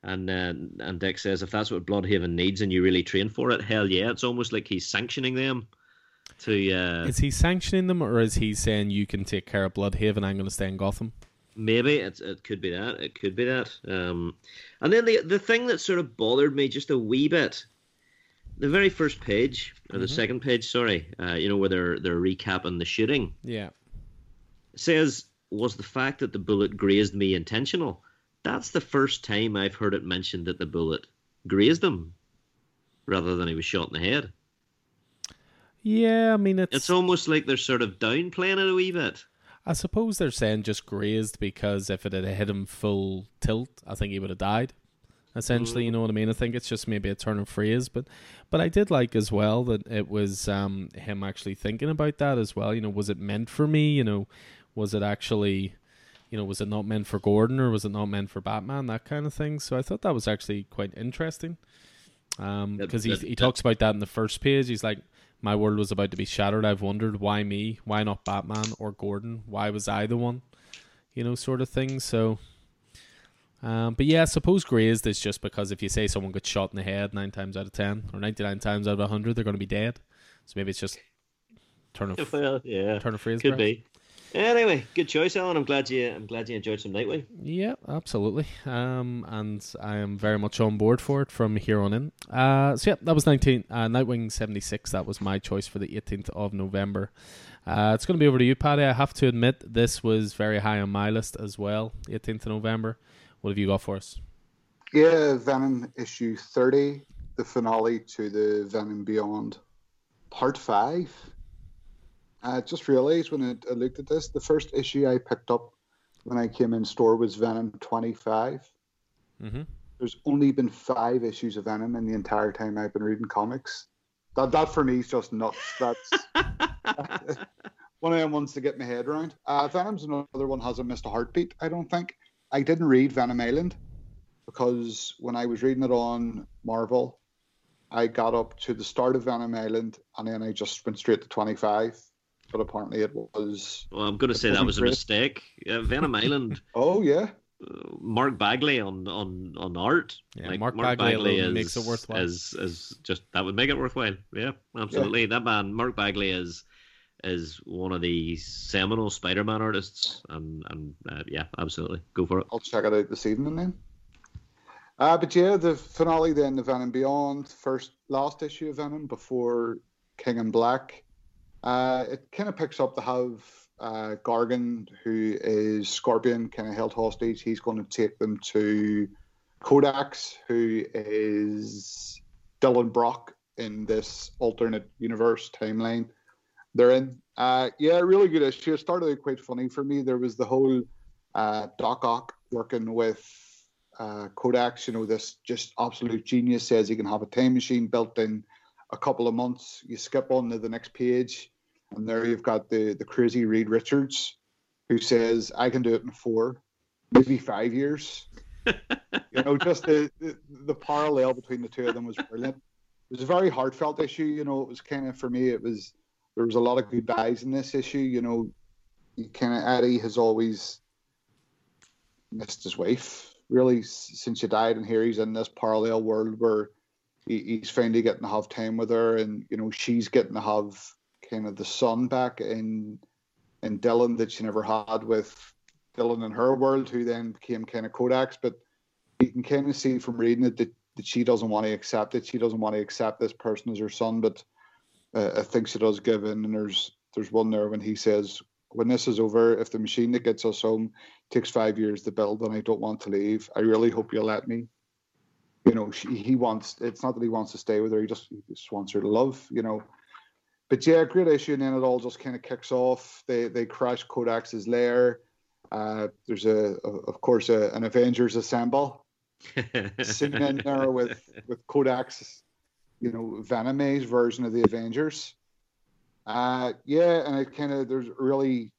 And uh, and Dick says, "If that's what Blüdhaven needs, and you really train for it, hell yeah!" It's almost like he's sanctioning them to uh, is he sanctioning them or is he saying you can take care of Blüdhaven I'm going to stay in Gotham Maybe it it could be that. It could be that. Um, and then the the thing that sort of bothered me just a wee bit, the very first page or the second page, sorry, uh, you know where they're they're recapping the shooting yeah says was the fact that the bullet grazed me intentional. that's the first time I've heard it mentioned that the bullet grazed him rather than he was shot in the head. Yeah, I mean it's It's almost like they're sort of downplaying it a wee bit. I suppose they're saying just grazed because if it had hit him full tilt, I think he would have died. Essentially, you know what I mean. I think it's just maybe a turn of phrase, but but I did like as well that it was um, him actually thinking about that as well. You know, was it meant for me? You know, was it actually, you know, was it not meant for Gordon or was it not meant for Batman? That kind of thing. So I thought that was actually quite interesting. Um, because he he talks about that in the first page. He's like, my world was about to be shattered. I've wondered why me, why not Batman or Gordon? Why was I the one? You know, sort of thing. So, um, but yeah, I suppose grazed is just because if you say someone gets shot in the head nine times out of ten or ninety nine times out of hundred, they're going to be dead. So maybe it's just turn of <laughs> Well, yeah, turn of phrase. could perhaps. be. Anyway, good choice, Alan. I'm glad you. I'm glad you enjoyed some Nightwing. Yeah, absolutely. Um, and I am very much on board for it from here on in. Uh, so yeah, that was 19, uh, Nightwing 76. That was my choice for the 18th of November. Uh, it's going to be over to you, Paddy. I have to admit, this was very high on my list as well, 18th of November. What have you got for us? Yeah, Venom issue 30, the finale to the Venom Beyond part 5. I just realized when I, I looked at this, the first issue I picked up when I came in store was Venom 25. Mm-hmm. There's only been five issues of Venom in the entire time I've been reading comics. That that for me is just nuts. That's <laughs> one of them ones to get my head around. Uh, Venom's another one hasn't missed a heartbeat. I don't think. I didn't read Venom Island because when I was reading it on Marvel, I got up to the start of Venom Island and then I just went straight to 25. But apparently it was. Well, I'm going to say that wasn't was a mistake. Uh, Venom Island. <laughs> Oh yeah, uh, Mark Bagley on on on art. Yeah, Mark Bagley alone makes it worthwhile. Is is just that would make it worthwhile. Yeah, absolutely. That man, Mark Bagley, is is one of the seminal Spider-Man artists, and and uh, yeah, absolutely, go for it. I'll check it out this evening then. Uh, but yeah, the finale then, the Venom Beyond, first last issue of Venom before King in Black. Uh, it kind of picks up to have uh, Gargan, who is Scorpion, kind of held hostage. He's going to take them to Codex, who is Dylan Brock in this alternate universe timeline they're in. Uh, yeah, really good issue. It started out quite funny for me. There was the whole uh, Doc Ock working with uh, Codex, you know, this just absolute genius says he can have a time machine built in a couple of months. You skip on to the next page, and there you've got the, the crazy Reed Richards who says, I can do it in four, maybe five years. <laughs> you know, just the, the, the parallel between the two of them was brilliant. It was a very heartfelt issue. You know, it was kind of, for me, it was, there was a lot of goodbyes in this issue. You know, You kind of Eddie has always missed his wife really since she died, and here he's in this parallel world where he, he's finally getting to have time with her, and you know she's getting to have kind of the son back in in Dylan that she never had with Dylan in her world, who then became kind of Codex. But you can kind of see from reading it that, that she doesn't want to accept it. She doesn't want to accept this person as her son, but uh, I think she does give in. And there's there's one there when he says, "When this is over, if the machine that gets us home takes five years to build, and I don't want to leave, I really hope you'll let me." You know, she, he wants. It's not that he wants to stay with her. He just he just wants her to love. You know. But yeah, great issue, and then it all just kind of kicks off. They they crash Codex's lair. Uh, there's a, a of course a, an Avengers assemble <laughs> sitting in there with with Codex's, you know, Venomized version of the Avengers. Uh, yeah, and it kind of there's really,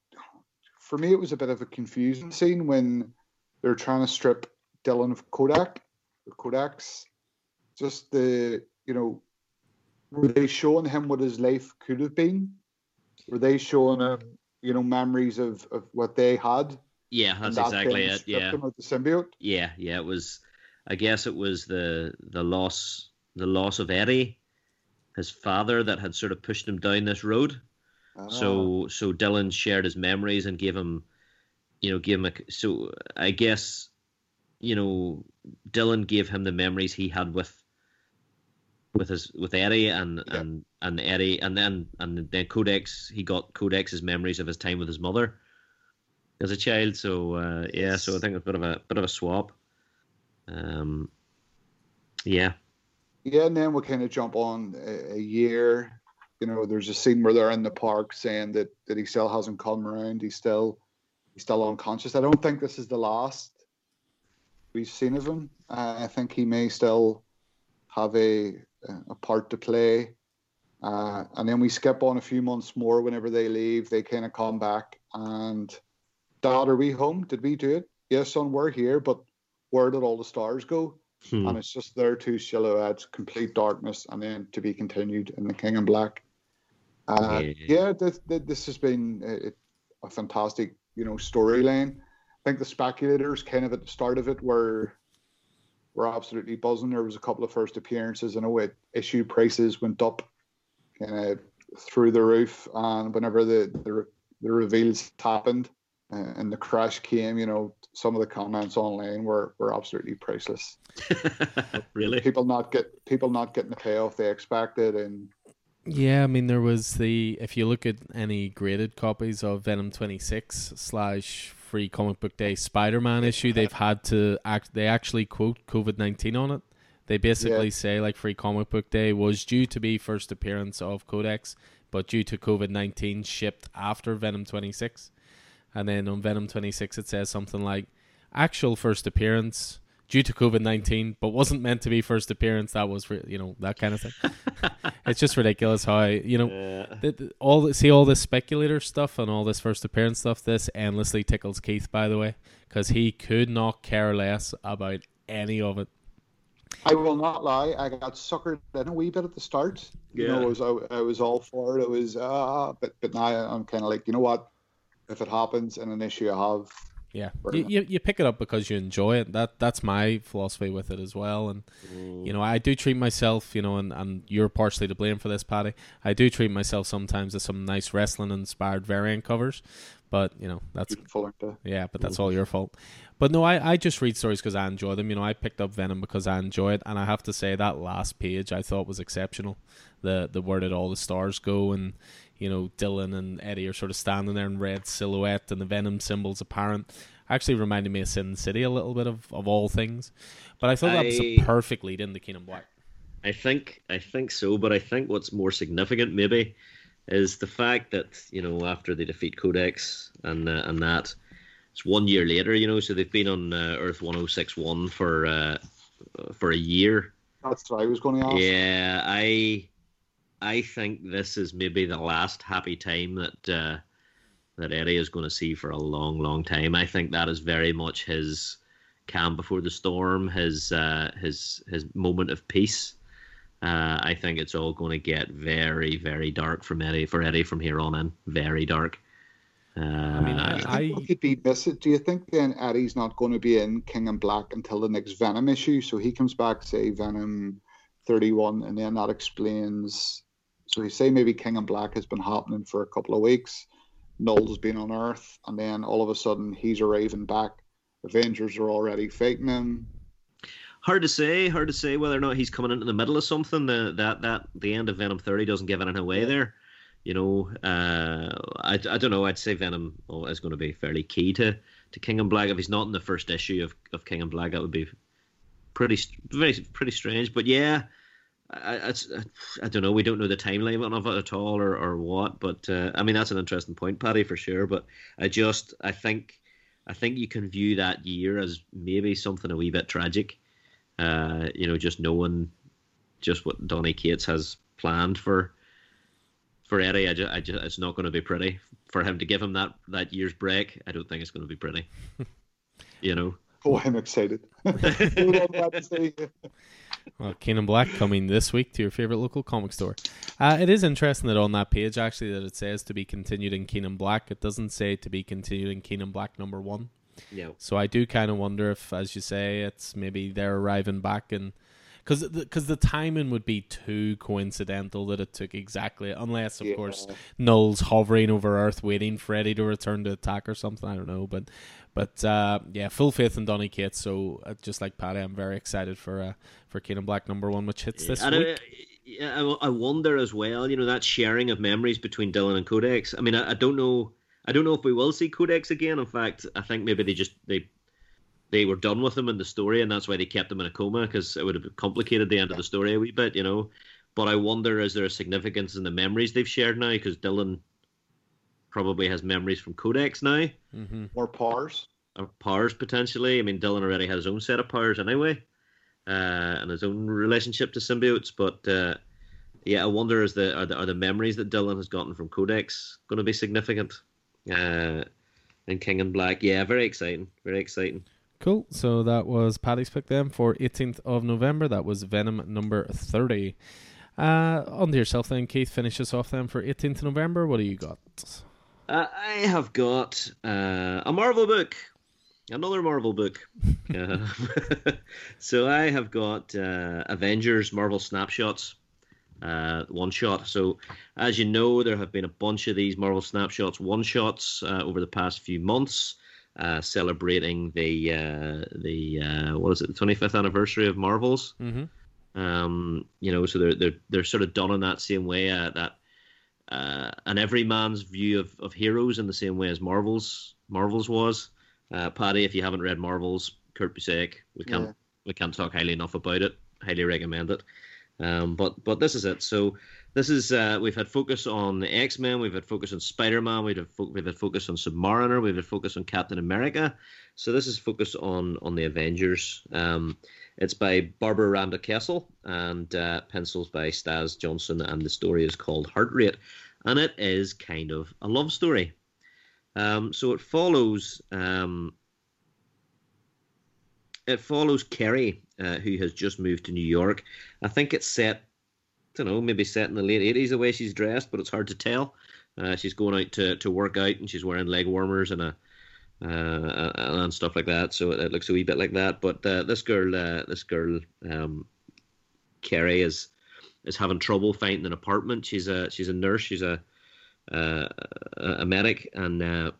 for me, it was a bit of a confusing scene when they're trying to strip Dylan of Codex or Codex's. Just the you know, were they showing him what his life could have been? Were they showing him, you know, memories of of what they had? yeah, that's that exactly it. Yeah, the symbiote. yeah, yeah. It was. I guess it was the the loss the loss of Eddie, his father, that had sort of pushed him down this road. Ah. So so Dylan shared his memories and gave him, you know, gave him a. So I guess, you know, Dylan gave him the memories he had with. With his with Eddie and Yeah. and and Eddie and then and then Codex he got Codex's memories of his time with his mother. as a child. So uh, yeah, so I think it's a bit of a bit of a swap. Um, yeah. Yeah, and then we kind of jump on a, a, year. You know, there's a scene where they're in the park saying that that he still hasn't come around. He's still he's still unconscious. I don't think this is the last we've seen of him. Uh, I think he may still have a a part to play. Uh, and then we skip on a few months more. Whenever they leave, they kind of come back and, Dad, are we home? Did we do it? Yes, son, we're here. But where did all the stars go? Hmm. And it's just their two silhouettes, complete darkness, and then to be continued in the King in Black. Uh, yeah, yeah this, this has been a, a fantastic, you know, storyline. I think the speculators kind of at the start of it were were absolutely buzzing. There was a couple of first appearances. I know it issue prices went up kind of through the roof, and whenever the the, the reveals happened uh, and the crash came, you know, some of the comments online were were absolutely priceless. <laughs> really, people not get people not getting the payoff they expected, and yeah, I mean there was the if you look at any graded copies of Venom twenty six slash free comic book day Spider Man issue, they've had to act. They actually quote COVID nineteen on it. They basically yeah. say like free comic book day was due to be first appearance of Codex, but due to COVID nineteen shipped after Venom twenty six, and then on Venom twenty six it says something like actual first appearance due to COVID nineteen, but wasn't meant to be first appearance. That was, you know, that kind of thing. <laughs> it's just ridiculous how you know yeah. the, the, all the, see all this speculator stuff and all this first appearance stuff. This endlessly tickles Keith, by the way, because he could not care less about any of it. I will not lie. I got suckered in a wee bit at the start. Yeah. You know, I was I, I was all for it. It was uh, but but now I'm kind of like, you know what? If it happens in an issue I have, yeah, you, you, you pick it up because you enjoy it. That that's my philosophy with it as well. And mm. you know, I do treat myself, you know, and, and you're partially to blame for this, Paddy. I do treat myself sometimes as some nice wrestling inspired variant covers, but you know that's yeah, but that's all your fault. But no, I, I just read stories because I enjoy them. You know, I picked up Venom because I enjoy it, and I have to say that last page I thought was exceptional. The the where did all the stars go, and you know, Dylan and Eddie are sort of standing there in red silhouette and the Venom symbols apparent. Actually reminded me of Sin City a little bit of, of all things. But I thought that was a perfect lead into King in Black. I think I think so, but I think what's more significant maybe is the fact that, you know, after they defeat Codex and uh, and that it's one year later, you know, so they've been on uh, Earth 1061 for uh, for a year. That's what I was going to ask. Yeah, I I think this is maybe the last happy time that uh, that Eddie is going to see for a long, long time. I think that is very much his calm before the storm, his uh, his his moment of peace. Uh, I think it's all going to get very, very dark from Eddie for Eddie from here on in. Very dark. Uh, I mean, I, I, I could be miss it. Do you think then Eddie's not going to be in King in Black until the next Venom issue? So he comes back, say Venom thirty-one, and then that explains so you say maybe King in Black has been happening for a couple of weeks. Knull's been on Earth, and then all of a sudden he's arriving back. Avengers are already faking him. Hard to say. Hard to say whether or not he's coming into the middle of something. The, that that the end of Venom thirty doesn't give anything away there. You know, uh, I, I don't know. I'd say Venom is going to be fairly key to, to King in Black. If he's not in the first issue of, of King in Black, that would be pretty very pretty strange. But yeah, I, I, I, don't know. We don't know the timeline of it at all, or, or what. But uh, I mean, that's an interesting point, Paddy, for sure. But I just, I think, I think you can view that year as maybe something a wee bit tragic. Uh, you know, just knowing just what Donny Cates has planned for for Eddie. I just, I just, it's not going to be pretty for him to give him that that year's break. I don't think it's going to be pretty. <laughs> you know. Oh, I'm excited. <laughs> well, King Black coming this week to your favorite local comic store. Uh, it is interesting that on that page actually that it says to be continued in King in Black. It doesn't say to be continued in King in Black number one. Yeah. So I do kind of wonder if, as you say, it's maybe they're arriving back and because because the, the, timing would be too coincidental that it took exactly unless of yeah. course Knull's hovering over Earth waiting for Eddie to return to attack or something. I don't know, but but uh, yeah, full faith in Donny Cates. So uh, just like Paddy, I'm very excited for uh, for in Black number one, which hits this week. I, I wonder as well, you know, that sharing of memories between Dylan and Codex. I mean, I, I don't know. I don't know if we will see Codex again. In fact, I think maybe they just they they were done with him in the story, and that's why they kept him in a coma because it would have complicated the end of the story a wee bit, you know. But I wonder, is there a significance in the memories they've shared now? Because Dylan probably has memories from Codex now, Mm-hmm. Or powers. or powers potentially. I mean, Dylan already has his own set of powers anyway, uh, and his own relationship to symbiotes. But uh, yeah, I wonder is the are, the are the memories that Dylan has gotten from Codex going to be significant? Uh, in King in Black, yeah, very exciting, very exciting. Cool. So that was Paddy's pick then for 18th of November. That was Venom number 30. Uh, on to yourself then, Keith. Finish us off then for 18th of November. What do you got? Uh, I have got uh, a Marvel book, another Marvel book. <laughs> Uh, <laughs> so I have got uh, Avengers Marvel Snapshots, uh, one shot. So as you know, there have been a bunch of these Marvel Snapshots one shots uh, over the past few months, uh, celebrating the uh, the uh, what is it, the 25th anniversary of Marvels. Mm-hmm. Um, you know, so they're they're they're sort of done in that same way. Uh, that uh, an everyman's view of, of heroes in the same way as Marvel's Marvel's was. Uh, Paddy, if you haven't read Marvel's, Kurt Busiek, we can't Yeah. we can't talk highly enough about it. Highly recommend it. Um, but but this is it. So this is uh, we've had focus on the X Men, we've had focus on Spider Man, we've had fo- we've had focus on Submariner, we've had focus on Captain America. So this is focus on on the Avengers. Um, it's by Barbara Randall Kesel and uh, pencils by Staz Johnson, and the story is called Heart Rate, and it is kind of a love story. Um, so it follows um, it follows Kerry, uh, who has just moved to New York. I think it's set, I don't know, maybe set in the late eighties the way she's dressed, but it's hard to tell. Uh, she's going out to, to work out and she's wearing leg warmers and a uh, and stuff like that. So it looks a wee bit like that. But uh, this girl, uh, this girl, um, Kerry is is having trouble finding an apartment. She's a she's a nurse. She's a a medic, and uh,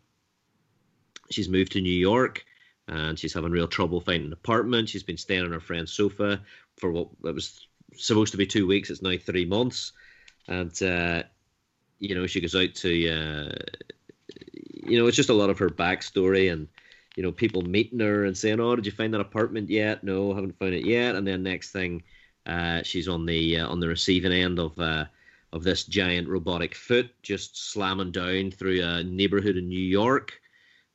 she's moved to New York, and she's having real trouble finding an apartment. She's been staying on her friend's sofa for what it was supposed to be two weeks. It's now three months, and uh, you know she goes out to uh, you know it's just a lot of her backstory and you know people meeting her and saying, "Oh, did you find that apartment yet? No, haven't found it yet." And then next thing, uh, she's on the uh, on the receiving end of uh, of this giant robotic foot just slamming down through a neighborhood in New York.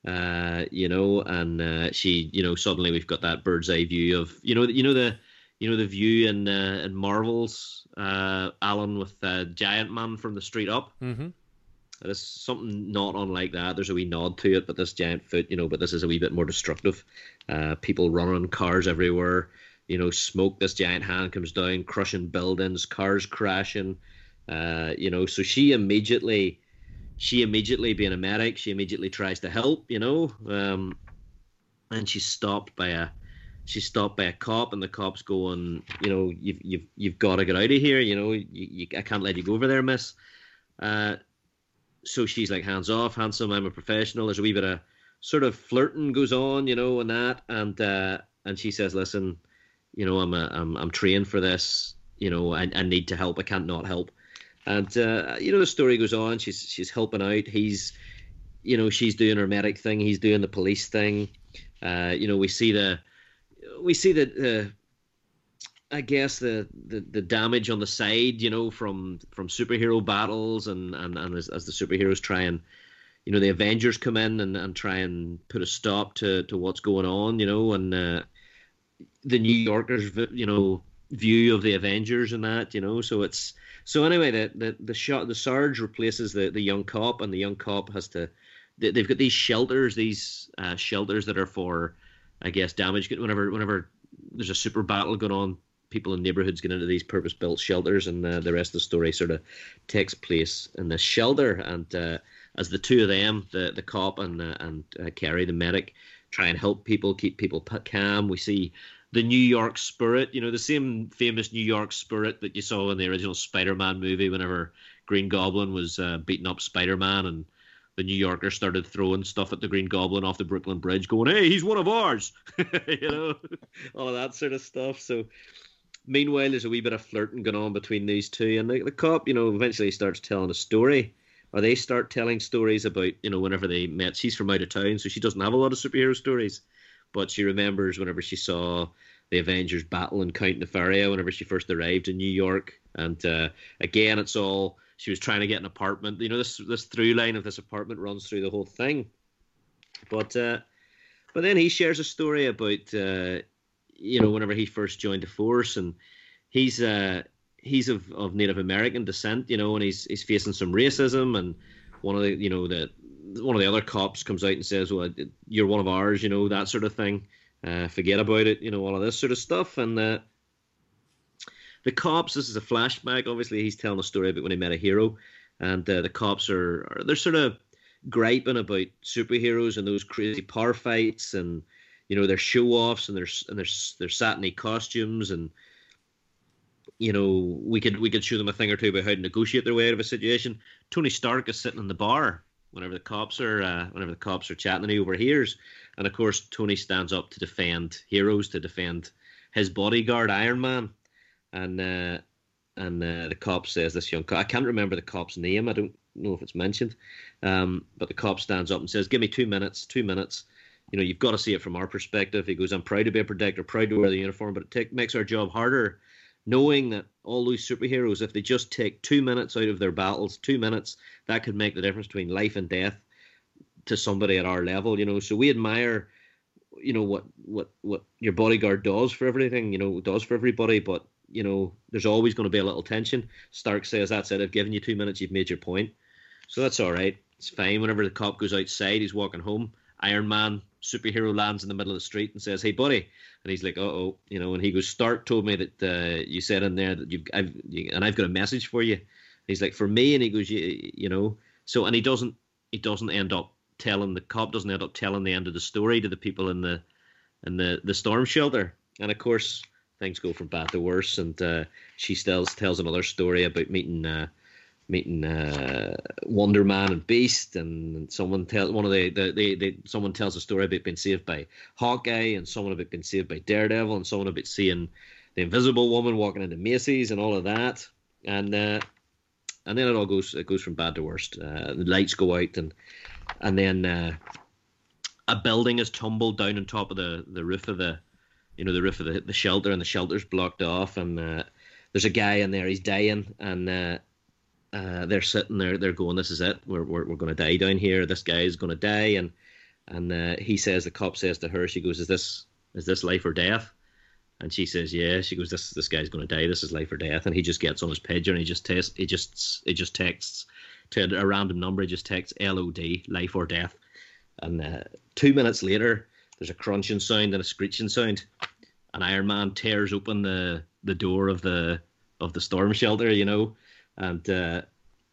Uh, you know, and uh, she, you know, suddenly we've got that bird's eye view of, you know, you know the, you know the view in uh, in Marvels, uh, Alan with Giant Man from the street up. Mm-hmm. It is something not unlike that. There's a wee nod to it, but this giant foot, you know, but this is a wee bit more destructive. Uh, people running, cars everywhere, you know, smoke. This giant hand comes down, crushing buildings, cars crashing. Uh, you know, so she immediately, she immediately being a medic, she immediately tries to help. You know, um, and she's stopped by a, she's stopped by a cop, and the cop's going, you know, you've you've you've got to get out of here. You know, you, you, I can't let you go over there, miss. Uh, so she's like hands off, handsome. I'm a professional. There's a wee bit of sort of flirting goes on, you know, and that, and uh, and she says, listen, you know, I'm a, I'm I'm trained for this. You know, I, I need to help. I can't not help. And uh, you know, the story goes on. She's she's helping out. He's, you know, she's doing her medic thing. He's doing the police thing. Uh, you know, we see the we see the. Uh, I guess the, the, the damage on the side, you know, from from superhero battles and, and, and as, as the superheroes try and you know the Avengers come in and, and try and put a stop to, to what's going on, you know, and uh, the New Yorkers, you know, view of the Avengers and that, you know. So it's so anyway, the the the shot the Sarge replaces the, the young cop, and the young cop has to. They, they've got these shelters, these uh, shelters that are for, I guess, damage. Whenever whenever there's a super battle going on, people in neighborhoods get into these purpose built shelters, and uh, the rest of the story sort of takes place in this shelter. And uh, as the two of them, the the cop and uh, and uh, Kerry, the medic, try and help people, keep people calm, we see the New York spirit, you know, the same famous New York spirit that you saw in the original Spider-Man movie. Whenever Green Goblin was uh, beating up Spider-Man, and the New Yorkers started throwing stuff at the Green Goblin off the Brooklyn Bridge, going, "Hey, he's one of ours," <laughs> you know, <laughs> all of that sort of stuff. So meanwhile, there's a wee bit of flirting going on between these two, and the, the cop, you know, eventually starts telling a story or they start telling stories about you know whenever they met. She's from out of town, so she doesn't have a lot of superhero stories, but she remembers whenever she saw the Avengers battle in Count Nefaria whenever she first arrived in New York, and uh, again, it's all she was trying to get an apartment. You know, this this through line of this apartment runs through the whole thing, but uh, but then he shares a story about uh, you know whenever he first joined the force and he's uh he's of, of Native American descent, you know, and he's he's facing some racism, and one of the you know the one of the other cops comes out and says, "Well, you're one of ours," you know, that sort of thing. Uh, forget about it, you know, all of this sort of stuff, and uh, the cops. This is a flashback. Obviously, he's telling a story about when he met a hero, and uh, the cops are, are they're sort of griping about superheroes and those crazy power fights and you know their show offs and their and their their satiny costumes and you know, we could we could show them a thing or two about how to negotiate their way out of a situation. Tony Stark is sitting in the bar whenever the cops are uh, whenever the cops are chatting, and he overhears. And of course, Tony stands up to defend heroes, to defend his bodyguard, Iron Man, and uh, and uh, the cop says this young cop. I can't remember the cop's name. I don't know if it's mentioned, um, but the cop stands up and says, "Give me two minutes. Two minutes." You know, you've got to see it from our perspective. He goes, "I'm proud to be a protector, proud to wear the uniform, but it makes our job harder." knowing that all those superheroes, if they just take two minutes out of their battles, two minutes, that could make the difference between life and death to somebody at our level, you know. So we admire, you know, what what what your bodyguard does for everything, you know, does for everybody, but you know, there's always going to be a little tension. Stark says, "That's it. I've given you two minutes. You've made your point." So that's all right. It's fine. Whenever the cop goes outside, he's walking home. Iron Man superhero lands in the middle of the street and says, "Hey, buddy," and he's like, "Oh, you know," and he goes, "Stark told me that uh, you said in there that you've, I've, you, and I've got a message for you." he's like, "For me," and he goes, "You, you know," so and he doesn't, he doesn't end up telling the cop doesn't end up telling the end of the story to the people in the, in the the storm shelter, and of course things go from bad to worse, and uh, she still tells another story about meeting. Uh, meeting uh, Wonder Man and Beast, and someone tells one of the, the, the, the, someone tells a story about being saved by Hawkeye, and someone about being saved by Daredevil, and someone about seeing the Invisible Woman walking into Macy's and all of that, and uh, and then it all goes it goes from bad to worst. Uh, the lights go out, and and then uh, a building is tumbled down on top of the, the roof of the you know the roof of the, the shelter, and the shelter's blocked off, and uh, there's a guy in there, he's dying, and uh, they're sitting there, they're going, "This is it. We're we're, we're going to die down here. This guy is going to die." And and uh, he says, the cop says to her, she goes, "Is this is this life or death?" And she says, "Yeah." She goes, "This this guy's going to die. This is life or death." And he just gets on his pager and he just tests, he just he just texts to a random number. He just texts LOD, life or death. And uh, two minutes later, there's a crunching sound and a screeching sound. And Iron Man tears open the the door of the of the storm shelter, you know, and uh,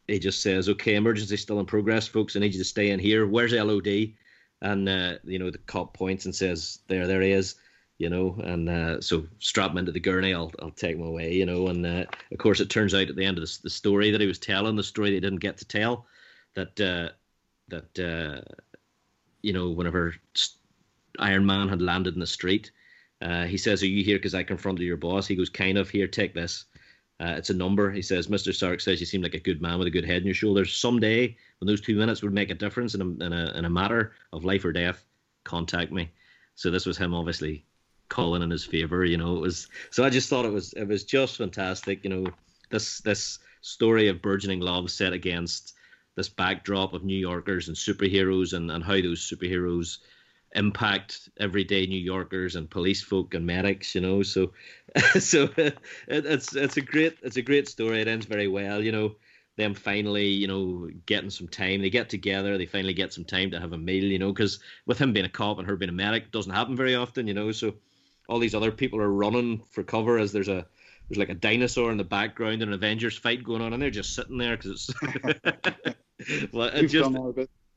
he just says, "Okay, emergency still in progress, folks. I need you to stay in here. Where's LOD?" And uh, you know the cop points and says, "There, there he is." You know, and uh, so strap him into the gurney. I'll I'll take him away. You know, and uh, of course it turns out at the end of the, the story that he was telling, the story they didn't get to tell, that uh, that uh, you know whenever Iron Man had landed in the street, uh, he says, "Are you here because I confronted your boss?" He goes, "Kind of. Here, take this." Uh, it's a number. He says, Mr. Stark says you seem like a good man with a good head on your shoulders. Someday, when those two minutes would make a difference in a, in a, in a matter of life or death, contact me. So this was him obviously calling in his favor. You know, it was. So I just thought it was it was just fantastic. You know, this this story of burgeoning love set against this backdrop of New Yorkers and superheroes and, and how those superheroes impact everyday New Yorkers and police folk and medics, you know. So, <laughs> so it, it's it's a great it's a great story. It ends very well, you know. Them finally, you know, getting some time. They get together. They finally get some time to have a meal, you know, because with him being a cop and her being a medic, doesn't happen very often, you know. So, all these other people are running for cover as there's a there's like a dinosaur in the background and an Avengers fight going on, and they're just sitting there because it's. <laughs> <laughs> well, it just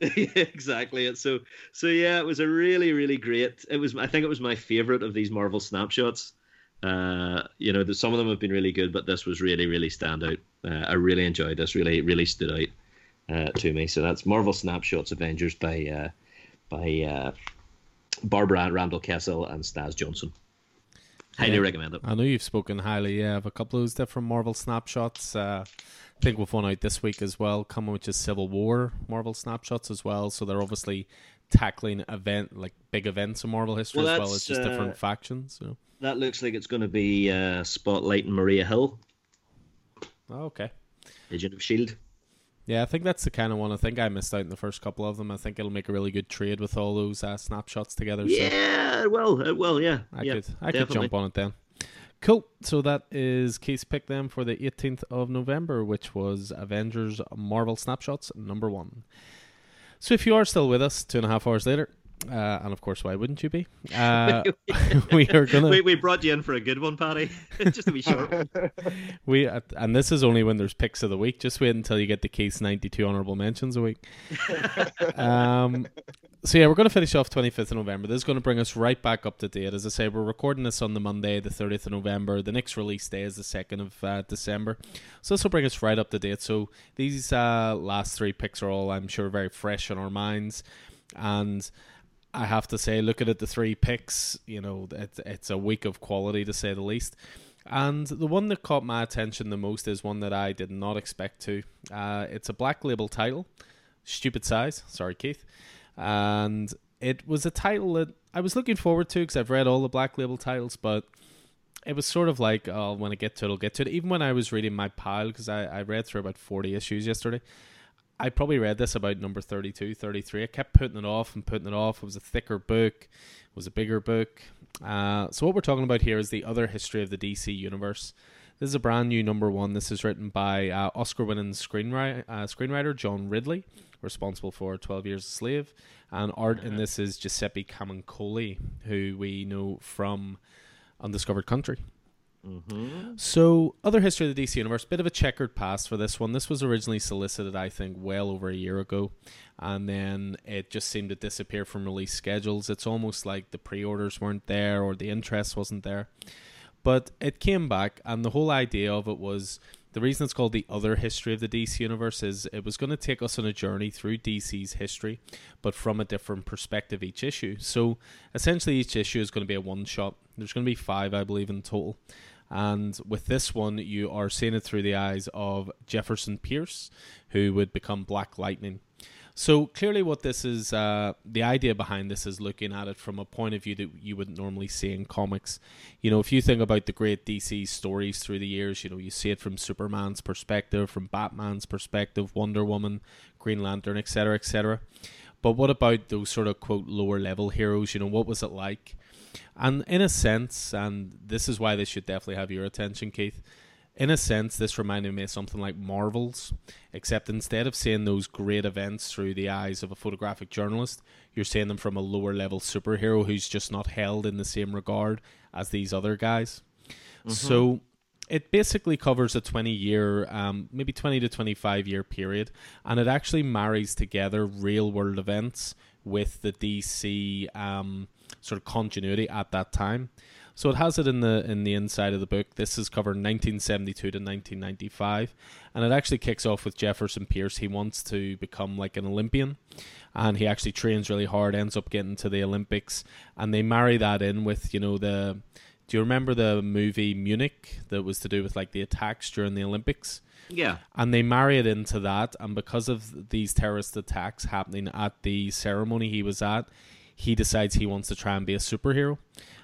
<laughs> exactly. It so so yeah, it was a really really great. It was I think it was my favorite of these Marvel snapshots. Uh, you know, some of them have been really good, but this was really really stand out. Uh, I really enjoyed this. Really really stood out uh, to me. So that's Marvel snapshots Avengers by uh, by uh, Barbara Randall Kesel and Staz Johnson. Highly Yeah. recommend it. I know you've spoken highly yeah, of a couple of those different Marvel snapshots. Uh, I think we've one out this week as well, coming which is Civil War Marvel snapshots as well. So they're obviously tackling event like big events in Marvel history Well, as well as just uh, different factions. So. That looks like it's going to be uh, spotlighting Maria Hill, Oh, okay. Agent of Shield. Yeah, I think that's the kind of one. I think I missed out in the first couple of them. I think it'll make a really good trade with all those uh, snapshots together. So Yeah, well, uh, well, yeah, I yeah, could I could jump on it then. Cool. So that is Case pick then for the 18th of November, which was Avengers Marvel Snapshots number one. So if you are still with us two and a half hours later, uh, and of course, why wouldn't you be? <laughs> Uh, <laughs> we are gonna we, we brought you in for a good one, Paddy. <laughs> Just to be sure. we and this is only when there's picks of the week. Just wait until you get the case 92 honorable mentions a week. um, so yeah, we're going to finish off 25th of November. This is going to bring us right back up to date. As I say, we're recording this on the Monday, the 30th of November. The next release day is the 2nd of uh, December. So this will bring us right up to date. So these uh, last three picks are all, I'm sure, very fresh in our minds. And I have to say, looking at the three picks, you know, it's, it's a week of quality to say the least. And the one that caught my attention the most is one that I did not expect to. Uh, it's a black label title, Stupid Size. Sorry, Keith. And it was a title that I was looking forward to because I've read all the black label titles, but it was sort of like, oh, when I get to it, I'll get to it. Even when I was reading my pile, because I, I read through about 40 issues yesterday, I probably read this about number 32, 33. I kept putting it off and putting it off. It was a thicker book, it was a bigger book. Uh, so, what we're talking about here is the other history of the DC universe. This is a brand new number one. This is written by uh, Oscar winning screenwriter, uh, screenwriter John Ridley, responsible for 12 Years a Slave. And art in this is Giuseppe Camuncoli, who we know from Undiscovered Country. Mm-hmm. So, other history of the DC Universe, bit of a checkered past for this one. This was originally solicited, I think, well over a year ago, and then it just seemed to disappear from release schedules. It's almost like the pre orders weren't there or the interest wasn't there. But it came back, and the whole idea of it was the reason it's called the other history of the DC Universe is it was going to take us on a journey through DC's history, but from a different perspective each issue. So, essentially, each issue is going to be a one shot. There's going to be five, I believe, in total. And with this one, you are seeing it through the eyes of Jefferson Pierce, who would become Black Lightning. So clearly, what this is, uh, the idea behind this is looking at it from a point of view that you wouldn't normally see in comics. You know, if you think about the great DC stories through the years, you know, you see it from Superman's perspective, from Batman's perspective, Wonder Woman, Green Lantern, etc., etc. But what about those sort of quote lower level heroes? You know, what was it like? And in a sense, and this is why this should definitely have your attention, Keith. In a sense, this reminded me of something like Marvels, except instead of seeing those great events through the eyes of a photographic journalist, you're seeing them from a lower level superhero who's just not held in the same regard as these other guys. So it basically covers a 20 year, um, maybe 20 to 25 year period, and it actually marries together real world events with the DC um, sort of continuity at that time. So it has it in the in the inside of the book. This is covered 1972 to 1995, and it actually kicks off with Jefferson Pierce. He wants to become like an Olympian, and he actually trains really hard. Ends up getting to the Olympics, and they marry that in with you know the. Do you remember the movie Munich that was to do with like the attacks during the Olympics? Yeah. and they marry it into that and because of these terrorist attacks happening at the ceremony he was at he decides he wants to try and be a superhero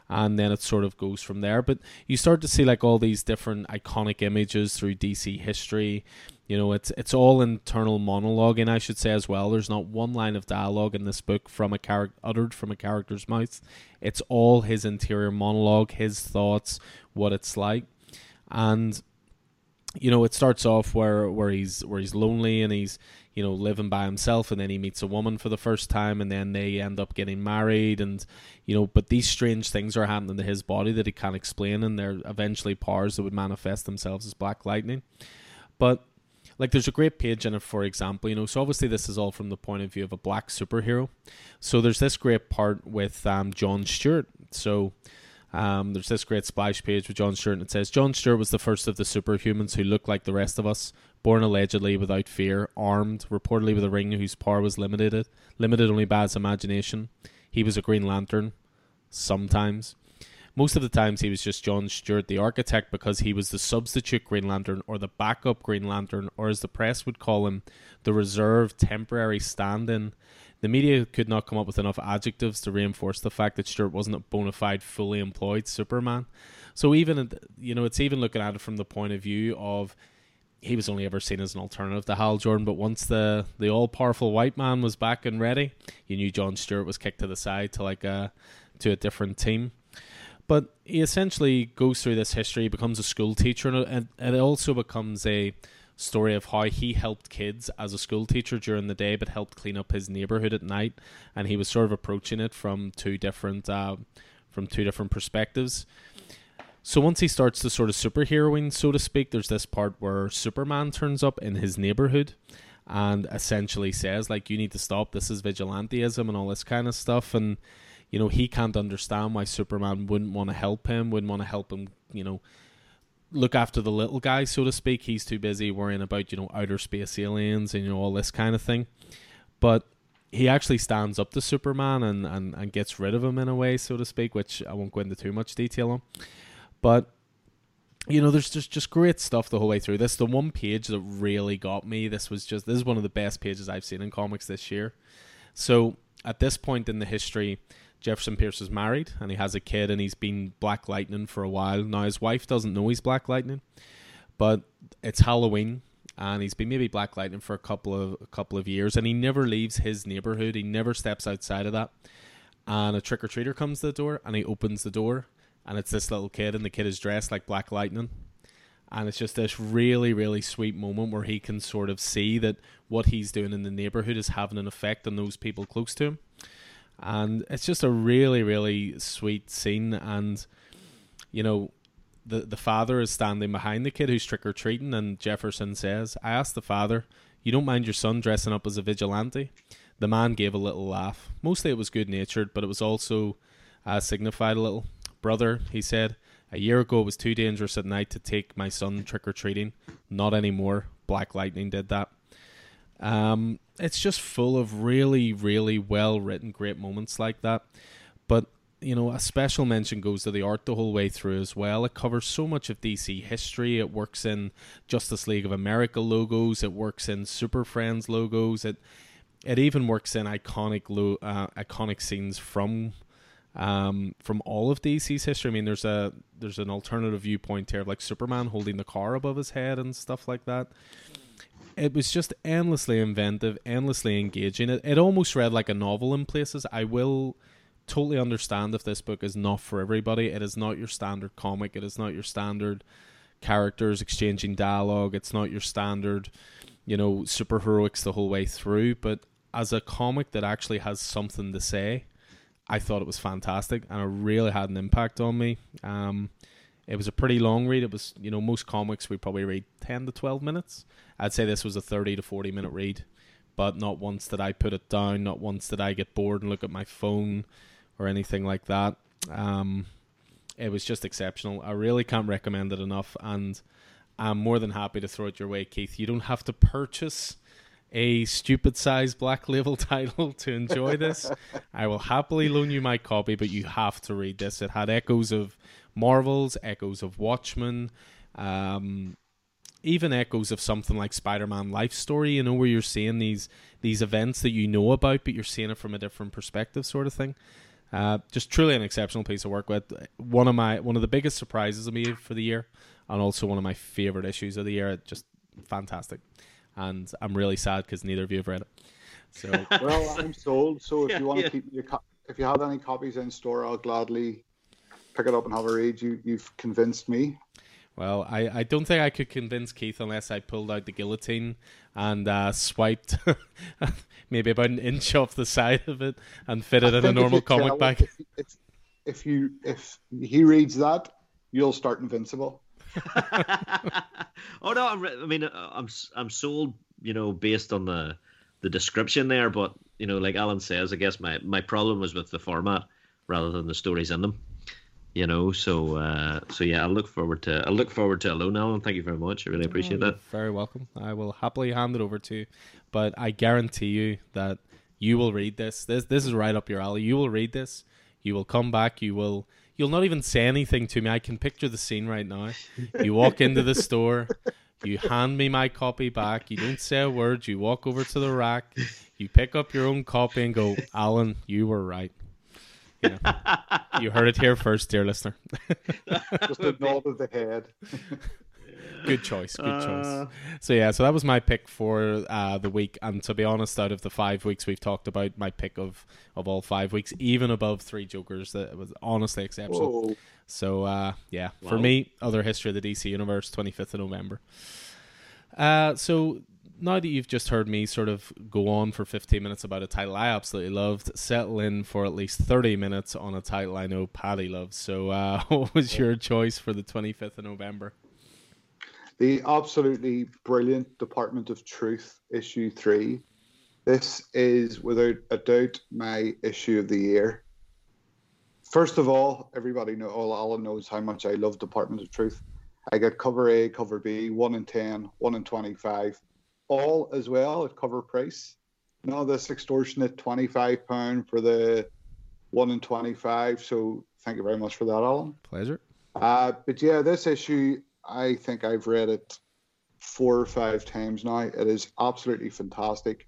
and then it sort of goes from there. But you start to see like all these different iconic images through DC history. You know it's it's all internal monologuing I should say as well. There's not one line of dialogue in this book from a character uttered from a character's mouth. It's all his interior monologue his thoughts what it's like. And you know it starts off where where he's where he's lonely and he's you know living by himself and then he meets a woman for the first time and then they end up getting married and you know but these strange things are happening to his body that he can't explain and they're eventually powers that would manifest themselves as black lightning. But like there's a great page in it for example you know so obviously this is all from the point of view of a black superhero. So there's this great part with um, john stewart. So um, there's this great splash page with John Stewart, and it says John Stewart was the first of the superhumans who looked like the rest of us, born allegedly without fear, armed, reportedly with a ring whose power was limited, limited only by his imagination. He was a Green Lantern, sometimes. most of the times he was just John Stewart, the architect, because he was the substitute Green Lantern or the backup Green Lantern, or as the press would call him, the reserve temporary stand in. The media could not come up with enough adjectives to reinforce the fact that Stewart wasn't a bona fide, fully employed Superman. So even you know, it's even looking at it from the point of view of he was only ever seen as an alternative to Hal Jordan. But once the the all powerful white man was back and ready, you knew John Stewart was kicked to the side to like a to a different team. But he essentially goes through this history, becomes a school teacher, and it also becomes a story of how he helped kids as a school teacher during the day, but helped clean up his neighborhood at night. And he was sort of approaching it from two different uh, from two different perspectives. So once he starts the sort of superheroing, so to speak, there's this part where Superman turns up in his neighborhood and essentially says, like, you need to stop. This is vigilanteism and all this kind of stuff. And you know, he can't understand why Superman wouldn't want to help him, wouldn't want to help him, you know, look after the little guy, so to speak. He's too busy worrying about, you know, outer space aliens and, you know, all this kind of thing. But he actually stands up to Superman and, and, and gets rid of him in a way, so to speak, which I won't go into too much detail on. But you know, there's just just great stuff the whole way through. This the one page that really got me. This was just this is one of the best pages I've seen in comics this year. So at this point in the history, Jefferson Pierce is married and he has a kid and he's been Black Lightning for a while. Now his wife doesn't know he's Black Lightning, but it's Halloween and he's been maybe Black Lightning for a couple of a couple of years and he never leaves his neighborhood. He never steps outside of that. And a trick or treater comes to the door and he opens the door and it's this little kid and the kid is dressed like Black Lightning. And it's just this really, really sweet moment where he can sort of see that what he's doing in the neighborhood is having an effect on those people close to him. And it's just a really really sweet scene. And you know the the father is standing behind the kid who's trick or treating and Jefferson says I asked the father you don't mind your son dressing up as a vigilante the man gave a little laugh. Mostly it was good natured but it was also uh, signified a little brother he said a year ago it was too dangerous at night to take my son trick or treating not anymore black lightning did that um, it's just full of really, really well written, great moments like that. But you know, a special mention goes to the art the whole way through as well. It covers so much of DC history. It works in Justice League of America logos. It works in Super Friends logos. It it even works in iconic lo- uh, iconic scenes from um, from all of DC's history. I mean, there's a there's an alternative viewpoint here, of like Superman holding the car above his head and stuff like that it was just endlessly inventive, endlessly engaging. It, it almost read like a novel in places. I will totally understand if this book is not for everybody. It is not your standard comic. It is not your standard characters exchanging dialogue. It's not your standard, you know, superheroics the whole way through. But as a comic that actually has something to say, I thought it was fantastic and it really had an impact on me. Um, it was a pretty long read. It was, you know, most comics we probably read 10 to 12 minutes. I'd say this was a 30 to 40 minute read, but not once did I put it down, not once did I get bored and look at my phone or anything like that. Um, it was just exceptional. I really can't recommend it enough, and I'm more than happy to throw it your way, Keith. You don't have to purchase a stupid size black label <laughs> title to enjoy this. I will happily loan you my copy, but you have to read this. It had echoes of Marvels, echoes of Watchmen, um, even echoes of something like Spider-Man Life Story. You know, where you're seeing these these events that you know about, but you're seeing it from a different perspective, sort of thing. Uh, just truly an exceptional piece of work. With one of my one of the biggest surprises of me for the year, and also one of my favorite issues of the year. Just fantastic, and I'm really sad because neither of you have read it. So <laughs> well, I'm sold. So if yeah, you want to yeah. keep your co- if you have any copies in store, I'll gladly pick it up and have a read. You you've convinced me. Well, I, I don't think I could convince Keith unless I pulled out the guillotine and uh, swiped <laughs> maybe about an inch off the side of it and fit it I in a normal comic bag. If, if, if you if he reads that, you'll start Invincible. <laughs> oh no! I'm, I mean, uh, I'm I'm sold. You know, based on the the description there, but you know, like Alan says, I guess my my problem was with the format rather than the stories in them you know so uh, so yeah i look forward to i look forward to alone alan thank you very much i really appreciate oh, that very welcome i will happily hand it over to you but i guarantee you that you will read this this this is right up your alley you will read this You will come back. You will. You'll not even say anything to me. I can picture the scene right now. You walk into the store. You hand me my copy back. You don't say a word. You walk over to the rack. You pick up your own copy and go, Alan, you were right. You, you heard it here first, dear listener. <laughs> Just a nod of the head. Good choice. Good choice. Uh, so yeah, so that was my pick for uh, the week. And to be honest, out of the five weeks we've talked about, my pick of of all five weeks, even above Three Jokers, that was honestly exceptional. Whoa. So uh, yeah, wow. for me, other history of the DC universe, twenty fifth of November. Uh, so now that you've just heard me sort of go on for 15 minutes about a title I absolutely loved, settle in for at least 30 minutes on a title I know Paddy loves. So, uh, <laughs> what was your choice for the 25th of November? The absolutely brilliant Department of Truth issue three. This is without a doubt my issue of the year. First of all, everybody know all Alan knows how much I love Department of Truth. I get cover A, cover B, one in 10, one in 25, all as well at cover price. No, this extortionate £25 for the one in 25. So thank you very much for that, Alan. Pleasure. Uh, but yeah, this issue I think I've read it four or five times now. It is absolutely fantastic.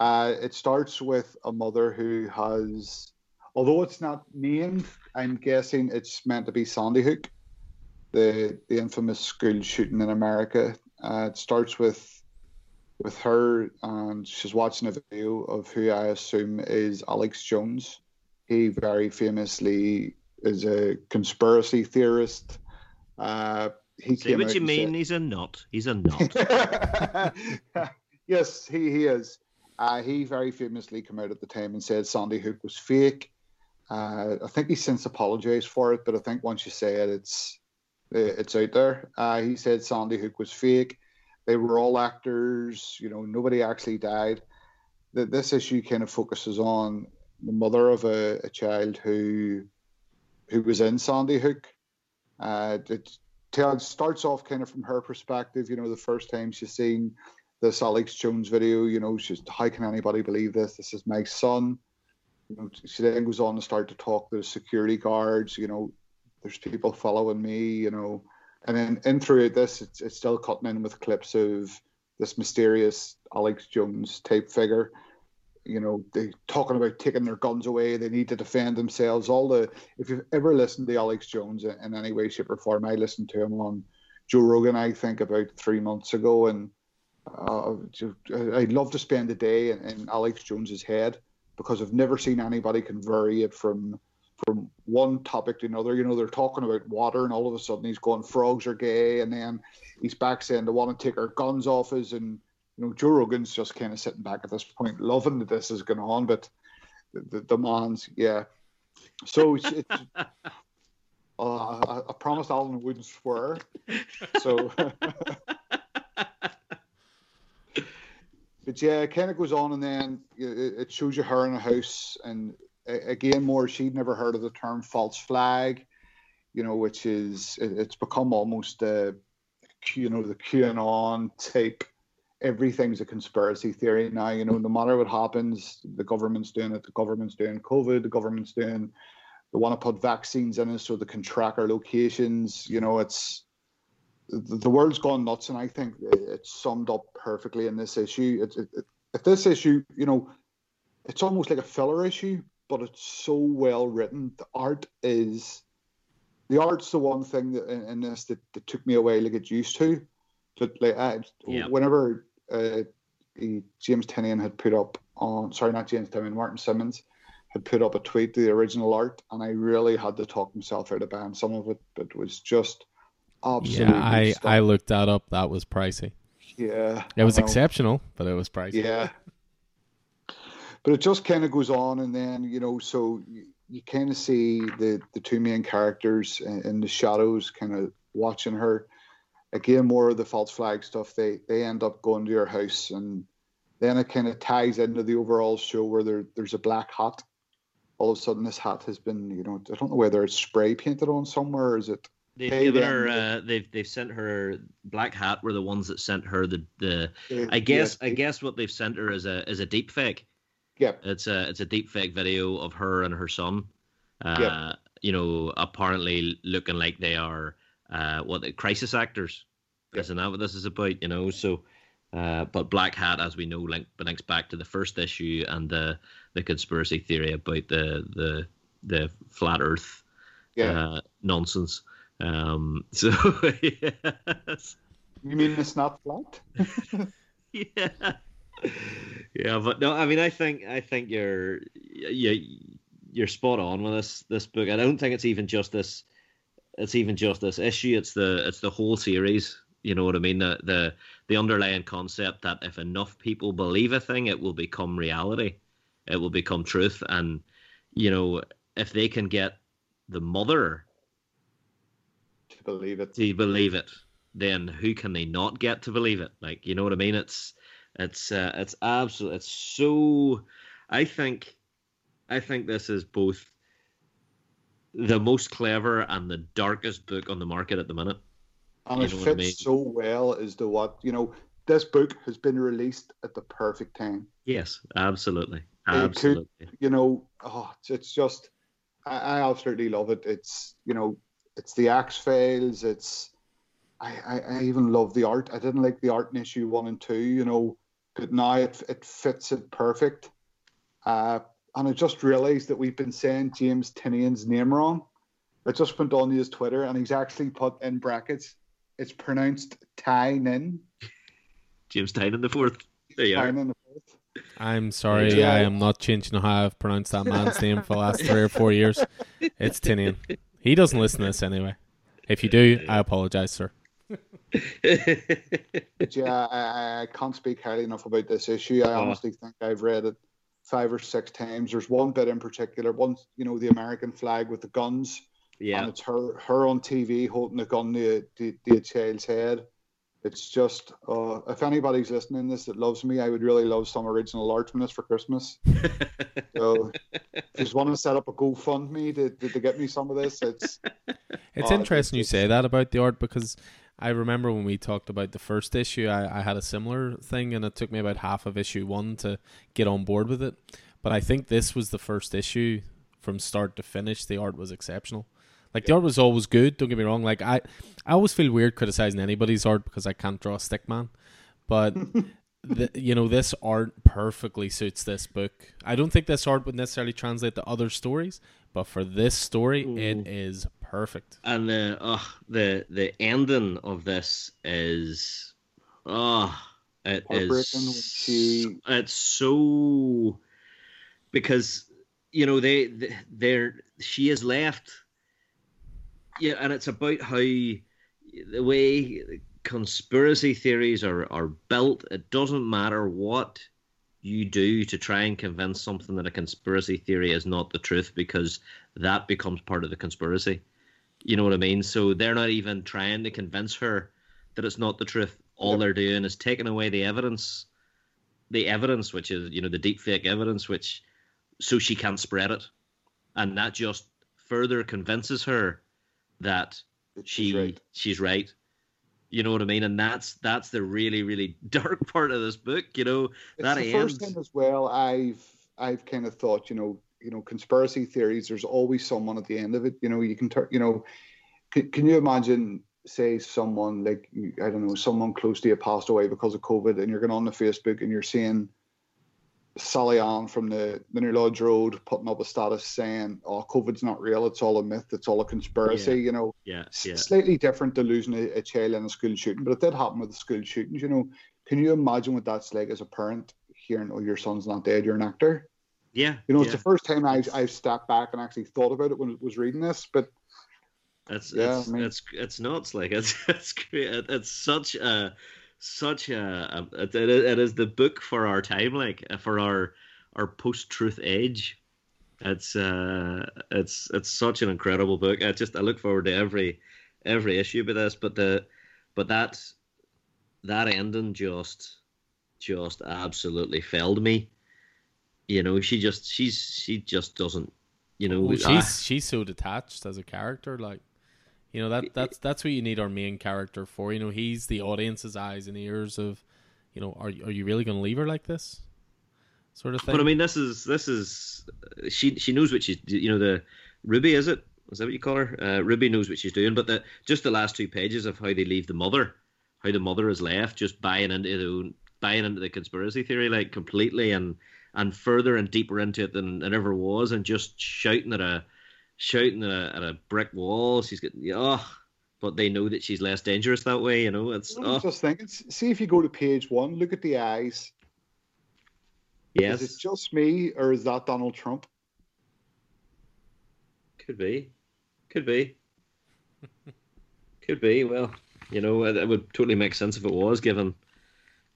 Uh, it starts with a mother who has, although it's not named, I'm guessing it's meant to be Sandy Hook, the the infamous school shooting in America. Uh, it starts with with her, and she's watching a video of who I assume is Alex Jones. He very famously is a conspiracy theorist. Uh, he Say what you mean. Said, he's a nut. He's a nut. <laughs> <laughs> yes, he, he is. Uh, he very famously came out at the time and said Sandy Hook was fake. Uh, I think he's since apologized for it, but I think once you say it, it's it's out there. Uh, he said Sandy Hook was fake. They were all actors. You know, nobody actually died. That this issue kind of focuses on the mother of a, a child who who was in Sandy Hook. Uh, it, tell starts off kind of from her perspective. You know, the first time she's seen this Alex Jones video, you know, she's how can anybody believe this? This is my son. You know, she then goes on to start to talk to the security guards. You know, there's people following me. You know, and then in throughout this, it's, it's still cutting in with clips of this mysterious Alex Jones type figure you know, they talking about taking their guns away. They need to defend themselves. All the if you've ever listened to Alex Jones in any way, shape, or form, I listened to him on Joe Rogan. I think about three months ago, and uh, I'd love to spend a day in, in Alex Jones's head because I've never seen anybody can vary it from from one topic to another. You know, they're talking about water, and all of a sudden he's going, frogs are gay, and then he's back saying they want to take our guns off us, and you know, Joe Rogan's just kind of sitting back at this point, loving that this is going on, but the, the, the man's, yeah. So it's, it's <laughs> uh, I, I, promised Alan wouldn't swear. So, <laughs> but yeah, it kind of goes on, and then it shows you her in a house, and again, more she'd never heard of the term false flag, you know, which is it's become almost a, you know, the QAnon type everything's a conspiracy theory now. You know, no matter what happens, the government's doing it. The government's doing COVID. The government's doing. They want to put vaccines in us so they can track our locations. You know, it's the world's gone nuts, and I think it's summed up perfectly in this issue. It's it, it, if this issue, you know, it's almost like a filler issue, but it's so well written. The art is. The art's the one thing that in, in this that, that took me a while to get used to. But like, I, yeah. whenever uh, James Tynion had put up on sorry not James Tynion Martin Simmonds had put up a tweet to the original art and I really had to talk myself out of buying some of it but it was just absolutely yeah I I looked that up. That was pricey. Yeah it was exceptional but it was pricey. Yeah. But it just kind of goes on and then you know so you, you kind of see the the two main characters in, in the shadows kind of watching her again more of the false flag stuff they they end up going to your house and then it kind of ties into the overall show where there there's a black hat all of a sudden this hat has been you know i don't know whether it's spray painted on somewhere or is it They've given her. Uh, they've they've sent her black hat. Were the ones that sent her the the. I guess I guess what they've sent her is a is a deep fake. Yeah. It's a it's a deep fake video of her and her son, Uh, Yep. You know, apparently looking like they are uh, what the crisis actors. Yep. Isn't that what this is about? You know, so. Uh, but Black Hat, as we know, link, links back to the first issue and the the conspiracy theory about the the the flat Earth Yeah. uh, nonsense. Um, <laughs> so yes, you mean it's not flat? <laughs> yeah, yeah. But no, I mean, I think I think you're you you're spot on with this this book. I don't think it's even just this. It's even just this issue. It's the it's the whole series. You know what I mean? The the the underlying concept that if enough people believe a thing, it will become reality. It will become truth. And you know, if they can get the mother to believe it. to believe it, then who can they not get to believe it? Like, you know what I mean? It's it's uh, it's absolute. It's so. I think, I think this is both the most clever and the darkest book on the market at the minute. And You it fits I mean? so well as to what, you know, this book has been released at the perfect time. Yes, absolutely, It could- absolutely. You know, oh, it's, it's just, I, I absolutely love it. It's, you know, it's the X-Files. It's, I, I, I even love the art. I didn't like the art in issue one and two, you know, but now it, it fits it perfect. Uh, and I just realized that we've been saying James Tynion's name wrong. I just went on his Twitter and he's actually put in brackets, it's pronounced Tynan. James Tynan the fourth. There you are. Tynan. I'm sorry, Yeah. I am not changing how I've pronounced that man's <laughs> name for the last three or four years. It's Tinian. He doesn't listen to this anyway. If you do, I apologize, sir. <laughs> But yeah, I, I can't speak highly enough about this issue. I Oh. honestly think I've read it five or six times. There's one bit in particular, one you know, the American flag with the guns, yeah, and it's her her on TV holding a gun to, to, to a child's head. It's just, uh, if anybody's listening to this that loves me, I would really love some original art from this for Christmas. <laughs> so, if you just want to set up a GoFundMe to, to, to get me some of this, it's <laughs> It's Oh, interesting you say that about the art because I remember when we talked about the first issue, I, I had a similar thing, and it took me about half of issue one to get on board with it. But I think this was the first issue from start to finish. The art was exceptional. Like the art was always good. Don't get me wrong. Like I, I always feel weird criticizing anybody's art because I can't draw a stick man. But <laughs> the, you know, this art perfectly suits this book. I don't think this art would necessarily translate to other stories, but for this story, it is perfect. and the uh, the the ending of this is oh it Heartbreaking she- it's so because you know they, they they're she is left yeah and it's about how the way conspiracy theories are are built it doesn't matter what you do to try and convince something that a conspiracy theory is not the truth because that becomes part of the conspiracy you know what I mean? So they're not even trying to convince her that it's not the truth. All Yep. they're doing is taking away the evidence, the evidence, which is you know the deep fake evidence, which so she can't spread it, and that just further convinces her that she right. she's right. You know what I mean? And that's that's the really really <laughs> dark part of this book. You know It's that the ends. first time as well. I've I've kind of thought, you know, you know, conspiracy theories. There's always someone at the end of it. You know, you can turn. You know, can, can you imagine? Say someone like I don't know, someone close to you passed away because of COVID, and you're going on the Facebook and you're seeing Sally Ann from the the New Lodge Road putting up a status saying, "Oh, COVID's not real. It's all a myth. It's all a conspiracy." Yeah. You know, Yeah, yeah. slightly different to losing a, a child in a school shooting, but it did happen with the school shootings. You know, can you imagine what that's like as a parent hearing, "Oh, your son's not dead. You're an actor." Yeah, You know, yeah. it's the first time I've, I've stepped back and actually thought about it when I was reading this. But It's Yeah, it's, I mean- it's it's nuts. Like <laughs> it's it's great. It's such a such a, a it, it is the book for our time. Like uh, for our our post truth age. It's uh it's it's such an incredible book. I just I look forward to every every issue with this. But the but that that ending just just absolutely failed me. You know, she just she's she just doesn't. You know, Well, I- she's she's so detached as a character, like you know that that's that's what you need our main character for. You know, he's the audience's eyes and ears of, you know, are are you really going to leave her like this, sort of thing. But I mean, this is this is she she knows what she's you know the Ruby, is it? Is that what you call her? Uh, Ruby knows what she's doing, but the, just the last two pages of how they leave the mother, how the mother is left, just buying into the buying into the conspiracy theory like completely, and and further and deeper into it than it ever was, and just shouting at a shouting at a, at a brick wall. She's getting oh, but they know that she's less dangerous that way. You know, it's oh, just thinking. See if you go to page one, look at the eyes. yes, Is it just me or is that Donald Trump? could be, could be, could be. Well, you know, it, it would totally make sense if it was given,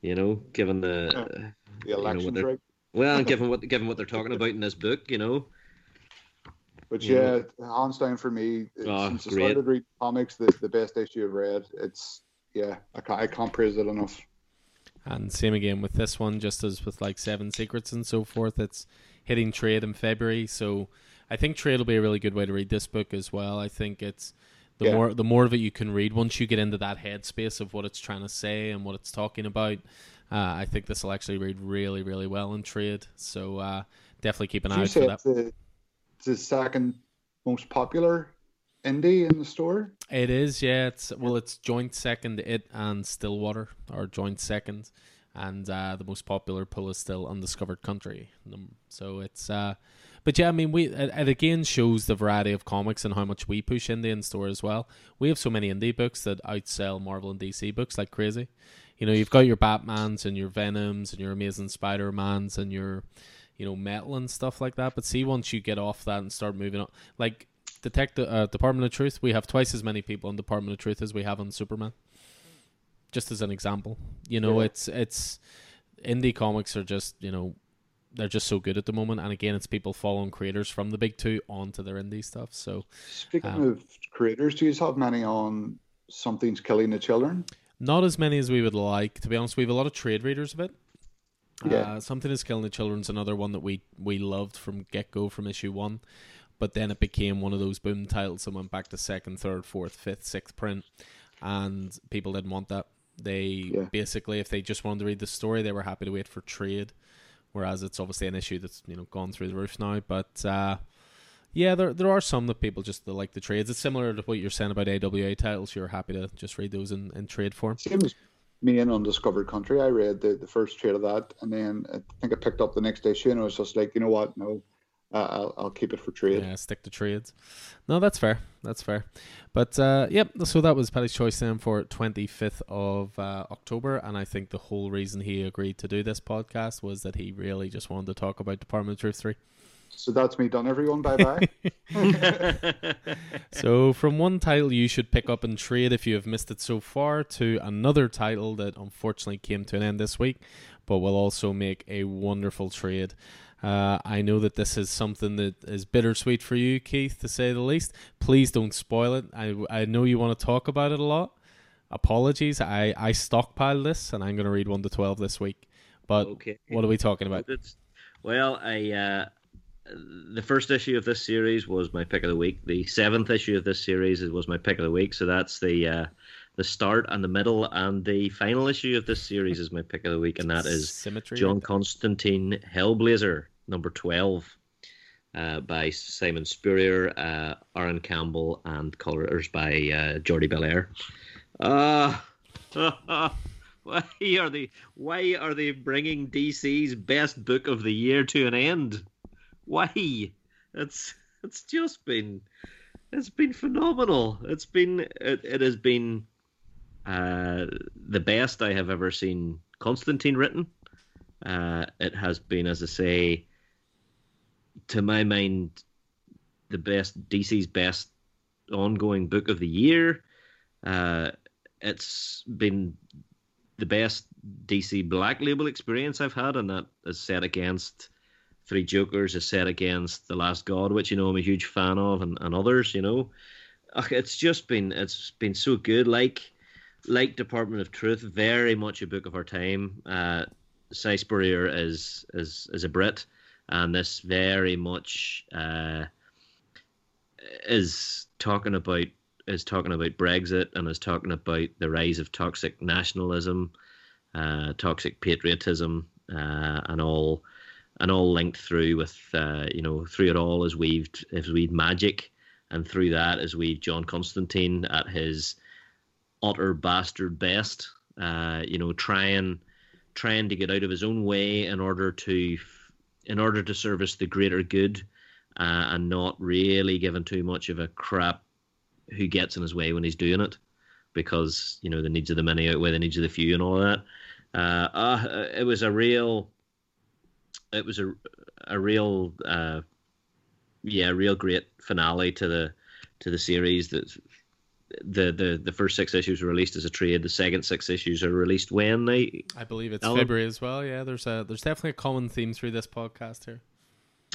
you know, given the. The know election's they're- right. Well, <laughs> given what given what they're talking about in this book, you know, But Yeah. yeah, hands down for me. Oh, since I great. started reading comics, the, the best issue I've read. It's yeah, I can't, I can't praise it enough. And same again with this one, just as with like Seven Secrets and so forth. It's hitting trade in February, so I think trade will be a really good way to read this book as well. I think it's the Yeah. more the more of it you can read once you get into that headspace of what it's trying to say and what it's talking about. Uh, I think this will actually read really, really well in trade. So uh, definitely keep an Did eye out for that. it's the, the second most popular indie in the store? It is, yeah. It's well, it's joint second. It and Stillwater are joint second, and uh, the most popular pull is still Undiscovered Country. So it's, uh, but yeah, I mean, we it, it again shows the variety of comics and how much we push indie in store as well. We have so many indie books that outsell Marvel and DC books like crazy. You know, you've got your Batmans and your Venoms and your Amazing Spider-Mans and your, you know, Metal and stuff like that. But see, once you get off that and start moving on, like Detective uh, Department of Truth, we have twice as many people in Department of Truth as we have on Superman. Just as an example, you know, Yeah. it's it's indie comics are just you know they're just so good at the moment, and again, it's people following creators from the big two onto their indie stuff. So Speaking Um, of creators, do you have many on Something's Killing the Children? Not as many as we would like, to be honest. We have a lot of trade readers of it. Yeah. Uh, Something is killing the children's another one that we we loved from get go from issue one, but then it became one of those boom titles that went back to second, third, fourth, fifth, sixth print, and people didn't want that. They Yeah. basically, if they just wanted to read the story, they were happy to wait for trade. Whereas it's obviously an issue that's you know gone through the roof now. But uh, yeah, there there are some that people just like the trades. It's similar to what you're saying about AWA titles. You're happy to just read those in, in trade form. Same as me in Undiscovered Country. I read the, the first trade of that, and then I think I picked up the next issue, and I was just like, you know what? No, uh, I'll, I'll keep it for trade. Yeah, stick to trades. No, that's fair. That's fair. But uh, yep, so that was Paddy's choice then for 25th of uh, October. And I think the whole reason he agreed to do this podcast was that he really just wanted to talk about Department of Truth 3. So that's me done, everyone. Bye bye. <laughs> <laughs> So, from one title you should pick up and trade if you have missed it so far, to another title that unfortunately came to an end this week, but will also make a wonderful trade. Uh, I know that this is something that is bittersweet for you, Keith, to say the least. Please don't spoil it. I, I know you want to talk about it a lot. Apologies. I, I stockpiled this, and I'm going to read 1 to 12 this week. But okay. what are we talking about? Well, I uh, the first issue of this series was my pick of the week. The seventh issue of this series was my pick of the week. So that's the uh, the start and the middle, and the final issue of this series is my pick of the week, and that is Symmetry. John Constantine Hellblazer number twelve. Uh, by Simon Spurrier, uh, Aaron Campbell, and colors by uh, Jordie Bellaire. Ah, <laughs> why are they? Why are they bringing DC's best book of the year to an end? Why? It's it's just been it's been phenomenal. It's been it, it has been uh, the best I have ever seen Constantine written. Uh, it has been, as I say, to my mind, the best DC's best ongoing book of the year. Uh, it's been the best DC Black Label experience I've had, and that is set against Three Jokers, is set against The Last God, which you know I'm a huge fan of, and, and others. You know, it's just been it's been so good. Like like Department of Truth, very much a book of our time. Uh, Spurrier is is is a Brit, and this very much uh, is talking about is talking about Brexit and is talking about the rise of toxic nationalism, uh, toxic patriotism, uh, and all and all linked through with uh, you know through it all as weaved as weaved magic, and through that as weaved John Constantine at his utter bastard best. Uh, you know, trying trying to get out of his own way in order to in order to service the greater good, uh, and not really giving too much of a crap who gets in his way when he's doing it, because you know the needs of the many outweigh the needs of the few and all that. Uh, uh, it was a real, it was a a real, uh, yeah, real great finale to the to the series. That the the the first six issues were released as a trade. The second six issues are released when they. I believe it's Alan? February as well. Yeah, there's a there's definitely a common theme through this podcast here.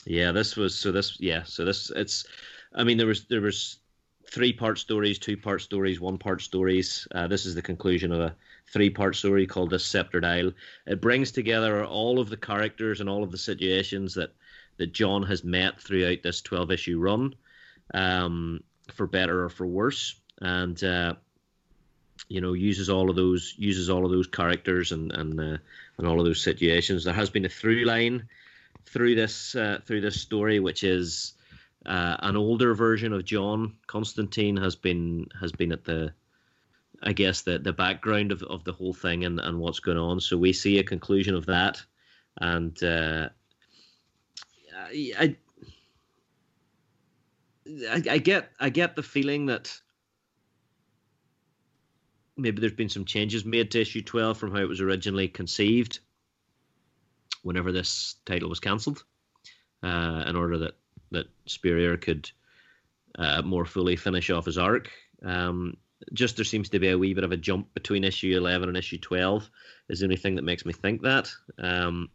Yeah, this was so this yeah so this it's, I mean there was there was three part stories, two part stories, one part stories. Uh, this is the conclusion of a three part story called The Sceptered Isle. It brings together all of the characters and all of the situations that, that John has met throughout this 12 issue run, um, for better or for worse. And, uh, you know, uses all of those uses all of those characters and and uh, and all of those situations. There has been a through line through this uh, through this story, which is uh, an older version of John Constantine has been has been at the I guess the the background of, of the whole thing and, and what's going on. So we see a conclusion of that, and uh, I, I I get I get the feeling that maybe there's been some changes made to issue twelve from how it was originally conceived. Whenever this title was cancelled, uh, in order that that Spurrier could uh, more fully finish off his arc. Um, just there seems to be a wee bit of a jump between issue 11 and issue 12 is the only thing that makes me think that. Um,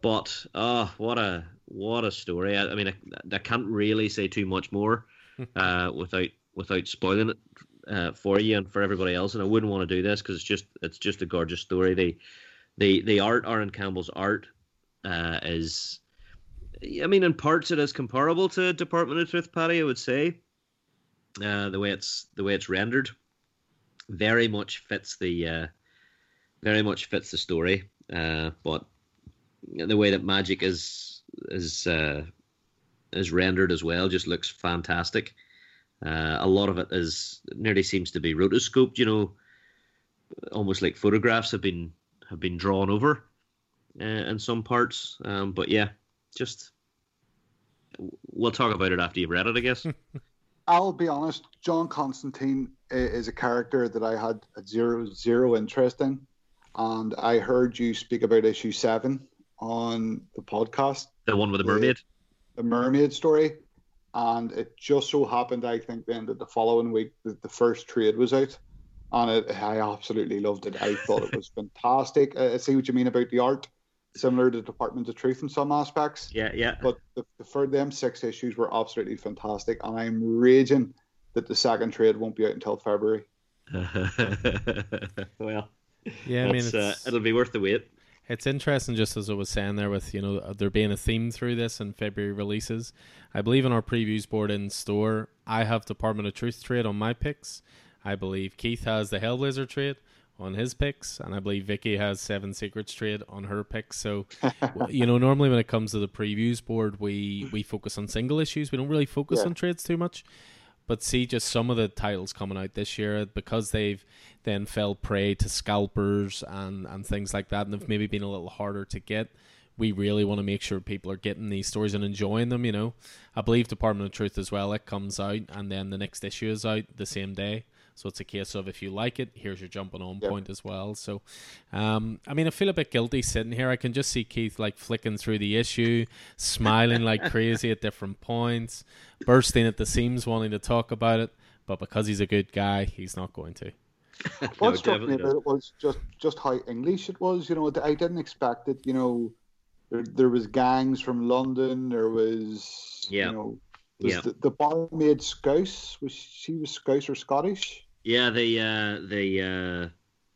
but oh what a what a story. I, I mean I, I, can't really say too much more <laughs> uh, without without spoiling it uh, for you and for everybody else. And i wouldn't want to do this because it's just it's just a gorgeous story. The the the art aaron campbell's art uh, is i mean in parts it is comparable to department of truth paddy i would say uh, the way it's the way it's rendered very much fits the uh, very much fits the story. Uh, but the way that magic is is uh, is rendered as well just looks fantastic. Uh, a lot of it is nearly seems to be rotoscoped. You know, almost like photographs have been have been drawn over uh, in some parts. Um, but yeah, just we'll talk about it after you've read it, I guess. <laughs> I'll be honest, John Constantine eh, is a character that I had zero zero interest in, and I heard you speak about issue seven on the podcast. The one with the mermaid. The, the mermaid story, and it just so happened, I think, then that the following week the, the first trade was out, and it, I absolutely loved it. I thought it was <laughs> fantastic. Uh, I see what you mean about the art similar to Department of Truth in some aspects. Yeah, yeah. But the, the, for them six issues were absolutely fantastic, and I'm raging that the second trade won't be out until February. <laughs> well, yeah, I mean, uh, it'll be worth the wait. It's interesting, just as I was saying there, with you know there being a theme through this and February releases. I believe in our previews board in store, I have Department of Truth trade on my picks. I believe Keith has the Hellblazer trade on his picks, and I believe Vicky has Seven Secrets trade on her picks. So, <laughs> you know, normally when it comes to the previews board, we we focus on single issues. We don't really focus yeah. on trades too much. But see, just some of the titles coming out this year because they've then fell prey to scalpers and and things like that, and they've maybe been a little harder to get. We really want to make sure people are getting these stories and enjoying them. You know, I believe Department of Truth as well. It comes out, and then the next issue is out the same day. So it's a case of if you like it, here's your jumping on yep. point as well. So, um, I mean, I feel a bit guilty sitting here. I can just see Keith like flicking through the issue, smiling like <laughs> crazy at different points, bursting at the seams, wanting to talk about it. But because he's a good guy, he's not going to. what struck me about it was just just how English it was. You know, I didn't expect it. You know, there, there was gangs from London. There was, yeah. you know, was yeah. the, the barmaid Scouse was she was Scouse or Scottish? Yeah, the uh, the uh,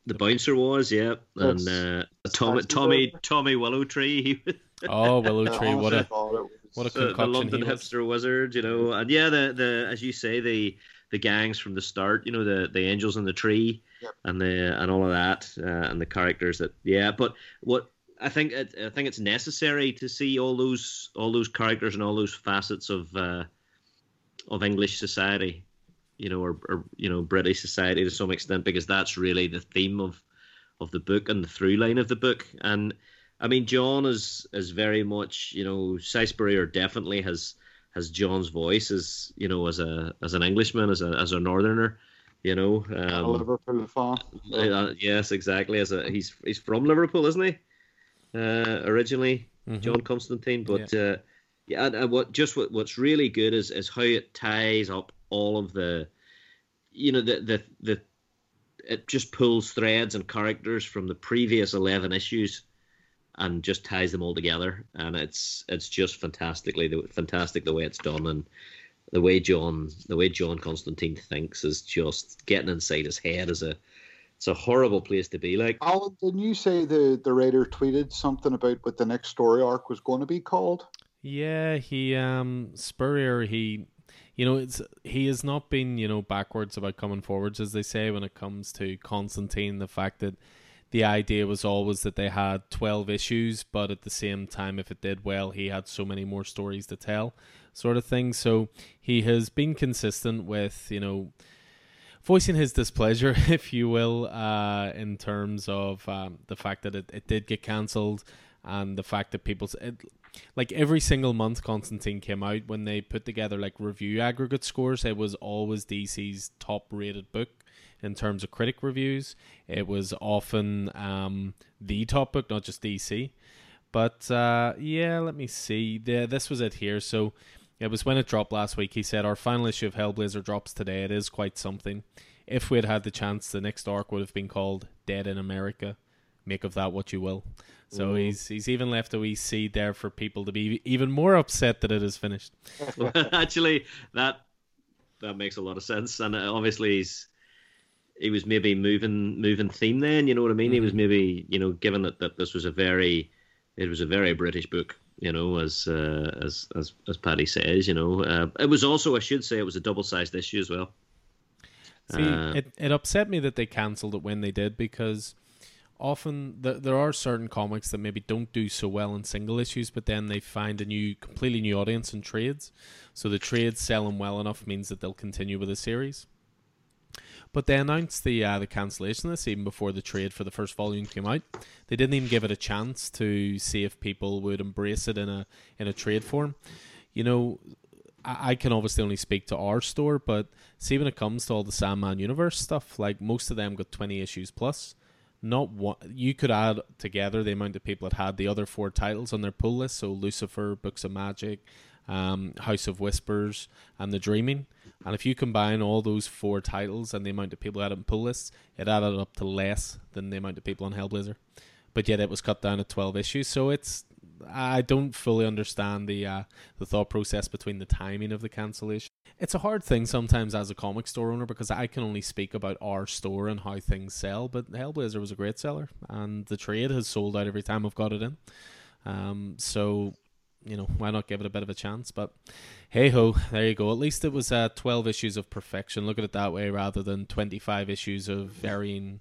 the bouncer was yeah, and uh, Tommy Tommy Tommy Willow Tree. <laughs> oh, Willow Tree! What a what a concoction the London hipster wizard, you know, and yeah, the the as you say the the gangs from the start, you know, the the angels in the tree, yep. and the and all of that, uh, and the characters that yeah. But what I think it, I think it's necessary to see all those all those characters and all those facets of uh, of English society, you know, or, or you know British society to some extent, because that's really the theme of of the book and the through line of the book. And I mean, John is is very much you know Si Spurrier definitely has has John's voice as you know as a as an Englishman as a as a Northerner. You know, um, a Liverpool fan. Uh, yes, exactly. As a he's he's from Liverpool, isn't he? Uh, originally, mm-hmm. John Constantine, but yeah, uh, yeah and, and, what just what, what's really good is is how it ties up all of the, you know, the the the it just pulls threads and characters from the previous eleven issues, and just ties them all together, and it's it's just fantastically the fantastic the way it's done. And the way John the way John Constantine thinks is just getting inside his head as a it's a horrible place to be like. Alan, didn't you say the the writer tweeted something about what the next story arc was going to be called? Yeah, he um Spurrier he you know it's he has not been, you know, backwards about coming forwards as they say when it comes to Constantine, the fact that the idea was always that they had 12 issues, but at the same time, if it did well, he had so many more stories to tell sort of thing. So he has been consistent with, you know, voicing his displeasure, <laughs> if you will, uh, in terms of um, the fact that it, it did get cancelled and the fact that people. Like every single month Constantine came out when they put together like review aggregate scores it was always DC's top rated book in terms of critic reviews it was often um, the top book not just DC but uh, yeah let me see the, this was it here so it was when it dropped last week. He said, Our final issue of Hellblazer drops today. It is quite something. If we had had the chance, the next arc would have been called Dead in America. Make of that what you will. So he's he's even left a wee seed there for people to be even more upset that it is finished. <laughs> Actually, that that makes a lot of sense, and uh, obviously he's he was maybe moving moving theme. Then you know what I mean. Mm-hmm. He was mm-hmm. maybe you know given that, that this was a very it was a very British book you know, as uh, as as as Paddy says, you know, uh, it was also I should say it was a double sized issue as well. See, uh, it it upset me that they cancelled it when they did because often the, there are certain comics that maybe don't do so well in single issues, but then they find a new, completely new audience in trades. So the trades selling well enough means that they'll continue with the series. But they announced the uh, the cancellation of this even before the trade for the first volume came out. They didn't even give it a chance to see if people would embrace it in a in a trade form. You know, I, I can obviously only speak to our store, but see when it comes to all the Sandman universe stuff, like most of them got twenty issues plus. Not one. You could add together the amount of people that had the other four titles on their pull list. So Lucifer, Books of Magic, um, House of Whispers, and The Dreaming. And if you combine all those four titles and the amount of people had on pull lists, it added up to less than the amount of people on Hellblazer. But yet it was cut down to twelve issues. So it's I don't fully understand the uh, the thought process between the timing of the cancellation. It's a hard thing sometimes as a comic store owner because I can only speak about our store and how things sell. But Hellblazer was a great seller, and the trade has sold out every time I've got it in. Um, so you know, why not give it a bit of a chance? But hey ho, there you go. At least it was uh, 12 issues of perfection. Look at it that way rather than 25 issues of varying,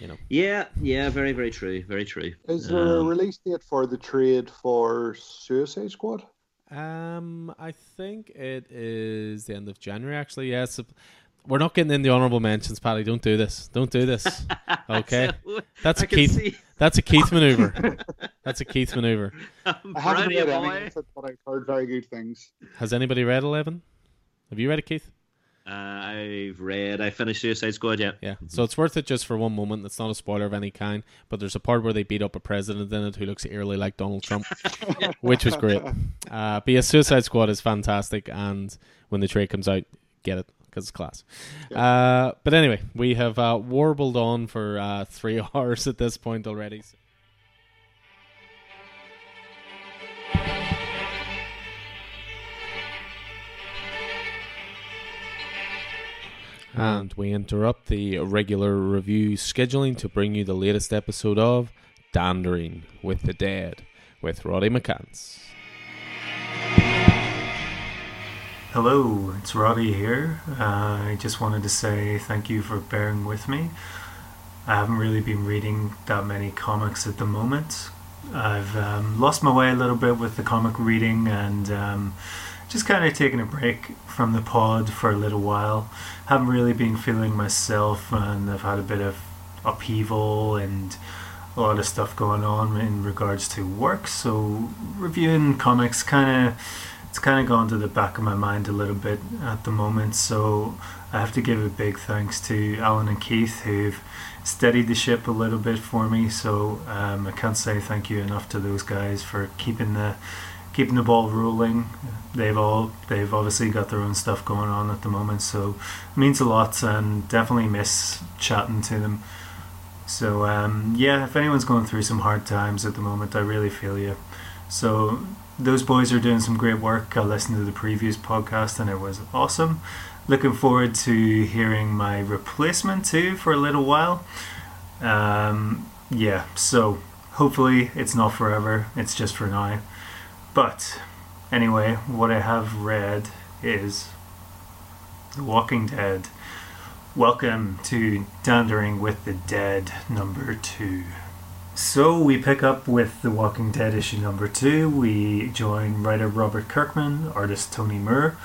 you know. Yeah, yeah, very, very true. Very true. Is there um, a release date for the trade for Suicide Squad? Um, I think it is the end of January, actually. Yes. Yeah, we're not getting in the honorable mentions, Paddy. Don't do this. Don't do this. <laughs> Okay, that's a Keith. See. That's a Keith maneuver. <laughs> that's a Keith maneuver. I haven't read any it, but I've heard very good things. Has anybody read Eleven? Have you read it, Keith? Uh, I've read. I finished Suicide Squad. Yeah. Yeah. So it's worth it just for one moment. It's not a spoiler of any kind, but there's a part where they beat up a president in it who looks eerily like Donald Trump, <laughs> which was great. Uh, but yeah, Suicide Squad is fantastic, and when the trade comes out, get it because it's class. Yeah. Uh, but anyway, we have uh, warbled on for uh, three <laughs> hours at this point already. So. And we interrupt the regular review scheduling to bring you the latest episode of Dandering with the Dead with Roddy McCants. Hello, it's Roddy here. Uh, I just wanted to say thank you for bearing with me. I haven't really been reading that many comics at the moment. I've um, lost my way a little bit with the comic reading and um, just kind of taking a break from the pod for a little while. Haven't really been feeling myself, and I've had a bit of upheaval and a lot of stuff going on in regards to work. So reviewing comics kind of it's kind of gone to the back of my mind a little bit at the moment. So I have to give a big thanks to Alan and Keith who've steadied the ship a little bit for me. So um, I can't say thank you enough to those guys for keeping the keeping the ball rolling. They've all they've obviously got their own stuff going on at the moment, so it means a lot and definitely miss chatting to them. So um, yeah, if anyone's going through some hard times at the moment, I really feel you. So those boys are doing some great work. I listened to the previous podcast and it was awesome. Looking forward to hearing my replacement too for a little while. Um, yeah, so hopefully it's not forever. It's just for now. But anyway, what I have read is The Walking Dead. Welcome to Dandering with the Dead number two. So we pick up with The Walking Dead issue number two. We join writer Robert Kirkman, artist Tony Moore,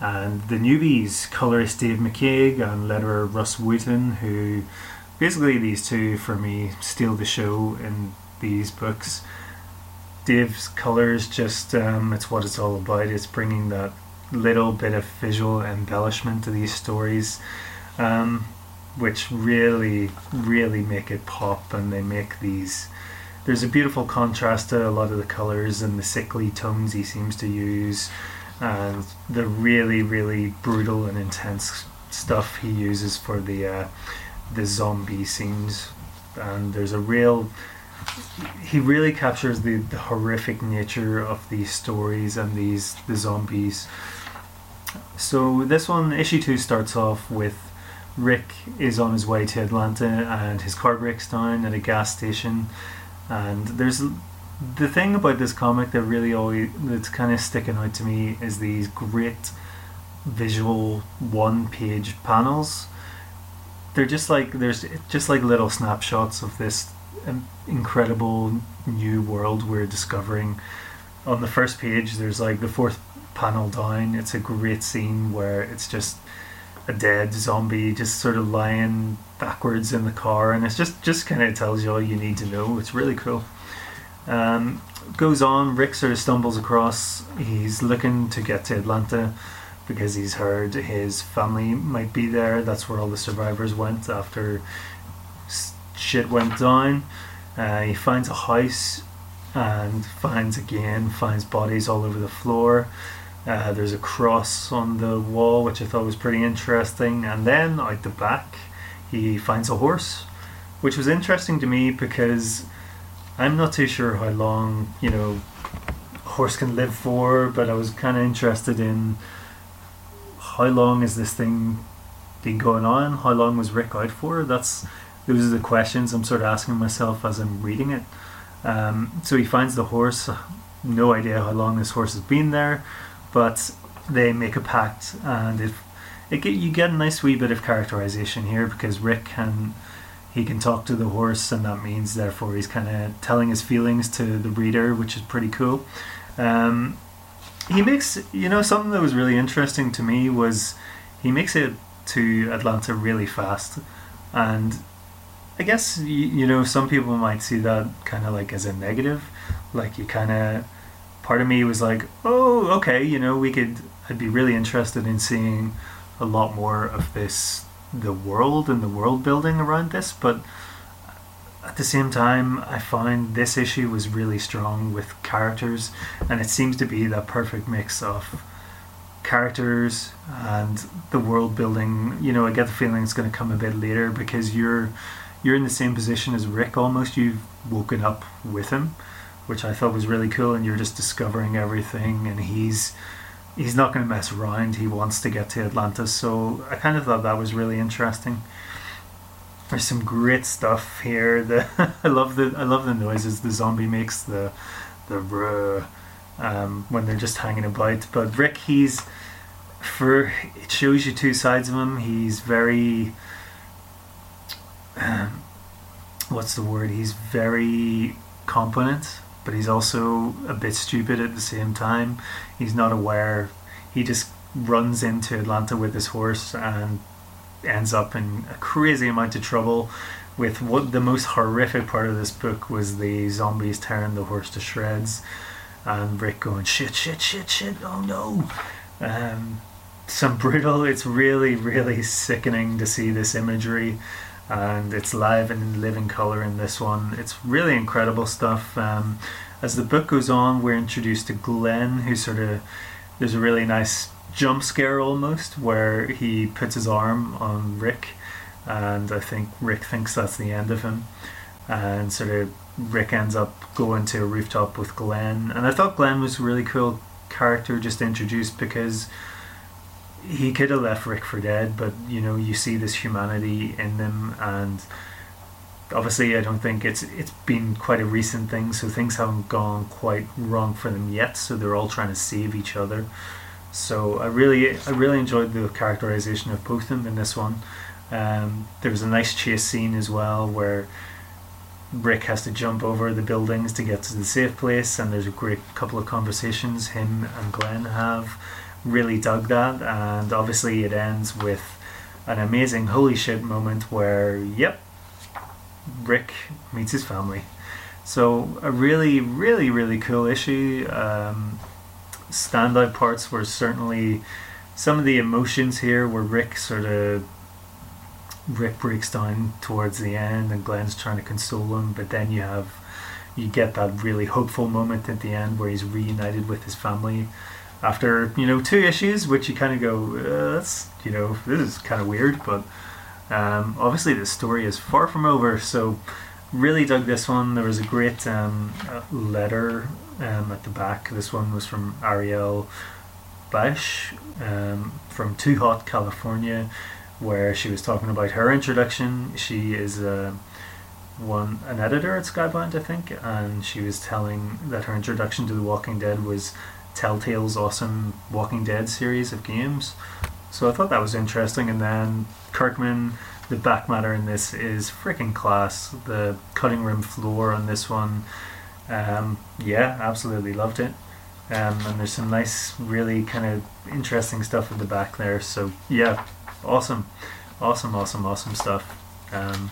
and the newbies, colorist Dave McCaig and letterer Rus Wooton, who basically these two for me steal the show in these books. Dave's colors just um, it's what it's all about. It's bringing that little bit of visual embellishment to these stories, um, which really, really make it pop, and they make these. There's a beautiful contrast to a lot of the colors and the sickly tones he seems to use, and the really, really brutal and intense stuff he uses for the uh, the zombie scenes. And there's a real he really captures the, the horrific nature of these stories and these the zombies. So this one, issue two, starts off with Rick is on his way to Atlanta and his car breaks down at a gas station, and there's the thing about this comic that really always that's kind of sticking out to me is these great visual one page panels. They're just like there's just like little snapshots of this incredible new world we're discovering. On the first page, there's like the fourth panel down. It's a great scene where it's just a dead zombie just sort of lying backwards in the car, and it's just just kind of tells you all you need to know. It's really cool. Um, goes on. Rick sort of stumbles across. He's looking to get to Atlanta because he's heard his family might be there. That's where all the survivors went after shit went down. Uh, he finds a house and finds again finds bodies all over the floor. Uh, there's a cross on the wall, which I thought was pretty interesting. And then out the back, he finds a horse, which was interesting to me because I'm not too sure how long you know a horse can live for, but I was kind of interested in how long is this thing been going on? How long was Rick out for? That's those are the questions I'm sort of asking myself as I'm reading it. Um, so he finds the horse. No idea how long this horse has been there, but they make a pact, and it, it get, you get a nice wee bit of characterization here because Rick can he can talk to the horse, and that means therefore he's kind of telling his feelings to the reader, which is pretty cool. Um, he makes you know something that was really interesting to me was he makes it to Atlanta really fast, and I guess you, know some people might see that kind of like as a negative, like you kind of. Part of me was like, oh, okay, you know, we could. I'd be really interested in seeing a lot more of this, the world and the world building around this, but at the same time, I find this issue was really strong with characters, and it seems to be that perfect mix of characters and the world building. You know, I get the feeling it's going to come a bit later because you're you're in the same position as Rick almost. You've woken up with him, which I thought was really cool, and you're just discovering everything. And he's he's not going to mess around. He wants to get to Atlantis. So I kind of thought that was really interesting. There's some great stuff here. <laughs> The I love the I love the noises the zombie makes. The the um, when they're just hanging about. But Rick, he's for it shows you two sides of him. He's very um, <clears throat> what's the word? He's very competent, but he's also a bit stupid at the same time. He's not aware. He just runs into Atlanta with his horse and ends up in a crazy amount of trouble. With what the most horrific part of this book was the zombies tearing the horse to shreds, and Rick going shit, shit, shit, shit. Oh no! Um, some brutal. It's really, really sickening to see this imagery, and it's live and in living color in this one. It's really incredible stuff. Um, as the book goes on, we're introduced to Glenn, who sort of there's a really nice jump scare almost where he puts his arm on Rick, and I think Rick thinks that's the end of him, and sort of Rick ends up going to a rooftop with Glenn, and I thought Glenn was a really cool character just introduced because he could have left Rick for dead, but you know you see this humanity in them, and obviously I don't think it's it's been quite a recent thing, so things haven't gone quite wrong for them yet. So they're all trying to save each other. So I really I really enjoyed the characterization of both of them in this one. Um, there was a nice chase scene as well where Rick has to jump over the buildings to get to the safe place, and there's a great couple of conversations him and Glenn have. Really dug that, and obviously it ends with an amazing holy shit moment where, yep, Rick meets his family. So a really, really, really cool issue. Um, standout parts were certainly some of the emotions here where Rick sort of Rick breaks down towards the end and Glenn's trying to console him, but then you have you get that really hopeful moment at the end where he's reunited with his family after you know two issues, which you kind of go, uh, that's you know this is kind of weird, but um, obviously the story is far from over. So really dug this one. There was a great um, letter um, at the back. This one was from Ariel Bash um, from Too Hot, California where she was talking about her introduction. She is a uh, one an editor at Skybound, I think, and she was telling that her introduction to The Walking Dead was Telltale's awesome Walking Dead series of games. So I thought that was interesting. And then Kirkman, the back matter in this is freaking class. The cutting room floor on this one, um, yeah, absolutely loved it. Um, and there's some nice, really kind of interesting stuff in the back there. So yeah, awesome, awesome, awesome, awesome stuff. Um,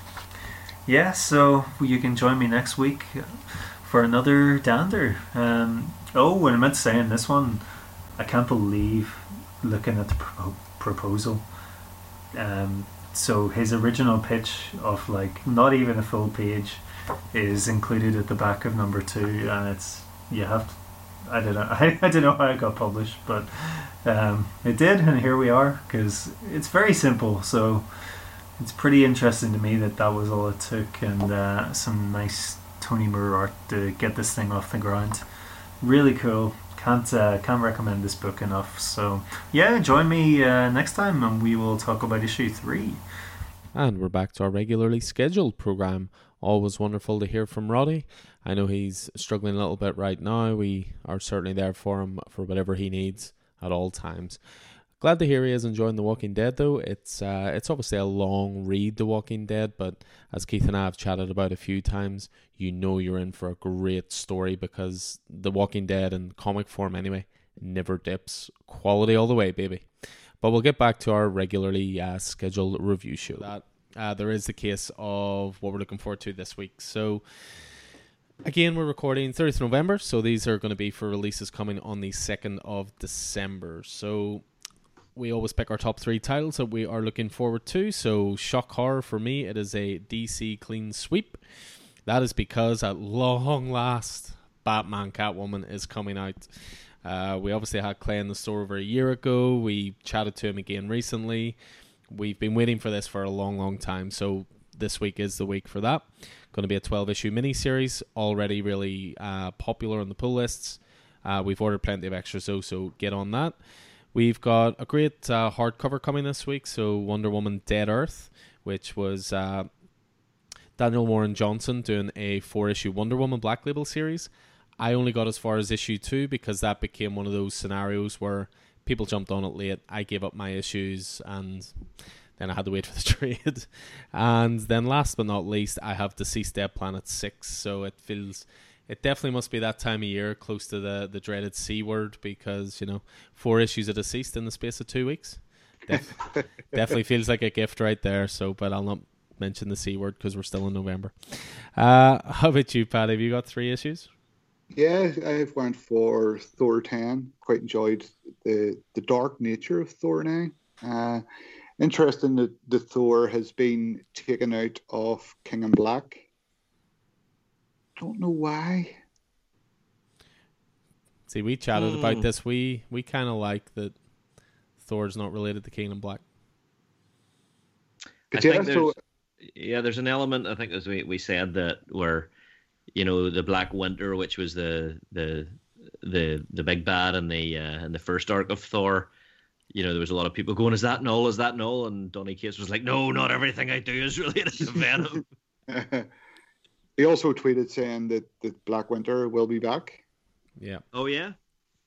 yeah, so you can join me next week for another dander. Um, oh, and I meant to say in this one, I can't believe looking at the pro- proposal. Um, so his original pitch of like not even a full page is included at the back of number two, and it's you have to I don't know. <laughs> I, I don't know how it got published, but um, it did, and here we are. Because it's very simple, so it's pretty interesting to me that that was all it took, and uh, some nice Tony Moore art to get this thing off the ground. Really cool. Can't uh, can't recommend this book enough. So yeah, join me uh, next time, and we will talk about issue three. And we're back to our regularly scheduled program. Always wonderful to hear from Roddy. I know he's struggling a little bit right now. We are certainly there for him for whatever he needs at all times. Glad to hear he is enjoying The Walking Dead, though. It's uh, it's obviously a long read, The Walking Dead, but as Keith and I have chatted about a few times, you know you're in for a great story because The Walking Dead, in comic form anyway, never dips. Quality all the way, baby. But we'll get back to our regularly uh, scheduled review show. That uh, there is the case of what we're looking forward to this week. So Again, we're recording 30th November, so these are going to be for releases coming on the 2nd of December. So we always pick our top three titles that we are looking forward to. So, Shock Horror for me, it is a DC clean sweep. That is because at long last, Batman Catwoman is coming out. Uh, we obviously had Clay in the store over a year ago. We chatted to him again recently. We've been waiting for this for a long, long time. So, this week is the week for that. Going to be a 12 issue miniseries, already really uh, popular on the pull lists. Uh, we've ordered plenty of extras though, so get on that. We've got a great uh, hardcover coming this week, so Wonder Woman Dead Earth, which was uh, Daniel Warren Johnson doing a four issue Wonder Woman Black Label series. I only got as far as issue two because that became one of those scenarios where people jumped on it late. I gave up my issues, and then I had to wait <laughs> for the trade. And then last but not least, I have DCeased Dead Planet 6. So it feels it definitely must be that time of year close to the the dreaded C word because, you know, four issues of DCeased in the space of 2 weeks. Def- <laughs> definitely feels like a gift right there. So, but I'll not mention the C word because we're still in November. Uh, how about you, Pat? Have you got three issues? Yeah, I've went for Thor 10. Quite enjoyed the the dark nature of Thor 9. Uh, interesting that the Thor has been taken out of King in Black. Don't know why. See, we chatted mm. about Hmm. this. We we kind of like that Thor's not related to King in Black. I think there's, yeah, there's an element. I think as we, we said that where, you know, the Black Winter, which was the the the the big bad in the uh, in the first arc of Thor. You know, there was a lot of people going, "Is that Knull? Is that Knull?" And Donny Cates was like, "No, not everything I do is related to Venom." He also tweeted saying that that Black Winter will be back. Yeah. Oh yeah.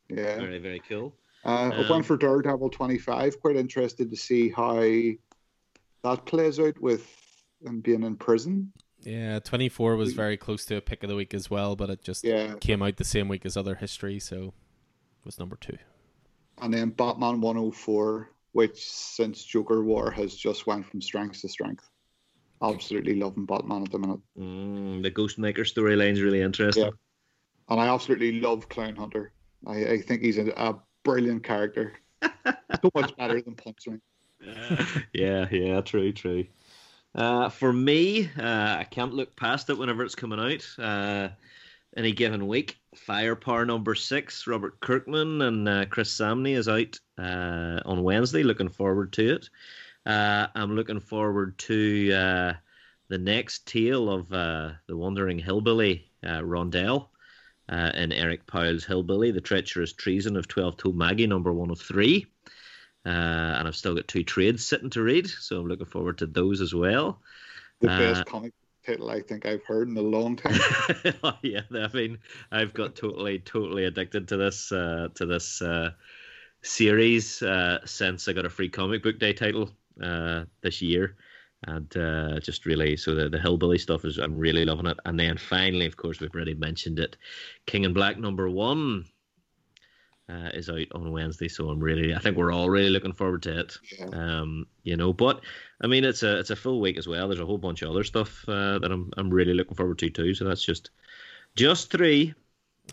Yeah. Very very cool. Uh, I went for Daredevil 25. Quite interested to see how that plays out with him being in prison. Yeah, 24 was very close to a pick of the week as well, but it just Yeah. came out the same week as other history, so it was number two. And then Batman 104, which since Joker War has just went from strength to strength. Absolutely loving Batman at the minute. Mm, the Ghostmaker storyline's really interesting. Yeah. And I absolutely love Clown Hunter. I, I think he's a, a brilliant character. <laughs> so much better than Punchline. <laughs> yeah, yeah, true, true. Uh, for me, uh, I can't look past it whenever it's coming out. Uh, any given week, Firepower number six, Robert Kirkman and uh, Chris Samnee is out uh, on Wednesday. Looking forward to it. Uh, I'm looking forward to uh, the next tale of uh, the wandering hillbilly uh, Rondel uh, in Eric Powell's Hillbilly, The Treacherous Treason of 12 Toe Maggie, number one of three. Uh, and I've still got two trades sitting to read, so I'm looking forward to those as well. The Uh, best comic title I think I've heard in a long time. <laughs> oh, yeah, I mean, I've got totally, totally addicted to this, uh, to this uh, series uh, since I got a free comic book day title uh, this year, and uh, just really, so the the hillbilly stuff is, I'm really loving it. And then finally, of course, we've already mentioned it, King in Black number one. Uh, is out on Wednesday, so I'm really. I think we're all really looking forward to it. Yeah. Um, you know, but I mean, it's a it's a full week as well. There's a whole bunch of other stuff uh, that I'm I'm really looking forward to too. So that's just just three.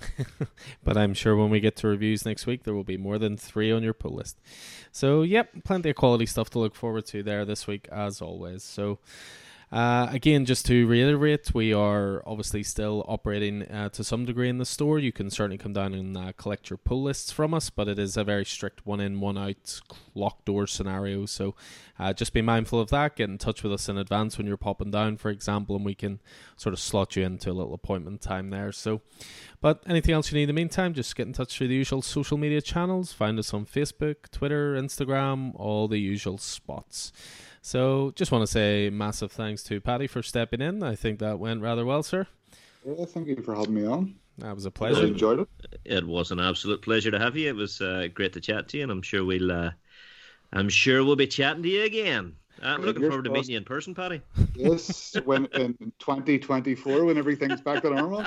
<laughs> But I'm sure when we get to reviews next week, there will be more than three on your pull list. So, yep, plenty of quality stuff to look forward to there this week, as always. So, uh, again, just to reiterate, we are obviously still operating uh, to some degree in the store. You can certainly come down and uh, collect your pull lists from us, but it is a very strict one in, one out, locked door scenario. So uh, just be mindful of that. Get in touch with us in advance when you're popping down, for example, and we can sort of slot you into a little appointment time there. So, but anything else you need in the meantime, just get in touch through the usual social media channels. Find us on Facebook, Twitter, Instagram, all the usual spots. So, just want to say massive thanks to Paddy for stepping in. I think that went rather well, sir. Yeah, thank you for having me on. That was a pleasure. I enjoyed it. It was an absolute pleasure to have you. It was uh, great to chat to you, and I'm sure we'll uh, I'm sure we'll be chatting to you again. I'm looking you're forward to meeting you in person, Paddy. <laughs> Yes, when in 2024, when everything's back to normal.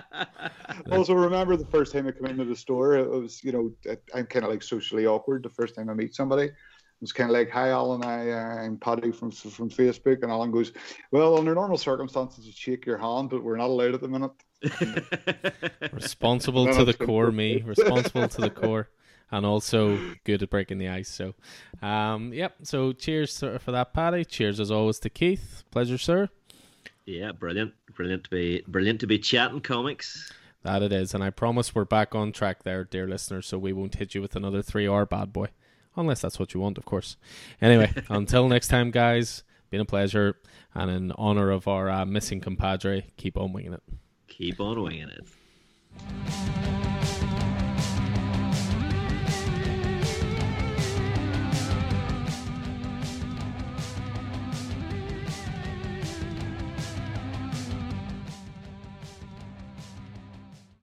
<laughs> also, remember the first time I came into the store, it was, you know, I'm kind of like socially awkward the first time I meet somebody. It was kind of like, "Hi, Alan. I, uh, I'm Paddy from from Facebook." And Alan goes, "Well, under normal circumstances, you shake your hand, but we're not allowed at the minute." <laughs> Responsible to the core, me. Responsible to the core. And also good at breaking the ice. So, um, yep. So, cheers for that, Paddy. Cheers as always to Keith. Pleasure, sir. yeah, brilliant, brilliant to be brilliant to be chatting comics. That it is. And I promise we're back on track there, dear listeners. So, we won't hit you with another three hour bad boy. Unless that's what you want, of course. Anyway, <laughs> until next time, guys, been a pleasure. And in honor of our uh, missing compadre, keep on winging it. Keep on winging it.